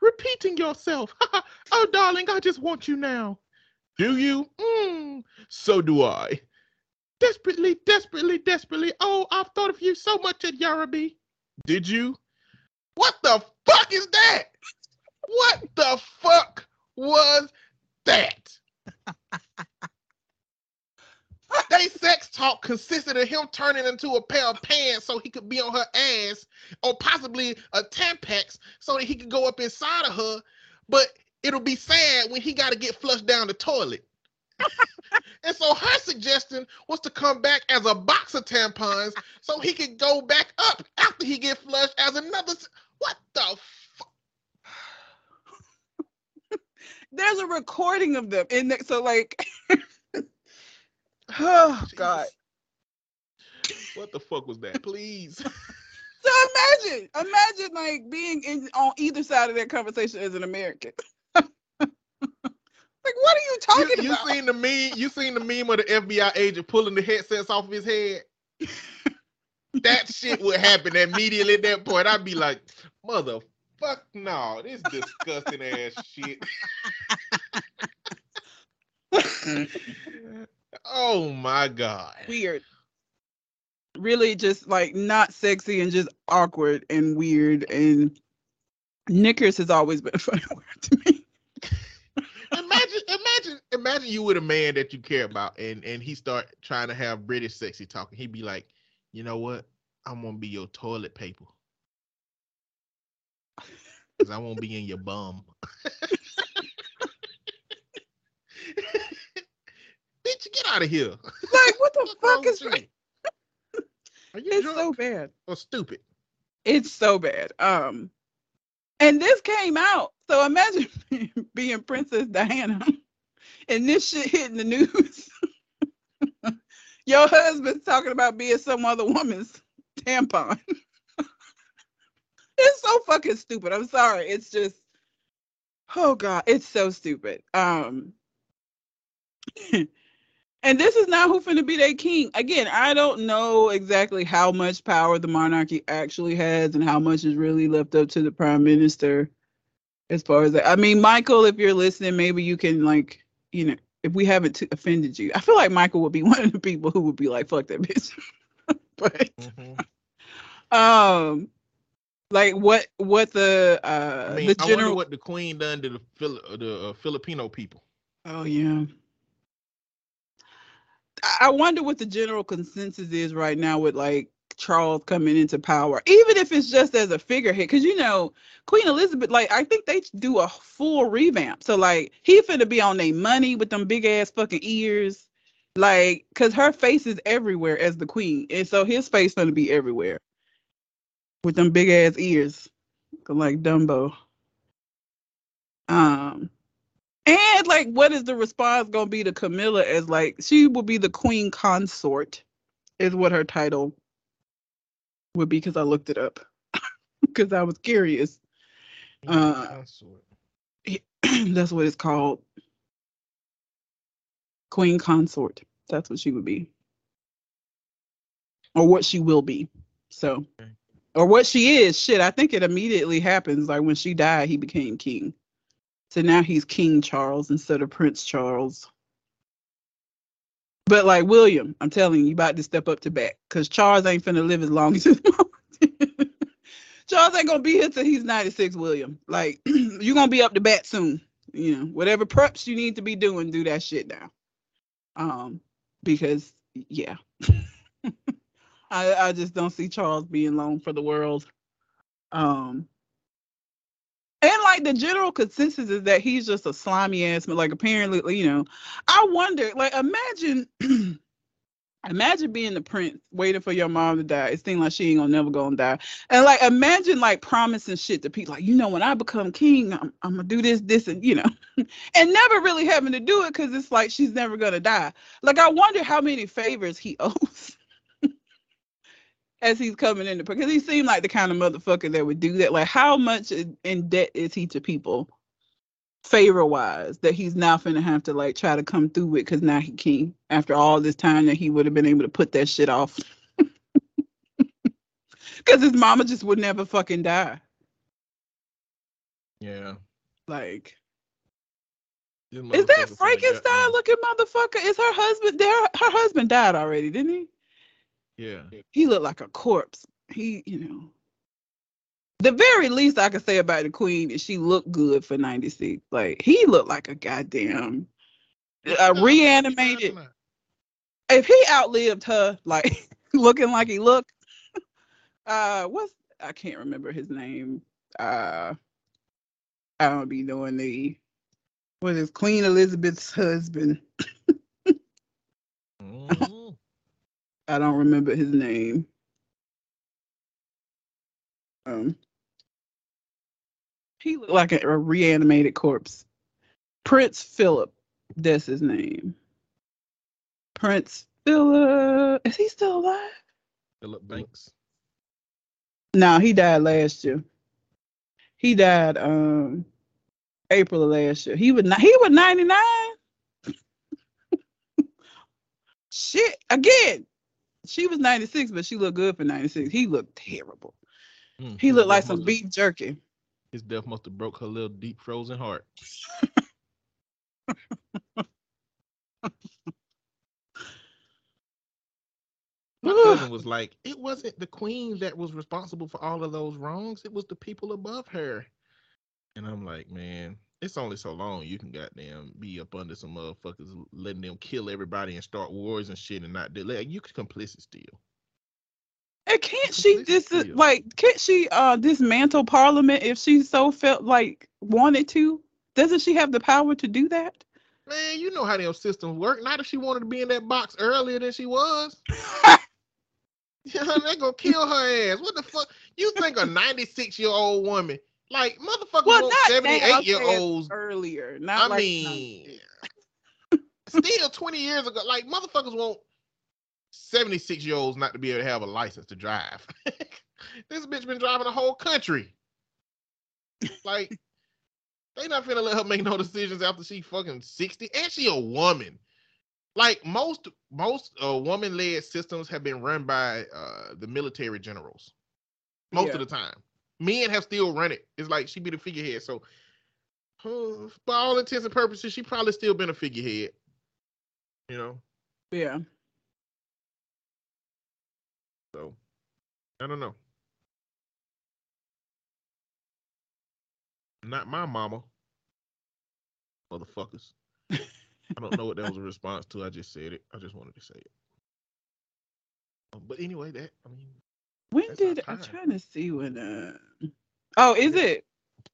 Repeating yourself. oh, darling, I just want you now. Do you? Mm, so do I. Desperately, desperately, desperately. Oh, I've thought of you so much at Yarabi. Did you? What the fuck is that? What the fuck was that? they sex talk consisted of him turning into a pair of pants so he could be on her ass, or possibly a Tampax so that he could go up inside of her. But it'll be sad when he got to get flushed down the toilet. and so her suggestion was to come back as a box of tampons so he could go back up after he get flushed as another. What the? F- There's a recording of them in there, so like, oh God. what the fuck was that? Please. So imagine, imagine like being in on either side of that conversation as an American. Like, what are you You, talking you about? You seen the meme? You seen the meme of the FBI agent pulling the headsets off of his head? that shit would happen immediately at that point. I'd be like, mother fuck no, this disgusting ass shit. oh my god. weird. Really, just like not sexy and just awkward and weird. And knickers has always been a funny word to me. Imagine, imagine, imagine you with a man that you care about, and and he start trying to have British sexy talking. He'd be like, you know what? I'm gonna be your toilet paper. Cause I won't be in your bum. Bitch, get out of here. Like, what the fuck is right? Are you It's drunk so bad. or stupid? It's so bad. Um, and this came out. So imagine being Princess Diana, and this shit hitting the news. Your husband's talking about being some other woman's tampon. it's so fucking stupid. I'm sorry. It's just, oh god, it's so stupid. Um, and this is not who finna be their king. Again, I don't know exactly how much power the monarchy actually has and how much is really left up to the prime minister. As far as that, I mean, Michael, if you're listening, maybe you can like, you know, if we haven't t- offended you, I feel like Michael would be one of the people who would be like, "Fuck that bitch." but Mhm. um, like what what the I uh mean, the I wonder general what the queen done to the Phil- uh, the uh, Filipino people. Oh yeah. I- I wonder what the general consensus is right now with like Charles coming into power, even if it's just as a figurehead. Because you know, Queen Elizabeth, like I think they do a full revamp. So like he finna be on their money with them big ass fucking ears, like because her face is everywhere as the queen, and so his face finna be everywhere with them big ass ears, like Dumbo. Um. And like, what is the response gonna be to Camilla as like she will be the queen consort, is what her title would be because I looked it up because I was curious. Uh, That's what it's called, queen consort. That's what she would be, or what she will be. So, Okay. or what she is. Shit, I think it immediately happens. Like when she died, he became king. So now he's King Charles instead of Prince Charles. But like William, I'm telling you, about to step up to bat because Charles ain't finna live as long as his mom. Charles ain't gonna be here till he's 96, William. Like you're gonna be up to bat soon. You know, whatever preps you need to be doing, do that shit now. Um, because yeah. I I just don't see Charles being long for the world. Um and like the general consensus is that he's just a slimy ass, but like apparently, you know, I wonder, like imagine imagine being the prince waiting for your mom to die. It seems like she ain't gonna never gonna die. And like imagine like promising shit to people, like, you know, when I become king, I'm, I'm gonna do this, this, and you know, and never really having to do it because it's like she's never gonna die. Like I wonder how many favors he owes. As he's coming in, because he seemed like the kind of motherfucker that would do that. Like, how much in debt is he to people, favor wise, that he's now finna have to like try to come through with? Because now he king after all this time that he would have been able to put that shit off. Because his mama just would never fucking die. Yeah. Like, is that Frankenstein goddamn- looking motherfucker? Is her husband there? Her husband died already, didn't he? Yeah. he looked like a corpse. He, you know, the very least I could say about the queen is she looked good for 96. Like he looked like a goddamn uh, reanimated. If he outlived her, like looking like he looked, uh, what's I can't remember his name. Uh, I don't be knowing the what is Queen Elizabeth's husband. Mhm. I don't remember his name. Um, he looked like a, a reanimated corpse. Prince Philip, that's his name. Prince Philip, is he still alive? Philip Banks. No, he died last year. He died um April of last year. He was ni- he was 99. Shit, again. She was 96, but she looked good for 96. He looked terrible. Mm, He looked like some beef jerky. His death must have broke her little deep frozen heart. My cousin was like, it wasn't the queen that was responsible for all of those wrongs. It was the people above her. And I'm like, man, it's only so long you can goddamn be up under some motherfuckers letting them kill everybody and start wars and shit and not do like you could complicit still. And can't she Completely dis like can't she uh dismantle parliament if she so felt like wanted to? Doesn't she have the power to do that? Man, you know how them systems work. Not if she wanted to be in that box earlier than she was. Yeah, they gonna kill her ass. What the fuck? You think a 96 year old woman, like motherfuckers Well, want 78 year olds. earlier. I Not like mean, still 20 years ago, like motherfuckers want 76 year olds not to be able to have a license to drive. this bitch been driving the whole country. Like, they not finna let her make no decisions after she fucking 60. And she a woman. Like most most uh, woman led systems have been run by uh, the military generals. Most Yeah. of the time. Men have still run it. It's like she be the figurehead. So uh, by all intents and purposes, she probably still been a figurehead. You know, yeah. so I don't know. Not my mama. Motherfuckers. I don't know what that was a response to. I just said it. I just wanted to say it. Um, But anyway, that I mean, When That's did I'm trying to see when uh Oh, is it?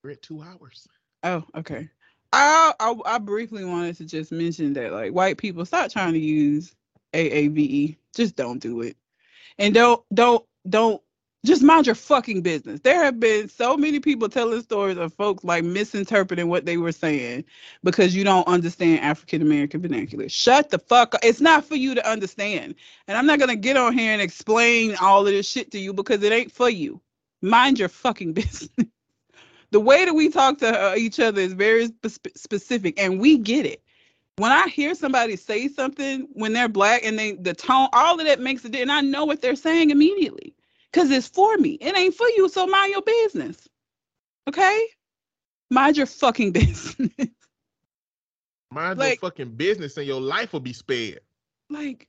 we're at two hours. Oh, okay. I, I I briefly wanted to just mention that like white people stop trying to use AAVE. Just don't do it. And don't don't don't just mind your fucking business. There have been so many people telling stories of folks like misinterpreting what they were saying because you don't understand African American vernacular. Shut the fuck up. It's not for you to understand. And I'm not going to get on here and explain all of this shit to you because it ain't for you. Mind your fucking business the way that we talk to uh, each other is very spe- specific and we get it when i hear somebody say something when they're black and they the tone all of that makes it and i know what they're saying immediately because it's for me it ain't for you so mind your business okay mind your fucking business Mind Like- your fucking business and your life will be spared. like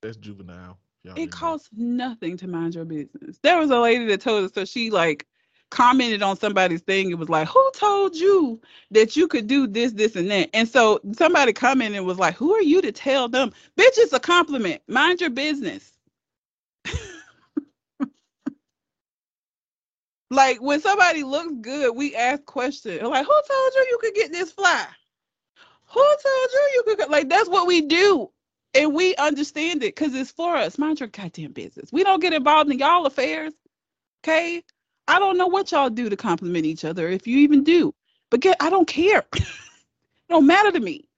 That's juvenile. Y'all it know. costs nothing to mind your business. There was a lady that told us so she like commented on somebody's thing. It was like, who told you that you could do this, this, and that? And so somebody commented and was like, who are you to tell them? Bitch, it's a compliment. Mind your business. like when somebody looks good, we ask questions. Like, who told you you could get this fly? Who told you you could get like that's what we do and we understand it because it's for us. Mind your goddamn business. We don't get involved in y'all affairs. Okay. I don't know what y'all do to compliment each other, if you even do. But get I don't care. it don't matter to me.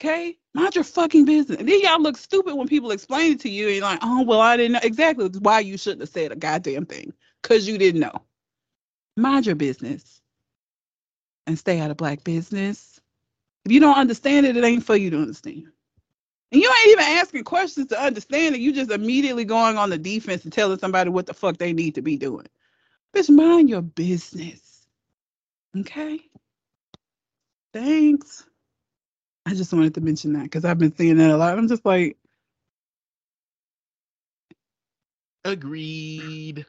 Okay. Mind your fucking business. And then y'all look stupid when people explain it to you and you're like, oh well, I didn't know exactly why you shouldn't have said a goddamn thing. Cause you didn't know. Mind your business. And stay out of black business. If you don't understand it, it ain't for you to understand. And you ain't even asking questions to understand it. You just immediately going on the defense and telling somebody what the fuck they need to be doing. Bitch, mind your business. Okay? Thanks. I just wanted to mention that because I've been seeing that a lot. I'm just like, Agreed.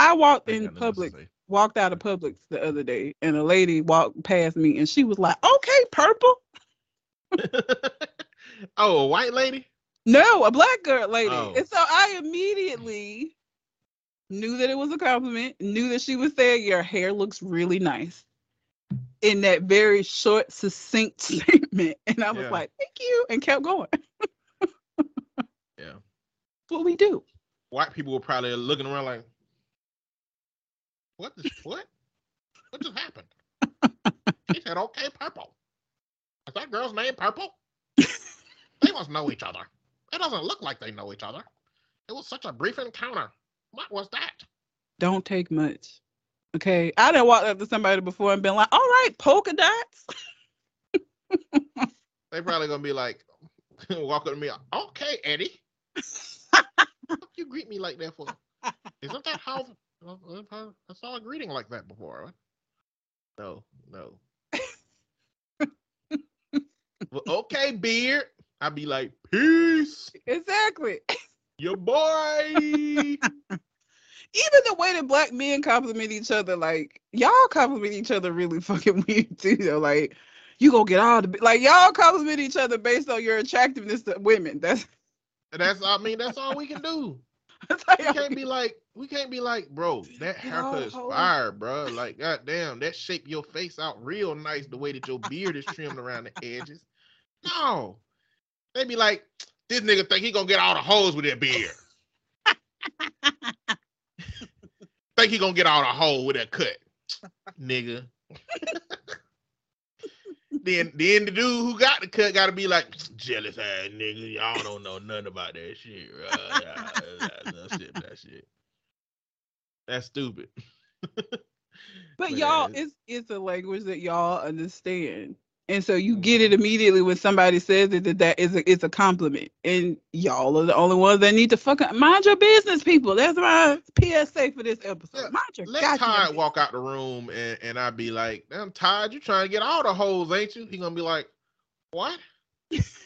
I walked in got nothing else public, walked out of Publix the other day, and a lady walked past me and she was like, okay, purple. oh, a white lady? No, a black girl lady. Oh. And so I immediately knew that it was a compliment, knew that she was saying, Your hair looks really nice. In that very short, succinct statement. And I was Yeah. like, Thank you, and kept going. Yeah. what we do. White people were probably looking around like, what? The, what? What just happened? She said, okay, purple. Is that girl's name purple? they must know each other. It doesn't look like they know each other. It was such a brief encounter. What was that? Don't take much. Okay. I didn't walk up to somebody before and been like, All right, polka dots. They probably gonna be like, walk up to me, okay, Eddie. You greet me like that for? Isn't that how I saw a greeting like that before? No, no. well, okay, beard. I'd be like, peace, exactly. your boy. Even the way that black men compliment each other, like y'all compliment each other really fucking weird too. Though, like you gonna get all the like y'all compliment each other based on your attractiveness to women. That's That's I mean, that's all we can do. that's y'all can't be like, we can't be like, bro, that haircut is fire, bro. Like, goddamn, that shape your face out real nice the way that your beard is trimmed around the edges. No. They be like, this nigga think he gonna get all the hoes with that beard. think he gonna get out a hole with that cut, nigga. then then the dude who got the cut got to be like jealous ass nigga. Y'all don't know nothing about that shit. Right? that shit, that shit. That's stupid. but y'all, it's it's a language that y'all understand. And so you get it mm-hmm. immediately when somebody says it that that is a, it's a compliment. And y'all are the only ones that need to fucking mind your business, people. That's my PSA for this episode. Yeah, mind your Let Todd walk out the room and, and I'd be like, I'm tired. You trying to get all the holes, ain't you? He gonna be like, What?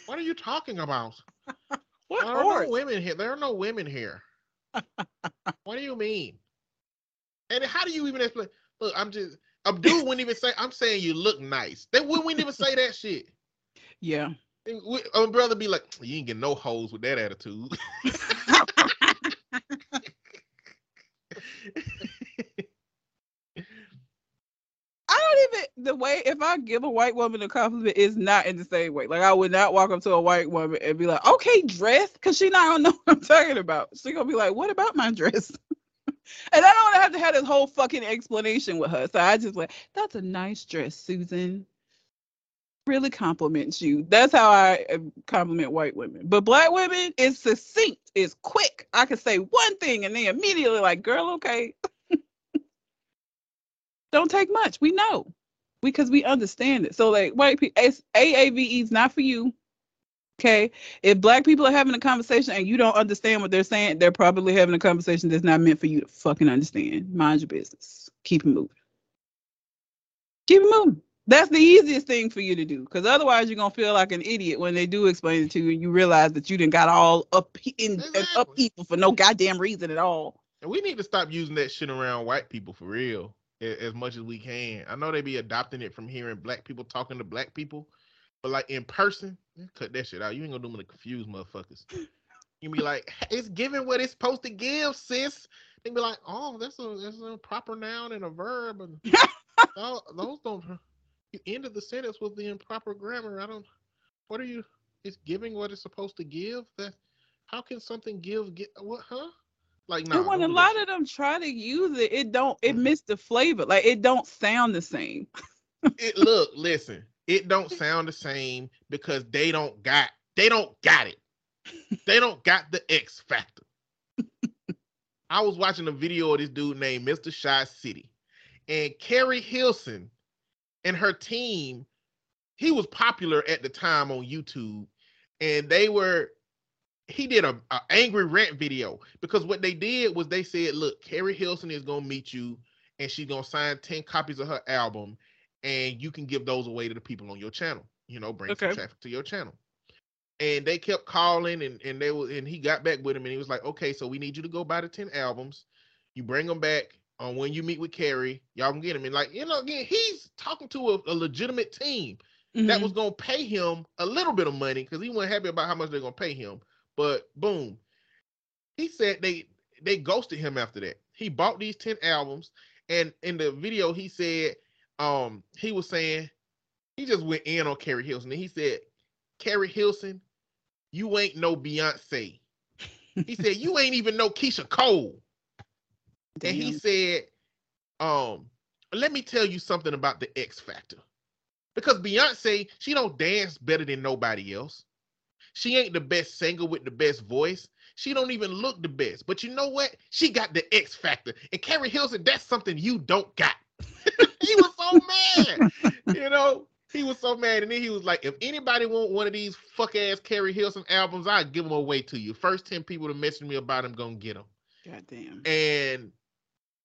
what are you talking about? what there are no women here. There are no women here. what do you mean? And how do you even explain? Look, I'm just Abdul wouldn't even say, I'm saying you look nice. They wouldn't even say that shit. Yeah. We, our brother be like, you ain't get no holes with that attitude. I don't even the way if I give a white woman a compliment is not in the same way. Like I would not walk up to a white woman and be like, "Okay, dress," because she not gonna know what I'm talking about. She gonna be like, "What about my dress?" And I don't want to have to have this whole fucking explanation with her. So I just went, that's a nice dress, Susan. Really compliments you. That's how I uh, compliment white women. But black women, it's succinct, it's quick. I can say one thing and they immediately like, girl, okay. don't take much. We know because we understand it. So like white people, AAVE is not for you. Okay. If black people are having a conversation and you don't understand what they're saying, they're probably having a conversation that's not meant for you to fucking understand. Mind your business. Keep it moving. Keep it moving. That's the easiest thing for you to do. Because otherwise you're gonna feel like an idiot when they do explain it to you and you realize that you didn't got all up in exactly. up people for no goddamn reason at all. And we need to stop using that shit around white people for real as much as we can. I know they be adopting it from hearing black people talking to black people, but like in person, cut that shit out. You ain't gonna do me to confuse motherfuckers. You be like, it's giving what it's supposed to give, sis. They be like, oh, that's a that's a proper noun and a verb, and oh, those don't. You ended the sentence with the improper grammar. I don't. What are you? It's giving what it's supposed to give. That how can something give? Get what? Huh? Like no. Nah, when a lot of them try to use it, it don't. It mm-hmm. missed the flavor. Like it don't sound the same. it look. Listen it don't sound the same because they don't got they don't got it. They don't got the X factor. I was watching a video of this dude named Mr. Shy City, and Keri Hilson and her team. He was popular at the time on YouTube, and they were. He did a, angry rant video because what they did was they said, "Look, Keri Hilson is gonna meet you, and she's gonna sign ten copies of her album, and you can give those away to the people on your channel. You know, bring okay. some traffic to your channel. And they kept calling, and and they were, and he got back with him, and he was like, okay, so we need you to go buy the ten albums. You bring them back on when you meet with Keri. y'all can get him. And like you know, again, he's talking to a, a legitimate team mm-hmm. that was gonna pay him a little bit of money because he wasn't happy about how much they're gonna pay him. But boom, he said they they ghosted him after that. He bought these 10 albums, and in the video, he said um he was saying he just went in on Keri Hilson and he said, Keri Hilson, you ain't no Beyonce. he said, you ain't even no Keyshia Cole. Damn. And he said, um, let me tell you something about the X Factor. Because Beyonce, she don't dance better than nobody else. She ain't the best singer with the best voice. She don't even look the best. But you know what? She got the X Factor. And Keri Hilson, that's something you don't got. he was so mad. You know, he was so mad. And then he was like, if anybody want one of these fuck ass Keri Hilson albums, I'll give them away to you. First 10 people to message me about them, gonna get them. Goddamn. And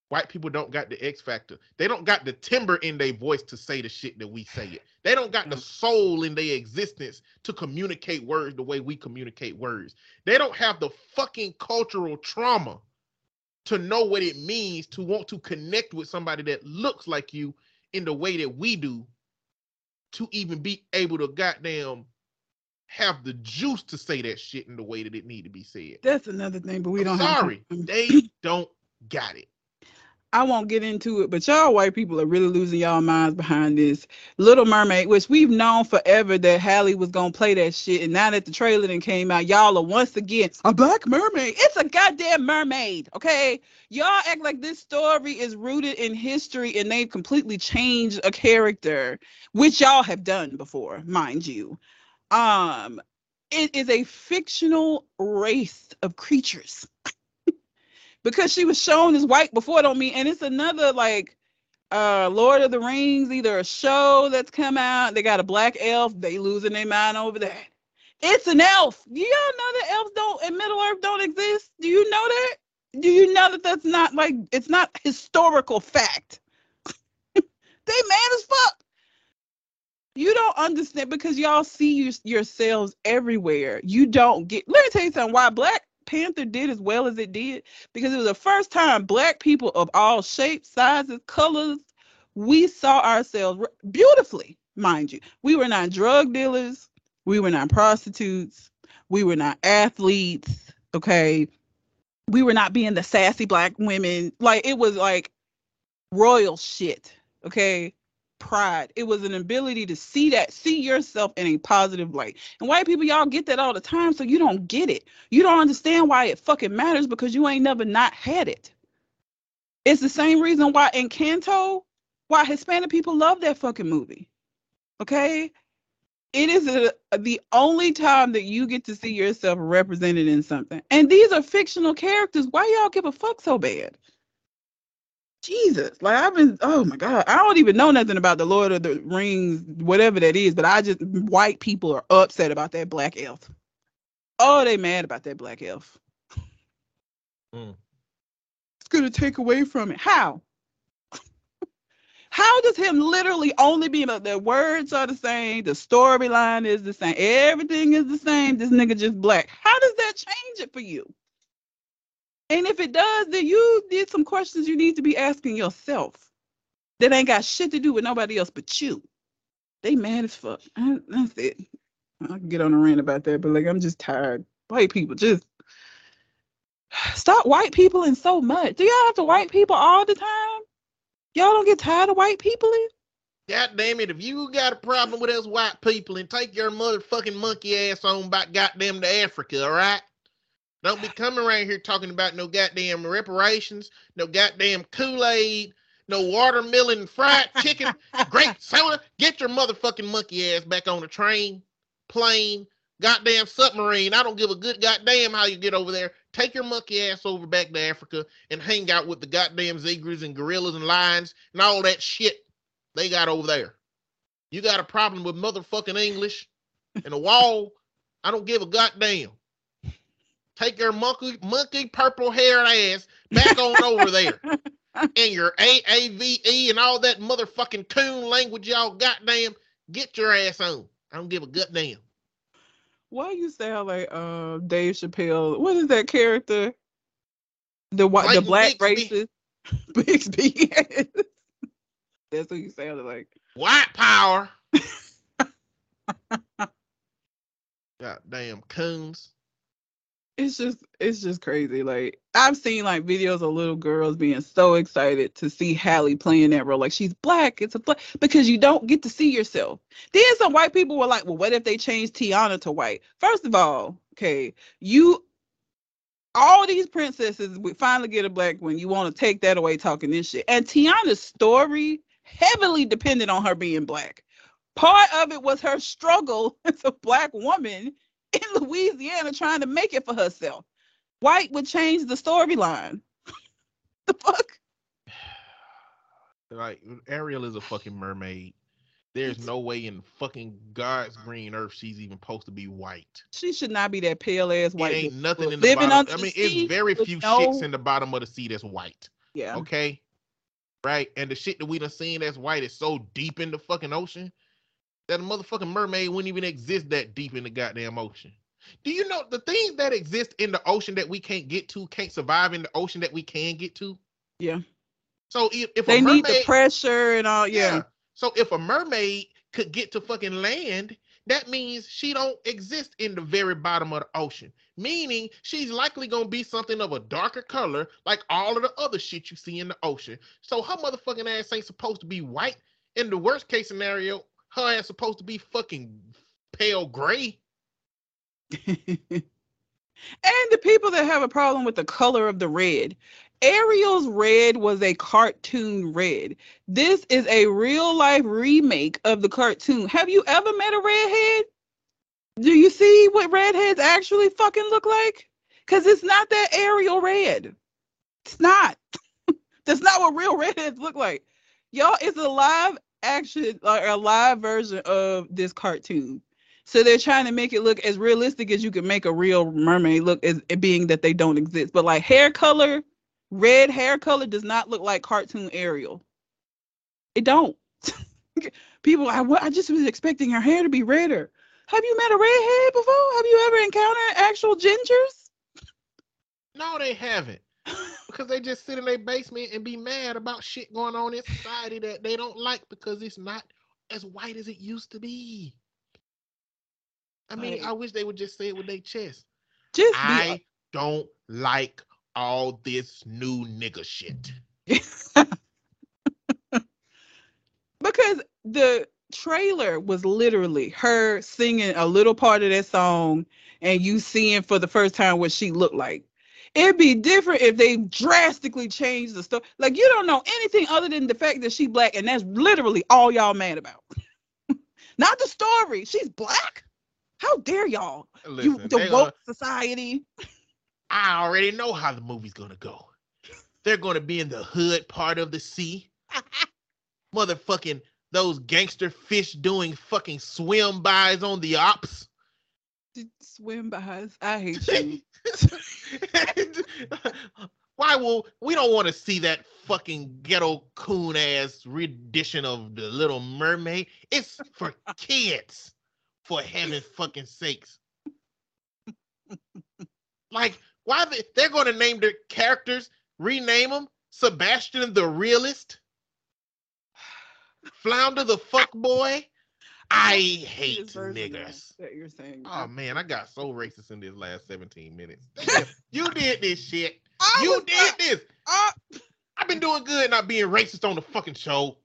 white people don't got the X factor. They don't got the timber in their voice to say the shit that we say it. They don't got the soul in their existence to communicate words the way we communicate words. They don't have the fucking cultural trauma to know what it means to want to connect with somebody that looks like you in the way that we do to even be able to goddamn have the juice to say that shit in the way that it need to be said. That's another thing, but we I'm don't sorry, they don't got it. I won't get into it, but y'all white people are really losing y'all minds behind this Little Mermaid, which we've known forever that Halle was gonna play that shit, and now that the trailer then came out, y'all are once again a black mermaid. It's a goddamn mermaid, okay? Y'all act like this story is rooted in history, and they've completely changed a character, which y'all have done before, mind you. Um, it is a fictional race of creatures because she was shown as white before don't mean and it's another like uh Lord of the Rings, either a show that's come out, they got a black elf, they losing their mind over that. It's an elf. Do y'all know that elves don't in Middle Earth don't exist? Do you know that? Do you know that that's not like it's not historical fact? they mad as fuck. You don't understand because y'all see you, yourselves everywhere. You don't get. Let me tell you something. Why Black Panther did as well as it did because it was the first time black people of all shapes, sizes, colors, we saw ourselves beautifully, mind you. We were not drug dealers, we were not prostitutes, we were not athletes, okay? We were not being the sassy black women. Like it was like royal shit, okay? Pride. It was an ability to see that, see yourself in a positive light. And white people, y'all get that all the time, so you don't get it. You don't understand why it fucking matters because you ain't never not had it. It's the same reason why Encanto, why Hispanic people love that fucking movie. Okay? It is a, the only time that you get to see yourself represented in something. And these are fictional characters. Why y'all give a fuck so bad? Jesus, like I've been, oh my God, I don't even know nothing about the Lord of the Rings, whatever that is, but I just, white people are upset about that black elf. Oh, they mad about that black elf. Mm. It's going to take away from it. How? How does him literally only be the words are the same, the storyline is the same, everything is the same. This nigga just black. How does that change it for you? And if it does, then you did some questions you need to be asking yourself that ain't got shit to do with nobody else but you. They mad as fuck. that's it. I can get on a rant about that, but like I'm just tired. White people just stop white people in so much. Do y'all have to white people all the time? Y'all don't get tired of white people in? God damn it, if you got a problem with us white people and take your motherfucking monkey ass on back goddamn to Africa, all right? Don't be coming around here talking about no goddamn reparations, no goddamn Kool Aid, no watermelon fried chicken, grape soda. Get your motherfucking monkey ass back on the train, plane, goddamn submarine. I don't give a good goddamn how you get over there. Take your monkey ass over back to Africa and hang out with the goddamn zebras and gorillas and lions and all that shit they got over there. You got a problem with motherfucking English and a wall. I don't give a goddamn. Take your monkey monkey purple haired ass back on over there. And your AAVE and all that motherfucking coon language y'all goddamn get your ass on. I don't give a goddamn. Why you sound like uh Dave Chappelle? What is that character? The white the black racist Bigsby. That's what you sounded like. White power. Goddamn coons it's just it's just crazy. Like I've seen like videos of little girls being so excited to see Halle playing that role. Like she's black. It's a black because you don't get to see yourself. Then some white people were like, well, what if they change Tiana to white? First of all, okay, you all these princesses we finally get a black one. You want to take that away talking this shit. And Tiana's story heavily depended on her being black. Part of it was her struggle as a black woman in Louisiana trying to make it for herself. White would change the storyline. the fuck? Like Ariel is a fucking mermaid. There's no way in fucking God's green earth she's even supposed to be white. She should not be that pale ass white. It ain't nothing in the bottom. I mean, it's very few no... shits in the bottom of the sea that's white. Yeah. Okay. Right. And the shit that we done seen that's white is so deep in the fucking ocean that a motherfucking mermaid wouldn't even exist that deep in the goddamn ocean. Do you know the things that exist in the ocean that we can't get to can't survive in the ocean that we can get to? Yeah. So if, if they mermaid, need the pressure and all, yeah. yeah. So if a mermaid could get to fucking land, that means she don't exist in the very bottom of the ocean. Meaning she's likely gonna be something of a darker color, like all of the other shit you see in the ocean. So her motherfucking ass ain't supposed to be white. In the worst case scenario, her ass supposed to be fucking pale gray. and the people that have a problem with the color of the red. Ariel's red was a cartoon red. This is a real life remake of the cartoon. Have you ever met a redhead? Do you see what redheads actually fucking look like? Because it's not that Ariel red. It's not. That's not what real redheads look like. Y'all, it's a live action, like a live version of this cartoon. So they're trying to make it look as realistic as you can make a real mermaid look as it being that they don't exist. But like hair color, red hair color does not look like cartoon Ariel. It don't. People, I, I just was expecting her hair to be redder. Have you met a redhead before? Have you ever encountered actual gingers? No, they haven't. because they just sit in their basement and be mad about shit going on in society that they don't like because it's not as white as it used to be. I mean, Like- I wish they would just say it with their chest. Just be I don't like all this new nigga shit. because the trailer was literally her singing a little part of that song and you seeing for the first time what she looked like. It'd be different if they drastically changed the stuff. Like you don't know anything other than the fact that she's black, and that's literally all y'all mad about. Not the story. She's black. How dare y'all? Listen, you the woke society. I already know how the movie's gonna go. They're gonna be in the hood part of the sea. Motherfucking those gangster fish doing fucking swim bys on the ops. Swim bys. I hate you. Why will we don't want to see that fucking ghetto coon ass rendition of the Little Mermaid? It's for kids, for heaven's fucking sakes. Like, why they, they're going to name their characters, rename them Sebastian the Realist, Flounder the fuck boy. I hate This version of niggers. That you're saying. Oh man, I got so racist in this last 17 minutes. You did this shit. I You did not- this. I, I've been doing good not being racist on the fucking show.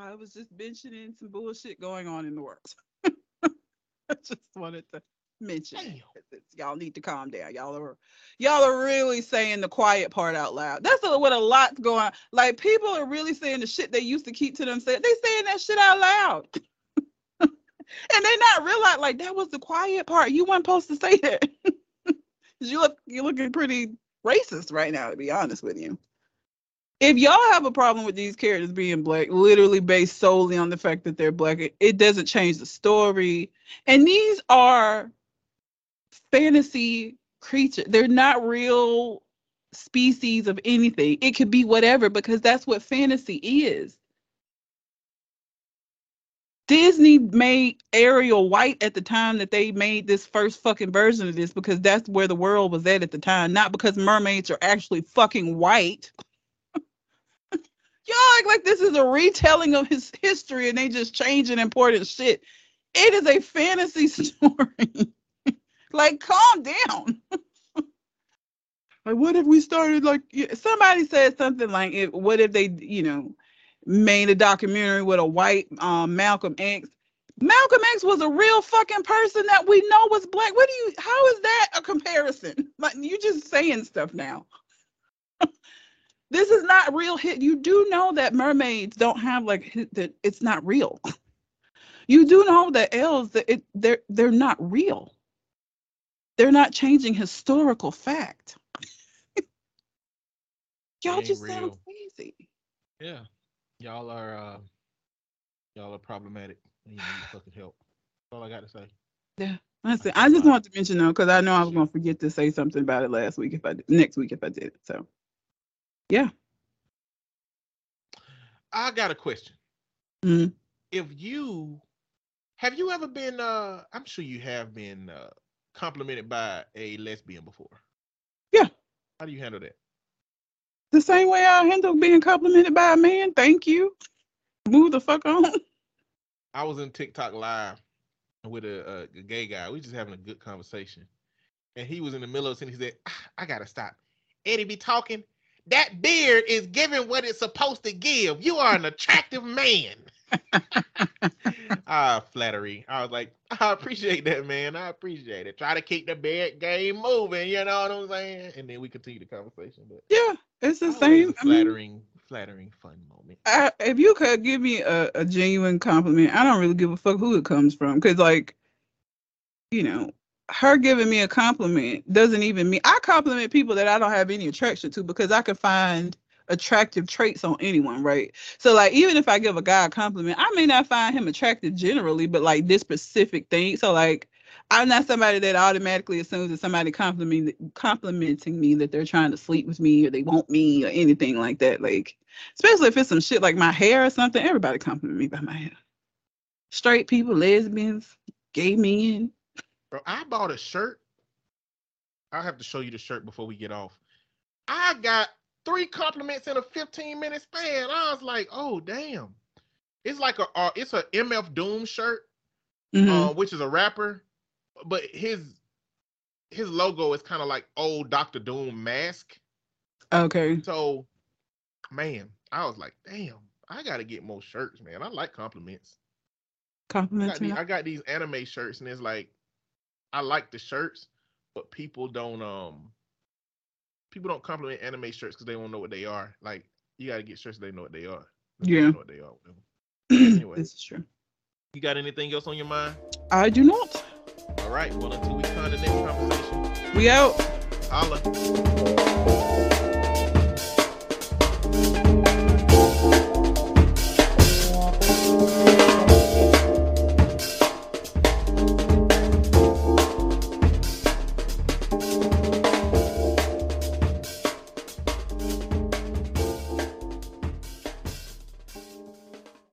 I was just mentioning some bullshit going on in the world. I just wanted to mention. it, Damn. 'cause it's- Y'all need to calm down. Y'all are y'all are really saying the quiet part out loud. That's a, what a lot's going on. Like people are really saying the shit they used to keep to themselves. They saying that shit out loud. and they not realize like that was the quiet part. You weren't supposed to say that. you look you're looking pretty racist right now, to be honest with you. If y'all have a problem with these characters being black, literally based solely on the fact that they're black, it, it doesn't change the story. And these are fantasy creatures. They're not real species of anything. It could be whatever because that's what fantasy is. Disney made Ariel white at the time that they made this first fucking version of this because that's where the world was at at the time, not because mermaids are actually fucking white. Y'all act like this is a retelling of his history and they just changing important shit. It is a fantasy story. like, calm down. like, what if we started like somebody said something like, what if they, you know, made a documentary with a white um, Malcolm X? Malcolm X was a real fucking person that we know was black. What do you? How is that a comparison? Like you just saying stuff now. this is not real hit. You do know that mermaids don't have like that. It's not real. You do know that elves that it they're they're not real. They're not changing historical fact. Y'all just sound crazy. Yeah. Y'all are uh y'all are problematic you need fucking help. That's all I got to say. Yeah. Listen, Okay, I just wanted to mention though, because I know I was gonna forget to say something about it last week if I did, next week if I did it. So yeah. I got a question. Mhm. If you have you ever been uh I'm sure you have been uh complimented by a lesbian before. Yeah. How do you handle that? The same way I handle being complimented by a man. Thank you. Move the fuck on. I was in TikTok live with a, a, gay guy. We just having a good conversation, and he was in the middle of sentence. He said, ah, "I gotta stop." Eddie be talking. That beard is giving what it's supposed to give. You are an attractive man. ah, flattery. I was like, I appreciate that, man. I appreciate it. Try to keep the beard game moving. You know what I'm saying? And then we continue the conversation. But yeah, it's the same. Flattering, I mean, flattering, fun moment. I, if you could give me a, a genuine compliment, I don't really give a fuck who it comes from, because like, you know, her giving me a compliment doesn't even mean I compliment people that I don't have any attraction to because I can find attractive traits on anyone, right? So like even if I give a guy a compliment, I may not find him attractive generally, but like this specific thing. So like I'm not somebody that automatically assumes that somebody complimenting complimenting me that they're trying to sleep with me or they want me or anything like that. Like especially if it's some shit like my hair or something, everybody compliment me by my hair. Straight people, lesbians, gay men. Bro, I bought a shirt. I'll have to show you the shirt before we get off. I got three compliments in a 15 minute span. I was like, oh damn. It's like a uh, it's a MF Doom shirt, mm-hmm. uh, which is a rapper, but his his logo is kind of like old Doctor Doom mask. Okay. So, man, I was like, damn, I gotta get more shirts, man. I like compliments. Compliments. I got, these, I got these anime shirts, and it's like, I like the shirts, but people don't um people don't compliment anime shirts because they don't know what they are. Like you gotta get shirts they know what they are. Yeah. They know what they are. anyway, this is true. You got anything else on your mind? I do not. All right. Well, until we find the next conversation, we out. Holla.